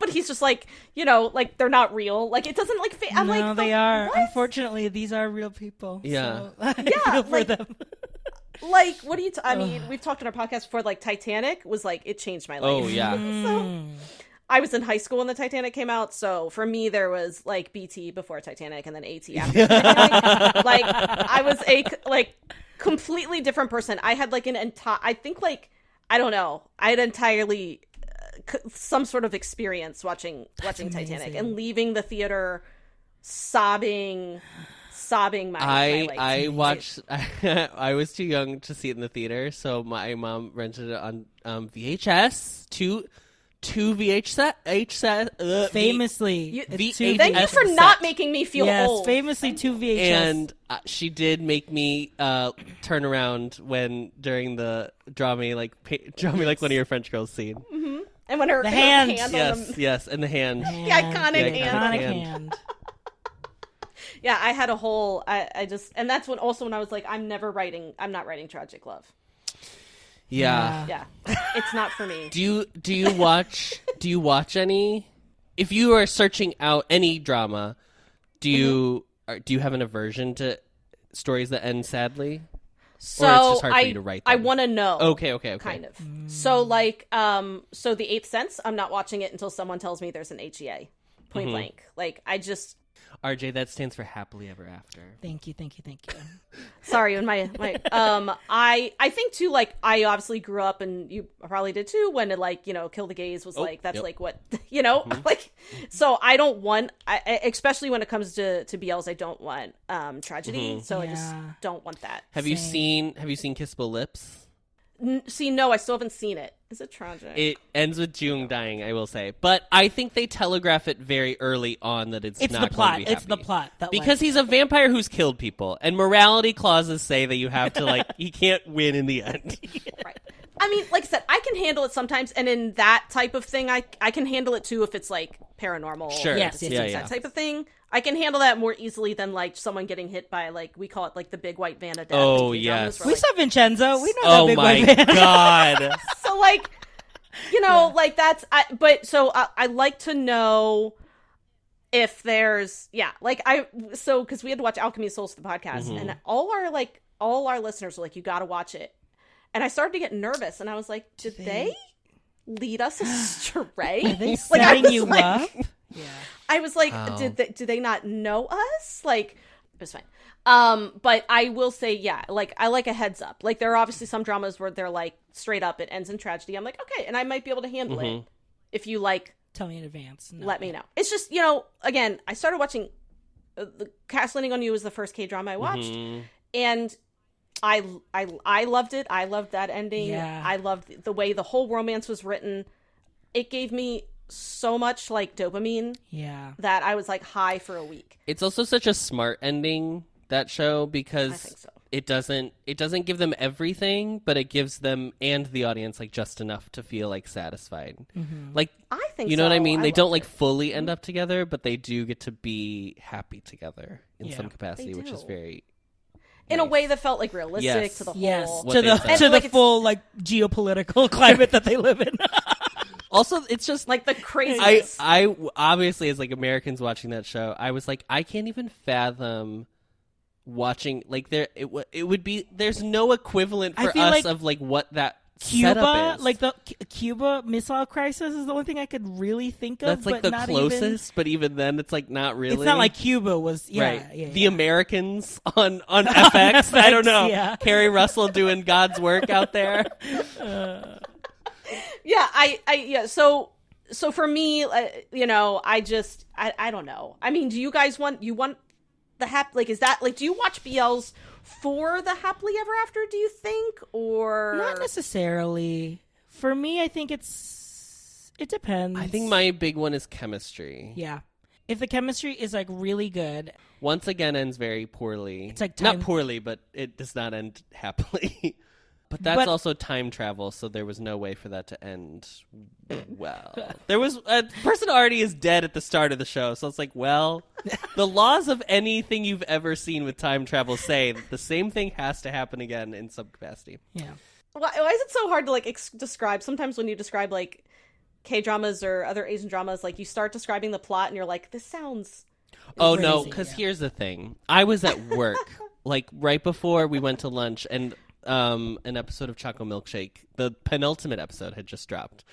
A: But he's just like, you know, like they're not real. Like it doesn't like fit. I'm
B: no,
A: like,
B: they
A: the-
B: are.
A: what?
B: Unfortunately, these are real people.
C: Yeah.
B: so I
A: Yeah,
B: feel for
A: like-
B: them.
A: Like, what do you? T- I mean, we've talked on our podcast before. Like Titanic was like it changed my life.
C: oh yeah
A: So mm. I was in high school when the Titanic came out, so for me there was like BT before Titanic and then AT after Titanic. like I was a like completely different person. I had like an entire I think like I don't know. I had entirely uh, c- some sort of experience watching watching Titanic and leaving the theater sobbing sobbing my
C: I
A: my,
C: I watched. I was too young to see it in the theater, so my mom rented it on um, VHS. Two two VHS, HSS, uh,
B: Famously,
A: You-
B: it's
C: the-
B: two
A: Thank you for
B: VHS.
A: not making me feel
B: yes,
A: old.
B: famously two VHS.
C: and uh, she did make me uh, turn around when during the draw me like pa- draw me like one of your French girls scene.
A: and when her,
B: The
A: her
B: hand.
A: hand
C: Yes,
A: the-
C: yes, and the hand.
B: And
A: iconic
B: the
C: hand.
B: iconic
C: hand.
B: hand.
A: yeah, I had a whole. I, I just, and that's when also when I was like, I'm never writing. I'm not writing tragic love.
C: Yeah.
A: Yeah, it's not for me.
C: Do you do you watch do you watch any? If you are searching out any drama, do you are, do you have an aversion to stories that end sadly?
A: So it's
C: just hard for
A: I,
C: you to write
A: I want to know.
C: Okay, okay, okay.
A: kind of. So like, um, so the Eighth Sense, I'm not watching it until someone tells me there's an HEA. Point
C: Mm-hmm.
A: blank. Like I just
C: RJ, that stands for happily ever after.
B: Thank you, thank you, thank you.
A: sorry when my my um I I think too like I obviously grew up and you probably did too when it like you know kill the gays was like that's
C: yep.
A: like what you know like so I don't want I I- especially when it comes to to BLs I don't want um tragedy so I just don't want that.
C: Have you seen Have you seen Kissable Lips?
A: N- see no I still haven't seen it. Is it tragic?
C: It ends with Jung dying, I will say, but I think they telegraph it very early on that it's
B: It's
C: not
B: the
C: going
B: plot.
C: to be
B: It's the
C: happy.
B: plot that
C: because
B: like,
C: he's a vampire who's killed people, and morality clauses say that you have to like he can't win in the end.
A: right. I mean, like I said, I can handle it sometimes, and in that type of thing, I I can handle it too if it's like paranormal,
C: Sure.
B: Yes,
A: fantasy,
B: yes,
C: yeah,
B: yes,
C: yeah.
A: that type of thing. I can handle that more easily than like someone getting hit by like we call it like the big white van of death.
C: Oh, yes.
A: where,
B: we
A: like-
B: saw Vincenzo. We know
C: oh
B: that big white van.
C: Oh my god!
A: so like you know like that's I, but so I, I like to know if there's yeah like i so because we had to watch alchemy of souls for the podcast
C: Mm-hmm.
A: and all our like all our listeners were like you gotta watch it and i started to get nervous and i was like did they, lead us astray
B: Are they
A: like
B: setting
A: was
B: you
A: like
B: up? Yeah.
A: i was like
C: Wow.
A: did they do they not know us like it was fine um but i will say yeah like i like a heads up like there are obviously some dramas where they're like straight up it ends in tragedy i'm like okay and i might be able to handle
C: Mm-hmm.
A: it if you like
B: Tell me in advance. No.
A: let me know it's just you know again i started watching uh, the crash landing on you was the first k drama i watched
C: Mhm.
A: and I, I i loved it i loved that ending
B: Yeah.
A: i loved the way the whole romance was written it gave me so much like dopamine
B: Yeah.
A: that i was like high for a week
C: It's also such a smart ending that show because
A: I think so.
C: it doesn't it doesn't give them everything, but it gives them and the audience like just enough to feel like satisfied. Mm-hmm. Like
A: i think
C: you know what I
A: so.
C: mean? They don't like
A: it.
C: fully end mm-hmm. up together, but they do get to be happy together in
B: Yeah.
C: some capacity, which is very
A: in a way that felt like realistic
C: Yes.
A: to the whole
B: Yes. To the
C: said.
B: to
A: And,
B: the
A: like, it's-
B: full like geopolitical climate that they live in.
C: Also, it's just
A: like the
C: craziest.
A: I,
C: I obviously as like Americans watching that show, I was like, I can't even fathom watching like there. It w- it would be there's no equivalent for us
B: like
C: of like what that
B: Cuba,
C: setup is.
B: like the C- Cuba Missile Crisis, is the only thing I could really think of.
C: that's like
B: but
C: the
B: not
C: closest, but even then, it's like not really.
B: it's not like Cuba was. Yeah,
C: right.
B: yeah,
C: the
B: yeah.
C: Americans on on FX. I don't know.
B: yeah.
C: Keri Russell doing God's work out there.
A: Uh, yeah i i yeah so so for me uh, you know i just I, I don't know i mean do you guys want you want the hap like is that like do you watch bls for the happily ever after do you think or
B: Not necessarily. For me, I think it's it depends.
C: I think my big one is chemistry.
B: yeah. If the chemistry is like really good,
C: Once again, ends very poorly.
B: It's like
C: not poorly, but it does not end happily. but that's
B: But-
C: also time travel, so there was no way for that to end well. there was a person already is dead at the start of the show, so it's like, well, the laws of anything you've ever seen with time travel say that the same thing has to happen again in some capacity.
B: yeah.
A: why, why is it so hard to like ex- describe sometimes when you describe like k dramas or other asian dramas like you start describing the plot and you're like this sounds
C: Oh no, because
B: yeah.
C: here's the thing. I was at work, like right before we went to lunch, and um, an episode of Choco Milkshake, the penultimate episode, had just dropped.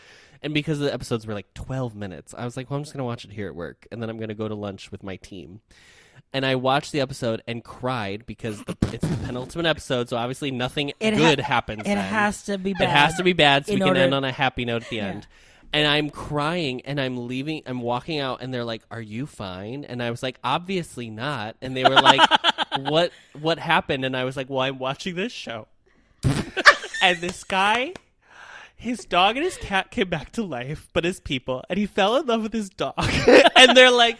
C: And because the episodes were like 12 minutes, I was like, well, I'm just going to watch it here at work, and then I'm going to go to lunch with my team. And I watched the episode and cried because the, it's the penultimate episode, so obviously nothing
B: It ha-
C: good happens.
B: It
C: then.
B: has to be bad.
C: It has to be bad so
B: in
C: we can
B: order-
C: end on a happy note at the end. And I'm crying and I'm leaving, I'm walking out and they're like, Are you fine? And I was like, Obviously not. And they were like, What what happened? And I was like, Well, I'm watching this show. And this guy his dog and his cat came back to life, but as people, and he fell in love with his dog. and they're like,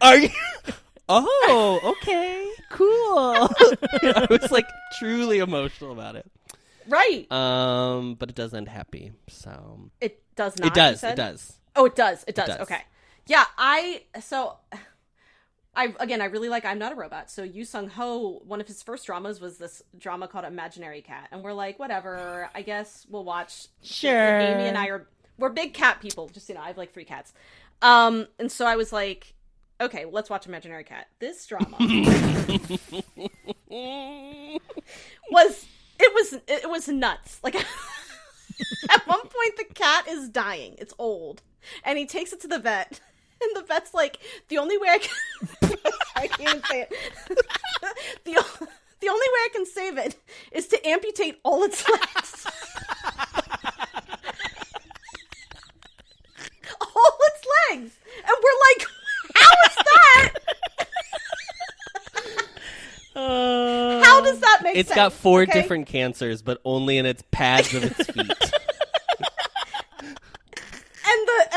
C: "Are you?" Oh, okay, cool. I was like truly emotional about it.
A: Right.
C: Um, but it does end happy. So
A: it does not.
C: it does. It does.
A: Oh, it does. It does.
C: does.
A: Okay. Yeah, I so I again I really like I'm not a robot. So Yoo Seung Ho, one of his first dramas was this drama called Imaginary Cat, and we're like, whatever. I guess we'll watch.
B: Sure.
A: Amy and I are we're big cat people. Just you know, I have like three cats. Um, and so I was like, okay, let's watch Imaginary Cat. This drama was it was it was nuts. Like at one point the cat is dying. It's old. And he takes it to the vet. And the vet's like, the only way I can I can't say it. the the only way I can save it is to amputate all its legs. all its legs. And we're like, how is that?
B: Uh,
A: How does that make
C: It's
A: sense?
C: It's got four
A: okay?
C: different cancers, but only in its pads of its feet.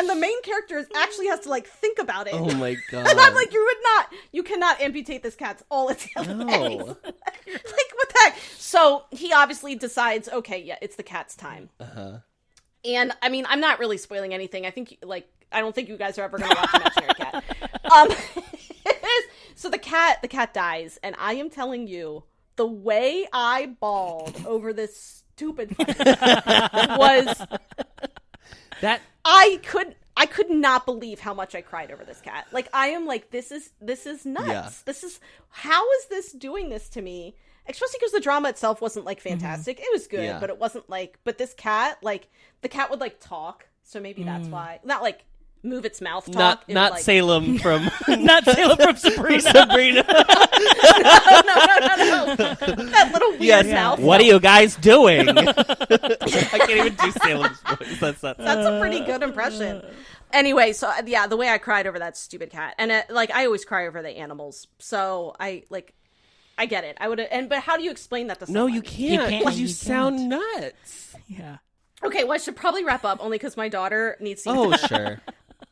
A: And the main character is, actually has to like think about it.
C: oh my god!
A: And I'm like, you would not, you cannot amputate this cat's all its legs.
C: No.
A: like, what the heck? So he obviously decides, okay, yeah, it's the cat's time.
C: Uh-huh.
A: And I mean, I'm not really spoiling anything. I think, like, I don't think you guys are ever going to watch Imaginary Cat. Um, so the cat, the cat dies, and I am telling you, the way I bawled over this stupid was
C: that
A: I could I could not believe how much I cried over this cat. Like I am like this is this is nuts.
C: Yeah.
A: This is how is this doing this to me? Especially because the drama itself wasn't like mm-hmm. fantastic. It was good,
C: Yeah.
A: but it wasn't like but this cat like the cat would like talk, so maybe that's mm. why. Not like move its mouth talk.
C: not
A: It
C: not
A: like,
C: Salem from
B: not Salem from Sabrina.
C: Sabrina.
A: no, no, no, no. that little weird
C: yes.
A: mouth.
C: What are you guys doing? I can't even do Salem's voice. That's not.
A: That's a pretty good impression. Anyway, so uh, yeah, the way I cried over that stupid cat, and it, like I always cry over the animals, so I like, I get it. I would, and but how do you explain that to someone?
C: no, you can't.
B: You, can't.
C: because You,
B: You
C: sound nuts.
B: yeah.
A: Okay, well, I should probably wrap up only because my daughter needs to.
C: Oh sure.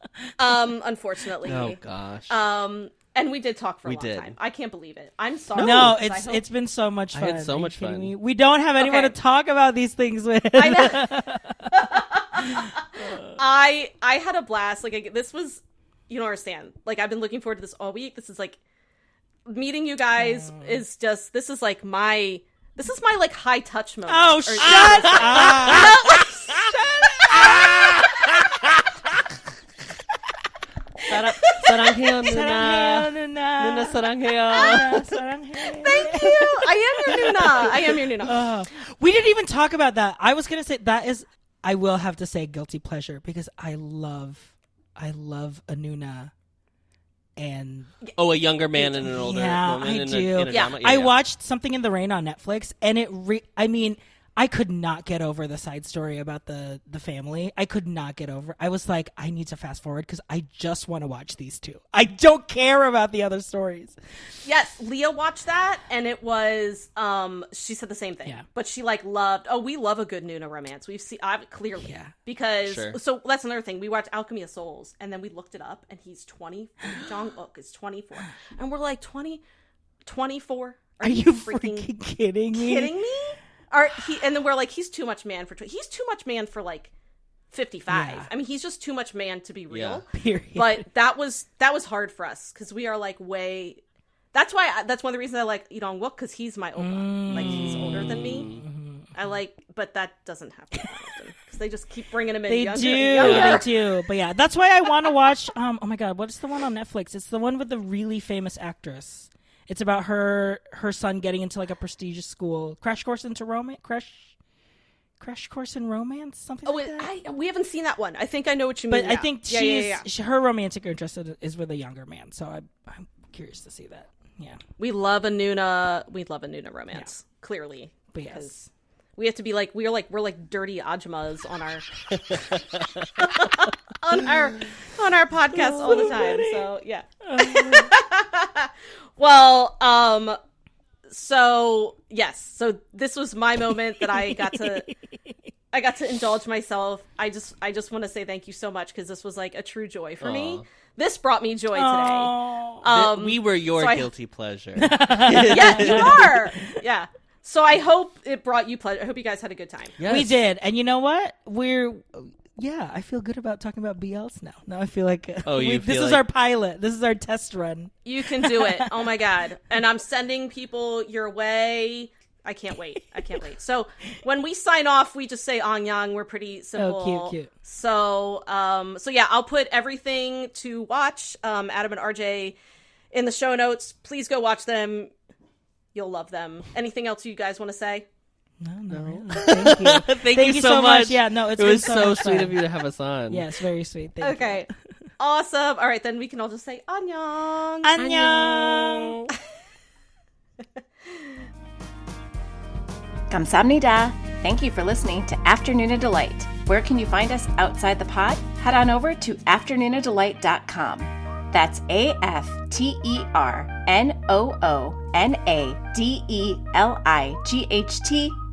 A: Um, unfortunately.
C: Oh gosh.
A: Um, and we did talk for a
C: We
A: long
C: did.
A: time. I can't believe it. I'm sorry.
B: No,
A: 'cause I
B: it's
A: hope-
B: it's been so much
C: I
B: fun.
C: had so
B: Are
C: much fun.
B: me? We don't have anyone
A: Okay.
B: to talk about these things with.
A: I know. I I had a blast. Like I, this was, you don't understand. Like I've been looking forward to this all week. This is like meeting you guys is just. This is like my. This is my like high touch moment.
B: oh,
A: Or-
B: shut up!
C: Sarang- Saranghae, Nuna.
B: Saranghae,
C: Nuna
B: Nuna.
C: saranghae.
B: Saranghae.
A: Thank you. I am your Nuna. I am your Nuna.
B: Uh, we didn't even talk about that. I was gonna say that is. I will have to say guilty pleasure because I love, I love Anuna, and
C: Oh, a younger man and an older
B: Yeah,
C: woman
B: I
C: in,
B: do.
C: A, in a
A: Yeah.
C: drama?
B: I watched something in the rain on Netflix, and it. Re- I mean, I could not get over the side story about the the family. I could not get over. I was like, I need to fast forward because I just want to watch these two. I don't care about the other stories.
A: Yes, Leah watched that, and it was. Um, she said the same thing.
B: Yeah.
A: But she like loved. Oh, we love a good Nuna romance. We've seen I clearly.
B: Yeah.
A: Because
C: Sure.
A: so that's another thing. We watched Alchemy of Souls, and then we looked it up, and he's twenty. Jang Uk is twenty four, and we're like 20, 24?
B: Are you freaking, kidding me?
A: kidding me? Are he? And then we're like, he's too much man for. Tw- he's too much man for like fifty five.
B: Yeah.
A: I mean, he's just too much man to be real.
B: Period.
A: But that was that was hard for us because we are like way. That's why. I, that's one of the reasons I like Lee Dong Wook because he's my opa. Like he's older than me. I like, but that doesn't happen often because they just keep bringing him in.
B: They
A: younger
B: do, they do. But yeah, that's why I want to watch. Um, oh my god, what's the one on Netflix? It's the one with the really famous actress. It's about her her son getting into like a prestigious school. Crash course into romance. Crash, crash course in romance. Something.
A: Oh,
B: like
A: wait,
B: that.
A: I, we haven't seen that one. I think I know what you mean.
B: but I think she's
A: yeah, yeah.
B: she- her romantic interest is with a younger man. So I, I'm curious to see that. Yeah,
A: we love a Nuna. We love a Nuna romance. Clearly,
B: But yes.
A: because we have to be like we're like we're like dirty ajmas on our on our on our podcast all the time. So yeah. Uh-huh. well, um, so yes, so this was my moment that I got to I got to indulge myself. I just I just want to say thank you so much because this was like a true joy for me. This brought me joy today. Um,
C: we were your
A: so I-
C: guilty pleasure.
A: yeah, you are. Yeah. So I hope it brought you pleasure. I hope you guys had a good time.
C: Yes.
B: We did, and you know what? We're yeah. I feel good about talking about BLs now. Now I feel like uh,
C: Oh, you
B: we- this
C: feel
B: is our pilot. This is our test run.
A: You can do it. Oh my god. And I'm sending people your way. I can't wait. I can't wait. So when we sign off, we just say Anyang. We're pretty simple.
B: Oh, cute, cute.
A: So um so yeah, I'll put everything to watch, um, Adam and RJ in the show notes. Please go watch them. You'll love them. Anything else you guys want to say?
B: No, no, really. Thank you.
C: Thank, you so much.
B: Yeah, no, it's
C: it
B: been
C: was
B: so
C: so
B: much
C: sweet
B: fun.
C: of you to have us on.
B: Yes, very sweet. Thank
A: Okay. awesome. All right, then we can all just say Anyang.
B: you. Annyeong.
D: Kamsamnida. Thank you for listening to AfterNoona Delight. Where can you find us outside the pod? Head on over to afternoonadelight.com. That's A F T E R N O O N A D E L I G H T